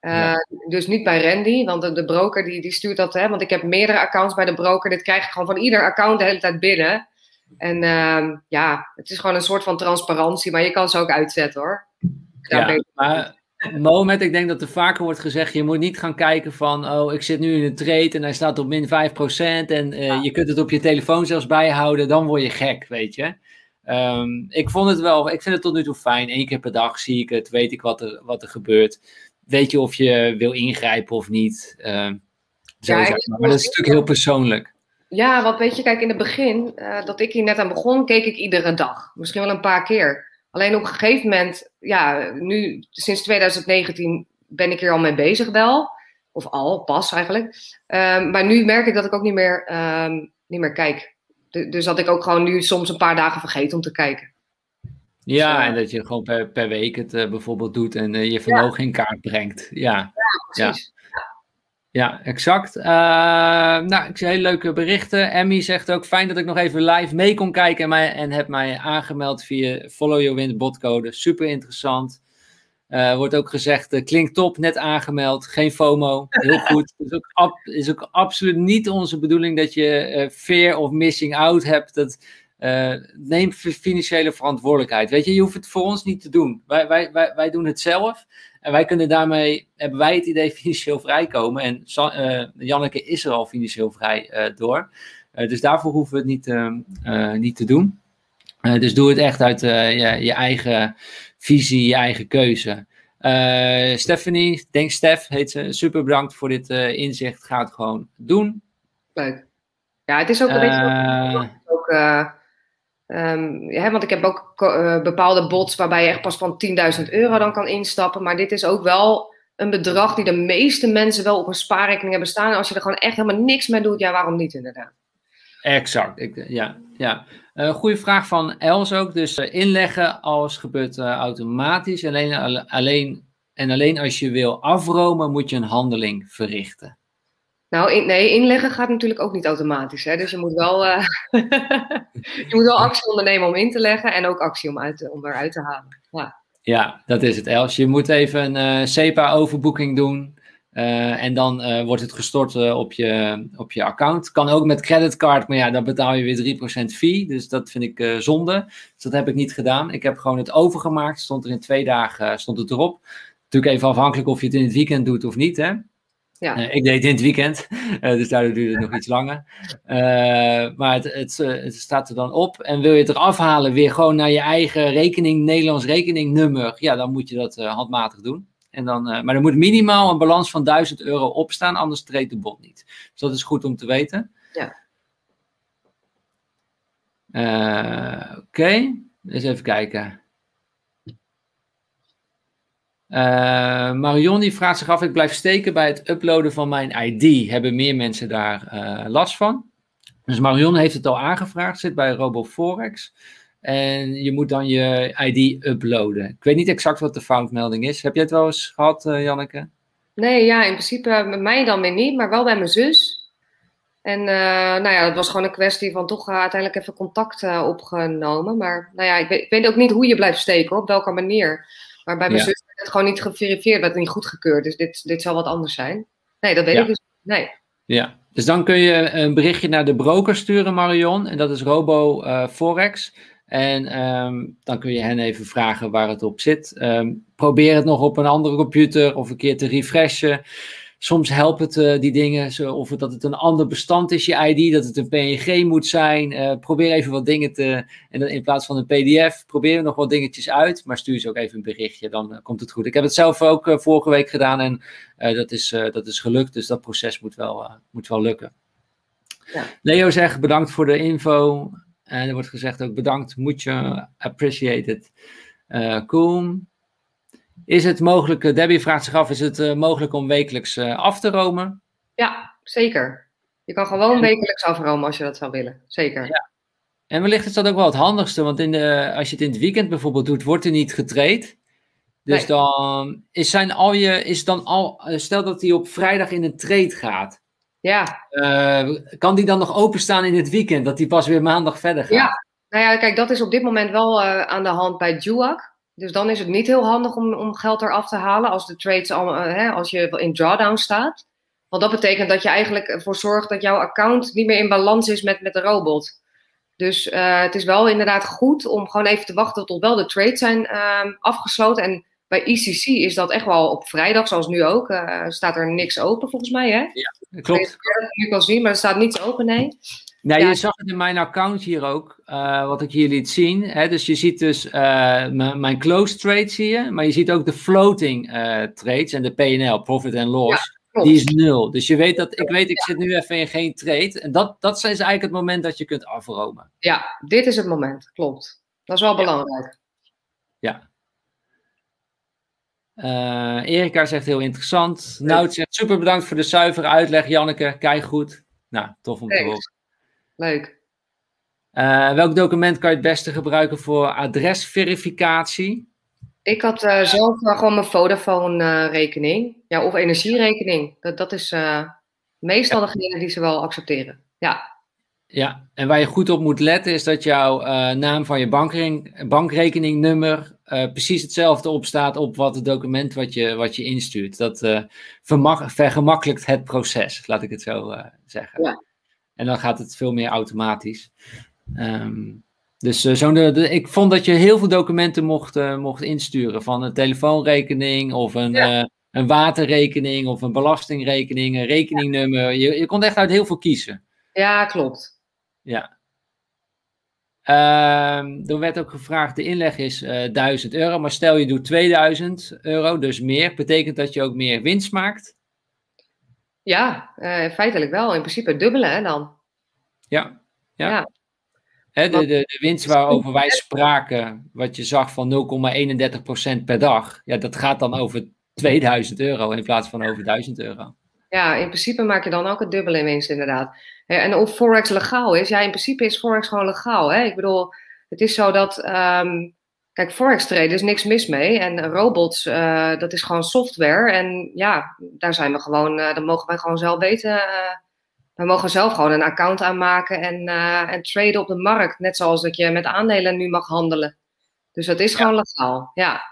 Ja. Dus niet bij Randy, want de, de, broker die, die stuurt dat. Hè, want ik heb meerdere accounts bij de broker. Dit krijg ik gewoon van ieder account de hele tijd binnen. En ehm, ja, het is gewoon een soort van transparantie, maar je kan ze ook uitzetten hoor. Ja, maar moment, ik denk dat er vaker wordt gezegd, je moet niet gaan kijken van, oh, ik zit nu in een trade en hij staat op min 5% en uh, je kunt het op je telefoon zelfs bijhouden, dan word je gek, weet je. Um, ik vond het wel, ik vind het tot nu toe fijn. Eén keer per dag zie ik het, weet ik wat er, wat er gebeurt. Weet je of je wil ingrijpen of niet. Uh, ja, maar. maar dat is natuurlijk heel persoonlijk. Ja, want weet je, kijk, in het begin, uh, dat ik hier net aan begon, keek ik iedere dag. Misschien wel een paar keer. Alleen op een gegeven moment, ja, nu sinds 2019 ben ik hier al mee bezig wel. Of al, pas eigenlijk. Um, maar nu merk ik dat ik ook niet meer, um, niet meer kijk. Dus dat ik ook gewoon nu soms een paar dagen vergeet om te kijken. Ja, dus, en dat je gewoon per, per week het uh, bijvoorbeeld doet en uh, je vermogen ja. in kaart brengt. Ja, ja precies. Ja, exact. Uh, nou, ik zie hele leuke berichten. Emmy zegt ook, fijn dat ik nog even live mee kon kijken en, mij, en heb mij aangemeld via Follow Your Wind botcode. Super interessant. Uh, wordt ook gezegd, uh, klinkt top, net aangemeld, geen FOMO, heel goed. Het is ook, ab, is ook absoluut niet onze bedoeling dat je fear of missing out hebt. Dat, neem financiële verantwoordelijkheid. Weet je, je hoeft het voor ons niet te doen. Wij, wij, wij, wij doen het zelf. En wij kunnen daarmee, hebben wij het idee financieel vrijkomen. En uh, Janneke is er al financieel vrij uh, door. Uh, dus daarvoor hoeven we het niet, niet te doen. dus doe het echt uit je, je, eigen visie, je eigen keuze. Stephanie, denk Stef, heet ze. Super bedankt voor dit inzicht. Ga het gewoon doen. Leuk. Ja, het is ook een beetje ook, Um, ja, want ik heb ook uh, bepaalde bots waarbij je echt pas van 10.000 euro dan kan instappen. Maar dit is ook wel een bedrag die de meeste mensen wel op een spaarrekening hebben staan. En als je er gewoon echt helemaal niks mee doet, ja, waarom niet inderdaad? Exact, ik, ja. ja. Uh, goede vraag van Els ook. Dus uh, inleggen, alles gebeurt automatisch. Alleen, alleen, en alleen als je wil afromen, moet je een handeling verrichten. Nou, in, nee, inleggen gaat natuurlijk ook niet automatisch. Hè? Dus je moet, wel, je moet wel actie ondernemen om in te leggen en ook actie om, uit, om eruit te halen. Ja. ja, dat is het, Els. Je moet even een SEPA-overboeking doen. Uh, en dan wordt het gestort op, je, op je account. Kan ook met creditcard, maar ja, dan betaal je weer 3% fee. Dus dat vind ik zonde. Dus dat heb ik niet gedaan. Ik heb gewoon het overgemaakt. Stond er in twee dagen stond het erop. Natuurlijk even afhankelijk of je het in het weekend doet of niet. Hè? Ja. Eh, ik deed het in het weekend, eh, dus daardoor duurde het nog iets langer. Eh, maar het, het, eh, het staat er dan op. En wil je het eraf halen, weer gewoon naar je eigen rekening, Nederlands rekeningnummer, ja, dan moet je dat eh, handmatig doen. En dan, eh, maar er moet minimaal een balans van 1000 euro opstaan, anders treedt de bot niet. Dus dat is goed om te weten. Ja. Eh, Oké, eens even kijken. Eh, Marion die vraagt zich af, ik blijf steken bij het uploaden van mijn ID. Hebben meer mensen daar last van? Dus Marion heeft het al aangevraagd, zit bij RoboForex. En je moet dan je ID uploaden. Ik weet niet exact wat de foutmelding is. Heb jij het wel eens gehad, eh, Janneke? Nee, ja, in principe eh, met mij dan weer niet, maar wel bij mijn zus. En eh, nou ja, het was gewoon een kwestie van toch uiteindelijk even contact opgenomen. Maar nou ja, ik weet, ik weet ook niet hoe je blijft steken, op welke manier. Maar bij mijn Ja. zus werd het gewoon niet geverifieerd, werd niet goedgekeurd. Dus dit, dit zal wat anders zijn. Nee, dat weet Ja. ik dus niet. Nee. Ja, dus dan kun je een berichtje naar de broker sturen, Marion. En dat is Robo Forex. En ehm, dan kun je hen even vragen waar het op zit. Ehm, probeer het nog op een andere computer of een keer te refreshen. Soms helpt het eh, die dingen, zo, of het, dat het een ander bestand is, je ID, dat het een PNG moet zijn. Eh, probeer even wat dingen te, en dan in plaats van een PDF, probeer nog wat dingetjes uit, maar stuur ze ook even een berichtje, dan eh, komt het goed. Ik heb het zelf ook vorige week gedaan en dat, is, dat is gelukt, dus dat proces moet wel, moet wel lukken. Ja. Leo zegt bedankt voor de info. En er wordt gezegd ook bedankt, moet je, appreciate it. Eh, cool. Is het mogelijk, eh, Debbie vraagt zich af, is het eh, mogelijk om wekelijks af te romen? Ja, zeker. Je kan gewoon wekelijks afromen als je dat zou willen. Zeker. Ja. En wellicht is dat ook wel het handigste, want in de, als je het in het weekend bijvoorbeeld doet, wordt er niet getraind. Dus Nee. dan is, zijn al je, is dan al, stel dat hij op vrijdag in een trade gaat. Ja, eh, kan die dan nog openstaan in het weekend, dat die pas weer maandag verder gaat? Ja. nou ja, kijk, dat is op dit moment wel eh, aan de hand bij Juac. Dus dan is het niet heel handig om, om geld eraf te halen als de trades al, eh, hè, als je in drawdown staat. Want dat betekent dat je eigenlijk ervoor zorgt dat jouw account niet meer in balans is met, met de robot. Dus het is wel inderdaad goed om gewoon even te wachten tot wel de trades zijn ehm, afgesloten. En bij ECC is dat echt wel op vrijdag, zoals nu ook. eh, staat er niks open volgens mij, hè? Klopt. Ik nu kan zien, maar er staat niets open, nee. Nou, Ja. je zag het in mijn account hier ook, eh, wat ik hier liet zien. Hè? Dus je ziet dus eh, mijn close trade zie je, maar je ziet ook de floating trades en de PNL, profit and loss. Die is nul. Dus je weet dat, ik weet, ik zit nu even in geen trade. En dat, dat is eigenlijk het moment dat je kunt afromen. Ja, dit is het moment, klopt. Dat is wel belangrijk. Ja. Eh, Erika zegt heel interessant. Nout zegt super bedankt voor de zuivere uitleg, Janneke. Kijk goed. Nou, tof om te horen. Leuk. Eh, welk document kan je het beste gebruiken voor adresverificatie? Ik had eh, zelf gewoon mijn Vodafone-rekening. ja, of energierekening. Dat, dat is meestal degene die ze wel accepteren. Ja, Ja, en waar je goed op moet letten is dat jouw naam van je bankrekening, bankrekeningnummer eh, precies hetzelfde opstaat op wat het document wat je, wat je instuurt. Dat vermak- vergemakkelijkt het proces, laat ik het zo eh, zeggen. Ja. En dan gaat het veel meer automatisch. Ehm, dus zo'n ik vond dat je heel veel documenten mocht, mocht insturen. Van een telefoonrekening of een, Ja. een waterrekening of een belastingrekening, een rekeningnummer. Je, je kon echt uit heel veel kiezen. ja klopt. Ja. Ehm, er werd ook gevraagd, de inleg is eh 1000 euro, maar stel je doet 2000 euro, dus meer, betekent dat je ook meer winst maakt? Ja, eh, feitelijk wel. In principe het dubbele hè, dan. Ja. ja. De, de, de winst waarover wij spraken, wat je zag van 0,31% per dag, ja, dat gaat dan over 2000 euro in plaats van over 1000 euro. Ja, in principe maak je dan ook het dubbele in winst inderdaad. En of Forex legaal is, ja, in principe is Forex gewoon legaal. Hè? Ik bedoel, het is zo dat, ehm, kijk, Forex traden is niks mis mee. En robots, eh, dat is gewoon software. En ja, daar zijn we gewoon, eh dan mogen wij gewoon zelf weten. eh, wij mogen zelf gewoon een account aanmaken en, eh, en traden op de markt. Net zoals dat je met aandelen nu mag handelen. Dus dat is gewoon legaal, ja.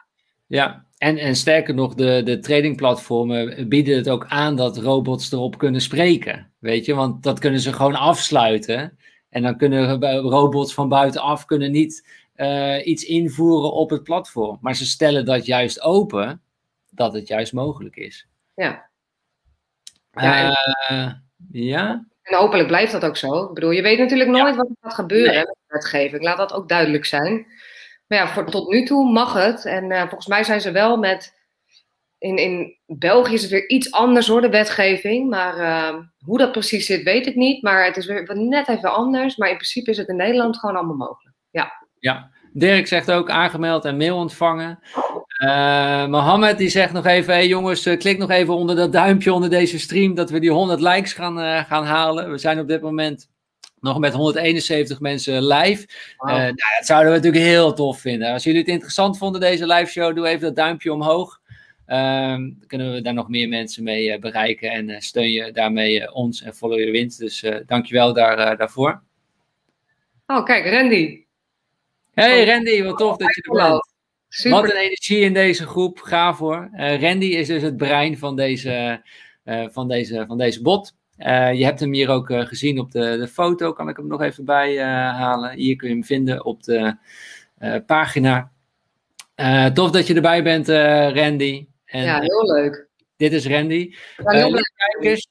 Ja, en, en sterker nog, de, de tradingplatformen bieden het ook aan dat robots erop kunnen spreken. Weet je, want dat kunnen ze gewoon afsluiten. En dan kunnen robots van buitenaf kunnen niet eh, iets invoeren op het platform. Maar ze stellen dat juist open, dat het juist mogelijk is. Ja. Ja, en, Eh, ja? en hopelijk blijft dat ook zo. Ik bedoel, je weet natuurlijk nooit wat er gaat gebeuren Nee. met de wetgeving. Laat dat ook duidelijk zijn. Maar ja, voor, tot nu toe mag het. En eh, volgens mij zijn ze wel met. In, in België is het weer iets anders hoor, de wetgeving. Maar eh, hoe dat precies zit, weet ik niet. Maar het is weer net even anders. Maar in principe is het in Nederland gewoon allemaal mogelijk. Ja. Dirk zegt ook aangemeld en mail ontvangen. Eh Mohammed die zegt nog even, hey jongens, klik nog even onder dat duimpje onder deze stream, dat we die 100 likes gaan, gaan halen. We zijn op dit moment nog met 171 mensen live. Eh, nou, dat zouden we natuurlijk heel tof vinden. Als jullie het interessant vonden, deze live show, doe even dat duimpje omhoog. Ehm, dan kunnen we daar nog meer mensen mee eh, bereiken en eh, steun je daarmee ons en Follow Your Wind. Dus dankjewel daar, daarvoor. Oh, kijk, Randy. Hey Randy, wat tof dat je er bent. Super. Wat een energie in deze groep, gaaf hoor. Randy is dus het brein van deze, van deze, van deze bot. Eh, je hebt hem hier ook eh, gezien op de, de foto, kan ik hem nog even bij eh, halen. Hier kun je hem vinden op de pagina. Tof dat je erbij bent, Randy. En, Ja, heel leuk. dit is Randy. Heel lieve kijkers,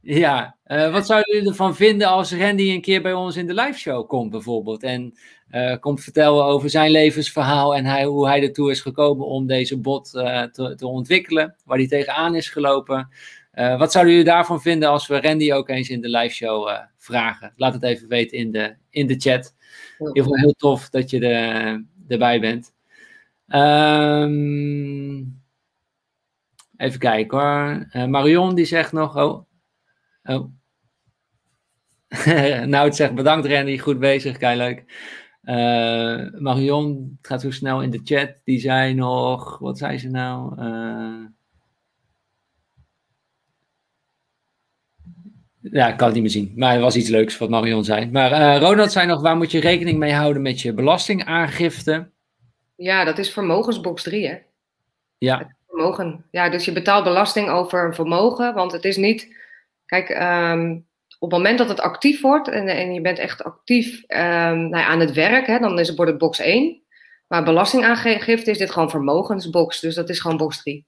ja, wat zouden jullie ervan vinden als Randy een keer bij ons in de live show komt bijvoorbeeld? En komt vertellen over zijn levensverhaal en hij, hoe hij ertoe is gekomen om deze bot te, te ontwikkelen, waar hij tegenaan is gelopen. Eh, wat zouden jullie daarvan vinden als we Randy ook eens in de live show eh, vragen? Laat het even weten in de, in de chat. In ieder geval heel tof dat je er, erbij bent. Ehm, even kijken hoor. Eh, Marion die zegt nog. Oh. oh. nou, het zegt bedankt Randy, goed bezig, kei leuk. Marion, het gaat zo snel in de chat. Die zei nog. Wat zei ze nou? Ja, ik kan het niet meer zien. Maar het was iets leuks wat Marion zei. Maar eh, Ronald zei nog, waar moet je rekening mee houden met je belastingaangifte? Ja, dat is vermogensbox 3, hè? Ja, Vermogen. Ja, dus je betaalt belasting over een vermogen, want het is niet. Kijk, ehm, op het moment dat het actief wordt en, en je bent echt actief ehm, nou ja, aan het werk, hè, dan is het, wordt het box 1. Maar belastingaangifte is dit gewoon vermogensbox, dus dat is gewoon box 3.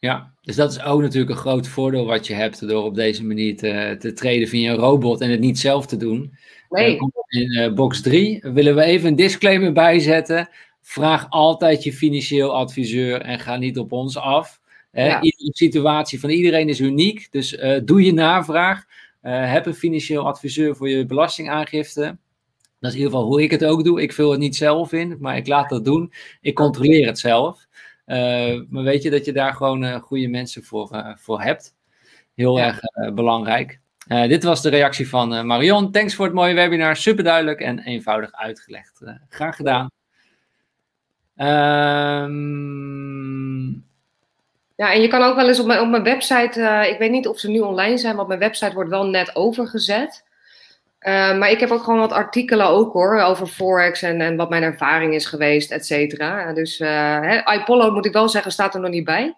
Ja, dus dat is ook natuurlijk een groot voordeel wat je hebt door op deze manier te, te treden via een robot en het niet zelf te doen. Nee, Eh, in eh, box 3 willen we even een disclaimer bijzetten. Vraag altijd je financieel adviseur en ga niet op ons af. Hè, Ja. Iedere situatie van iedereen is uniek, dus eh, doe je navraag. Eh, heb een financieel adviseur voor je belastingaangifte. Dat is in ieder geval hoe ik het ook doe. Ik vul het niet zelf in, maar ik laat dat doen. Ik controleer het zelf. Eh, maar weet je dat je daar gewoon eh, goede mensen voor, eh, voor hebt. Heel Ja. erg belangrijk. Dit was de reactie van Marion. Thanks voor het mooie webinar. Super duidelijk en eenvoudig uitgelegd. Graag gedaan. Ehm, Ja, en je kan ook wel eens op mijn, op mijn website, eh, ik weet niet of ze nu online zijn, want mijn website wordt wel net overgezet. Eh, maar ik heb ook gewoon wat artikelen ook hoor, over Forex en, en wat mijn ervaring is geweest, et cetera. Dus eh hè, iPollo moet ik wel zeggen, staat er nog niet bij.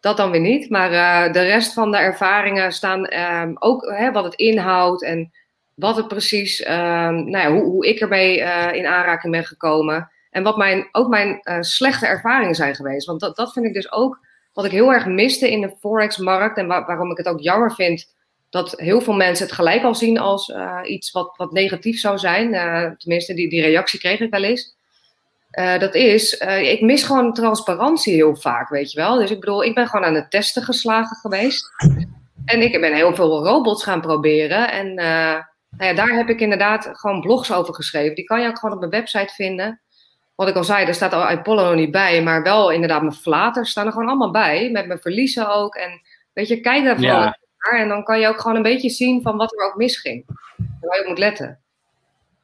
Dat dan weer niet. Maar eh, de rest van de ervaringen staan ehm, ook wat het inhoudt en wat het precies, ehm, nou ja, hoe, hoe ik ermee in aanraking ben gekomen. En wat mijn, ook mijn slechte ervaringen zijn geweest. Want dat, dat vind ik dus ook wat ik heel erg miste in de Forex-markt. En waar- waarom ik het ook jammer vind dat heel veel mensen het gelijk al zien als eh, iets wat, wat negatief zou zijn. Eh, tenminste, die, die reactie kreeg ik wel eens. Eh, dat is, ik mis gewoon transparantie heel vaak, weet je wel. Dus ik bedoel, ik ben gewoon aan het testen geslagen geweest. En ik ben heel veel robots gaan proberen. En nou ja, daar heb ik inderdaad gewoon blogs over geschreven. Die kan je ook gewoon op mijn website vinden. Wat ik al zei, er staat al Apollo niet bij. Maar wel inderdaad mijn flaters staan er gewoon allemaal bij. Met mijn verliezen ook. En weet je, kijk daar vooral. En dan kan je ook gewoon een beetje zien van wat er ook misging. Waar je op moet letten.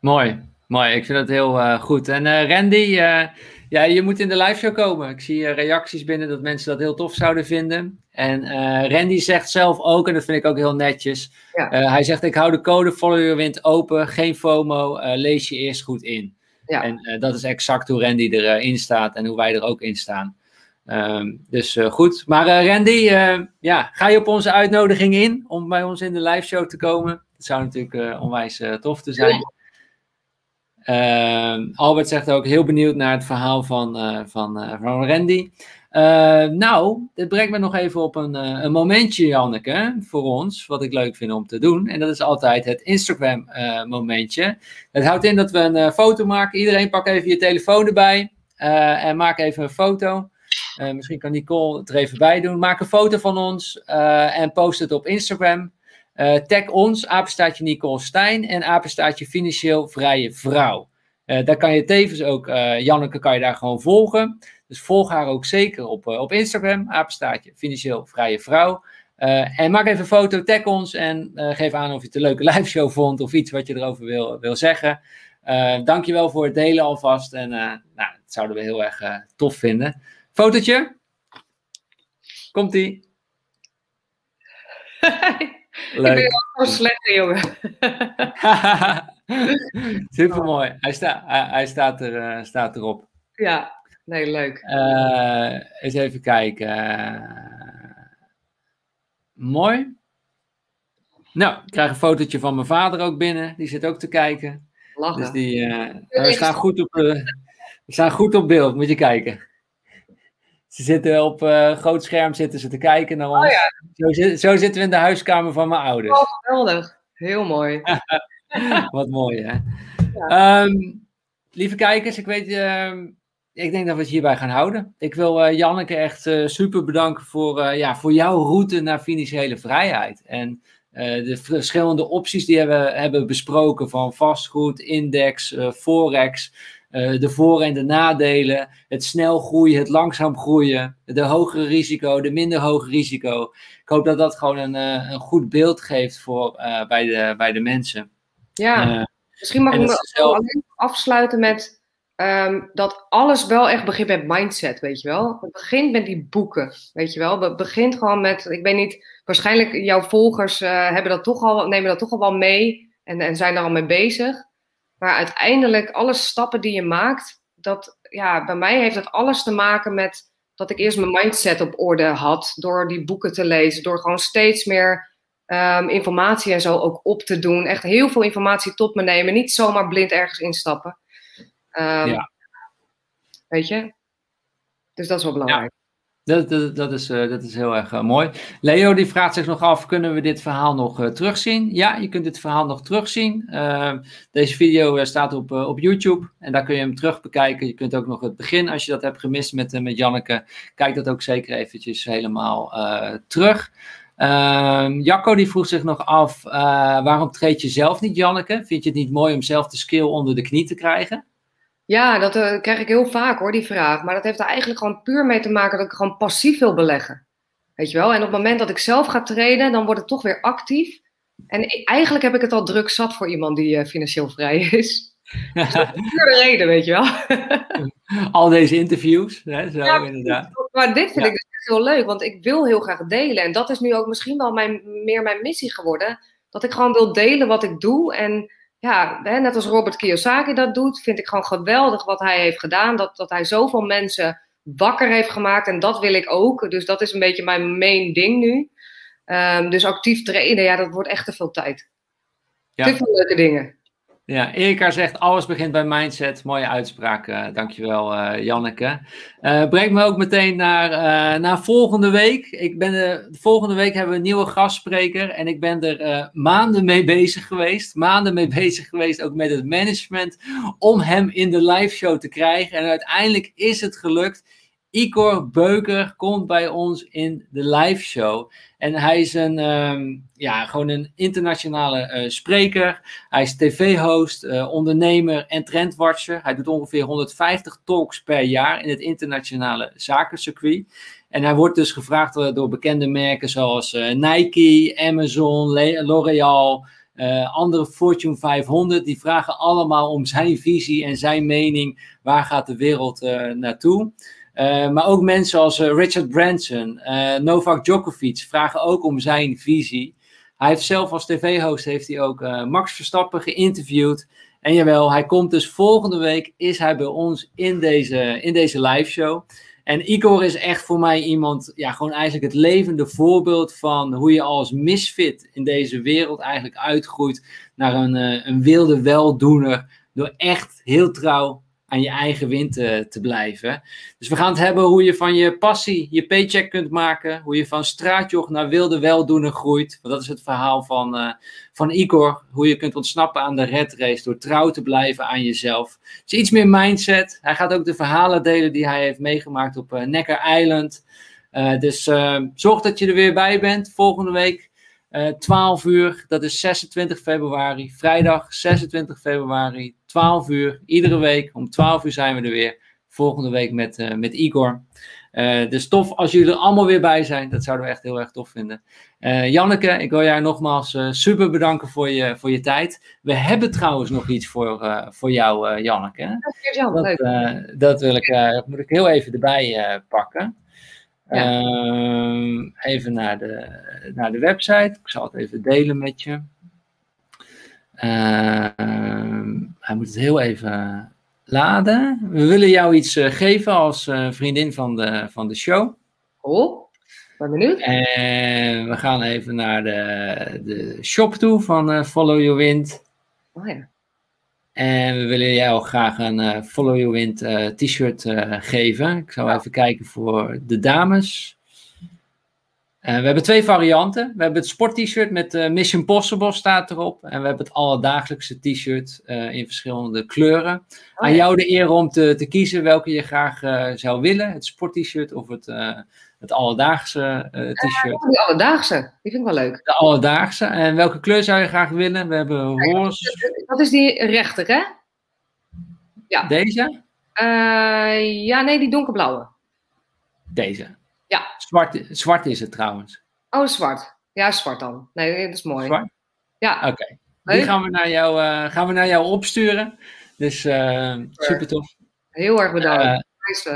mooi, mooi. Ik vind dat heel eh, goed. En eh, Randy, eh, ja, je moet in de live show komen. Ik zie reacties binnen dat mensen dat heel tof zouden vinden. En Randy zegt zelf ook, en dat vind ik ook heel netjes. Ja. hij zegt: Ik hou de code Follow Your Wind open, geen FOMO, lees je eerst goed in. Ja. En dat is exact hoe Randy erin staat en hoe wij er ook in staan. Ehm, dus eh, goed. Maar eh, Randy, eh, ja, ga je op onze uitnodiging in om bij ons in de live show te komen? Dat zou natuurlijk onwijs tof te zijn. Ehm, Albert zegt ook heel benieuwd naar het verhaal van, van, van Randy. nou, dit brengt me nog even op een, een momentje, Janneke, voor ons, wat ik leuk vind om te doen. En dat is altijd het Instagram-momentje. Het houdt in dat we een foto maken. Iedereen pak even je telefoon erbij en maak even een foto. Misschien kan Nicole het er even bij doen. Maak een foto van ons en post het op Instagram. Uh, tag ons, apenstaatje Nicole Stijn en apenstaatje Financieel Vrije Vrouw. Daar kan je tevens ook, Janneke kan je daar gewoon volgen. Dus volg haar ook zeker op, op Instagram, apenstaatje Financieel Vrije Vrouw. en maak even een foto, tag ons en geef aan of je het een leuke live show vond of iets wat je erover wil, wil zeggen. dankjewel voor het delen alvast en nou, dat zouden we heel erg tof vinden. Fotootje? Komt-ie? Leuk. Ik ben gewoon slecht, jongen. Super mooi. Hij, sta, hij, staat, er, uh, staat erop. Ja, nee, leuk. Uh, eens even kijken. mooi. Nou, ik krijg een fotootje van mijn vader ook binnen. Die zit ook te kijken. Lachen. Dus die, uh, we, staan goed op, we staan goed op beeld, moet je kijken. Ze zitten op uh, groot scherm zitten ze te kijken naar oh ons. Oh, ja. zo, zo, zitten we in de huiskamer van mijn ouders. Oh, geweldig. Heel mooi. Wat mooi, hè? Ja. Um, lieve kijkers, ik weet... Uh, ik denk dat we het hierbij gaan houden. Ik wil uh, Janneke echt uh, super bedanken voor, ja, voor jouw route naar financiële vrijheid. En de verschillende opties die we hebben besproken van vastgoed, index, forex. Eh, de voor- en de nadelen, het snel groeien, het langzaam groeien, de hogere risico, de minder hoge risico. Ik hoop dat dat gewoon een, uh, een goed beeld geeft voor, uh, bij, de, bij de mensen. Ja, misschien mag ik zelf... alleen afsluiten met um, dat alles wel echt begint met mindset, weet je wel. Het begint met die boeken, weet je wel. Het begint gewoon met, ik weet niet, waarschijnlijk jouw volgers hebben dat toch al, nemen dat toch al wel mee en, en zijn daar al mee bezig. Maar uiteindelijk, alle stappen die je maakt, dat, ja, bij mij heeft dat alles te maken met dat ik eerst mijn mindset op orde had. Door die boeken te lezen, door gewoon steeds meer um, informatie en zo ook op te doen. Echt heel veel informatie tot me nemen. Niet zomaar blind ergens instappen. Um, ja. Weet je? Dus dat is wel belangrijk. Dat, dat, dat, is, uh, dat is heel erg uh, mooi. Leo die vraagt zich nog af, kunnen we dit verhaal nog uh, terugzien? Ja, je kunt dit verhaal nog terugzien. Ehm, deze video staat op, op YouTube en daar kun je hem terug bekijken. Je kunt ook nog het begin, als je dat hebt gemist met, met Janneke, kijk dat ook zeker eventjes helemaal terug. Ehm, Jacco die vroeg zich nog af, waarom treed je zelf niet Janneke? Vind je het niet mooi om zelf de skill onder de knie te krijgen? Ja, dat uh, krijg ik heel vaak hoor, die vraag. Maar dat heeft er eigenlijk gewoon puur mee te maken dat ik gewoon passief wil beleggen. Weet je wel? En op het moment dat ik zelf ga treden, dan wordt het toch weer actief. En eigenlijk heb ik het al druk zat voor iemand die uh, financieel vrij is. Dus dat is puur de reden, weet je wel. al deze interviews, hè, zo ja, inderdaad. Maar dit vind ik dus echt heel leuk, want ik wil heel graag delen. En dat is nu ook misschien wel mijn, meer mijn missie geworden. Dat ik gewoon wil delen wat ik doe en ja, net als Robert Kiyosaki dat doet, vind ik gewoon geweldig wat hij heeft gedaan. Dat, dat hij zoveel mensen wakker heeft gemaakt en dat wil ik ook. Dus dat is een beetje mijn main ding nu. Um, dus actief trainen, ja, dat wordt echt te veel tijd. Ja. Te veel leuke dingen. Ja, Erika zegt alles begint bij mindset. Mooie uitspraak. Uh, dankjewel uh, Janneke. Uh, breng me ook meteen naar, naar volgende week. Ik ben de, volgende week hebben we een nieuwe gastspreker. En ik ben er maanden mee bezig geweest. Maanden mee bezig geweest ook met het management. Om hem in de live show te krijgen. En uiteindelijk is het gelukt. Igor Beuker komt bij ons in de live show. En hij is een, um, ja, gewoon een internationale uh, spreker. Hij is tv-host, uh, ondernemer en trendwatcher. Hij doet ongeveer 150 talks per jaar in het internationale zakencircuit. En hij wordt dus gevraagd uh, door bekende merken zoals Nike, Amazon, L'Oreal, andere Fortune 500. Die vragen allemaal om zijn visie en zijn mening. Waar gaat de wereld naartoe? Uh, maar ook mensen als uh, Richard Branson, uh, Novak Djokovic vragen ook om zijn visie. Hij heeft zelf als tv-host heeft hij ook Max Verstappen geïnterviewd. En jawel, hij komt dus volgende week is hij bij ons in deze, in deze live show. En Igor is echt voor mij iemand, ja, gewoon eigenlijk het levende voorbeeld van hoe je als misfit in deze wereld eigenlijk uitgroeit naar een, een wilde weldoener door echt heel trouw aan je eigen wind te, te blijven. Dus we gaan het hebben hoe je van je passie je paycheck kunt maken. Hoe je van straatjoch naar wilde weldoener groeit. Want dat is het verhaal van, uh, van Igor. Hoe je kunt ontsnappen aan de red race door trouw te blijven aan jezelf. Dus iets meer mindset. Hij gaat ook de verhalen delen die hij heeft meegemaakt op uh, Necker Island. Dus zorg dat je er weer bij bent volgende week. 12 uur, dat is 26 februari, vrijdag 26 februari, 12 uur, iedere week. Om 12 uur zijn we er weer. Volgende week met, uh, met Igor. Uh, dus tof als jullie er allemaal weer bij zijn. Dat zouden we echt heel erg tof vinden. Uh, Janneke, ik wil jij nogmaals super bedanken voor je, voor je tijd. We hebben trouwens nog iets voor, voor jou, Janneke. Dat, dat wil ik, moet ik heel even erbij pakken. Ja. Ehm, even naar de, naar de website. Ik zal het even delen met je. Ehm, hij moet het heel even laden. We willen jou iets uh, geven als uh, vriendin van de, van de show. Oh, ben benieuwd. En we gaan even naar de, de shop toe van uh, Follow Your Wind. Oh ja. En we willen jou graag een Follow Your Wind t-shirt geven. Ik zal even kijken voor de dames. We hebben twee varianten. We hebben het sport-t-shirt met uh, Mission Possible staat erop. En we hebben het alledagelijkse t-shirt in verschillende kleuren. Oh, Aan jou de eer om te, te kiezen welke je graag zou willen. Het sport-t-shirt of het, het alledaagse t-shirt. de alledaagse, die vind ik wel leuk. De alledaagse. En welke kleur zou je graag willen? We hebben roze. Dat is die rechter, hè? Ja. Deze? ja, nee, die donkerblauwe. Deze. Ja. Zwart, zwart is het trouwens. Oh, zwart. Ja, zwart dan. Nee, dat is mooi. Zwart? Ja. Oké. Okay. Die gaan we, naar jou, uh, gaan we naar jou opsturen. Dus super tof. Heel erg bedankt.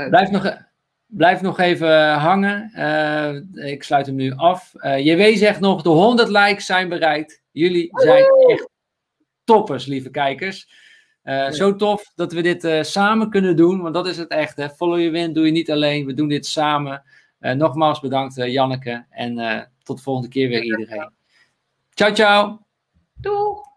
Blijf, nog, blijf nog even hangen. ik sluit hem nu af. JW zegt nog, de 100 likes zijn bereikt. Jullie zijn echt toppers, lieve kijkers. Uh, zo tof dat we dit uh, samen kunnen doen, want dat is het echt. Hè. Follow your win doe je niet alleen, we doen dit samen. Uh, nogmaals bedankt Janneke en tot de volgende keer weer iedereen. Ciao, ciao. Doei.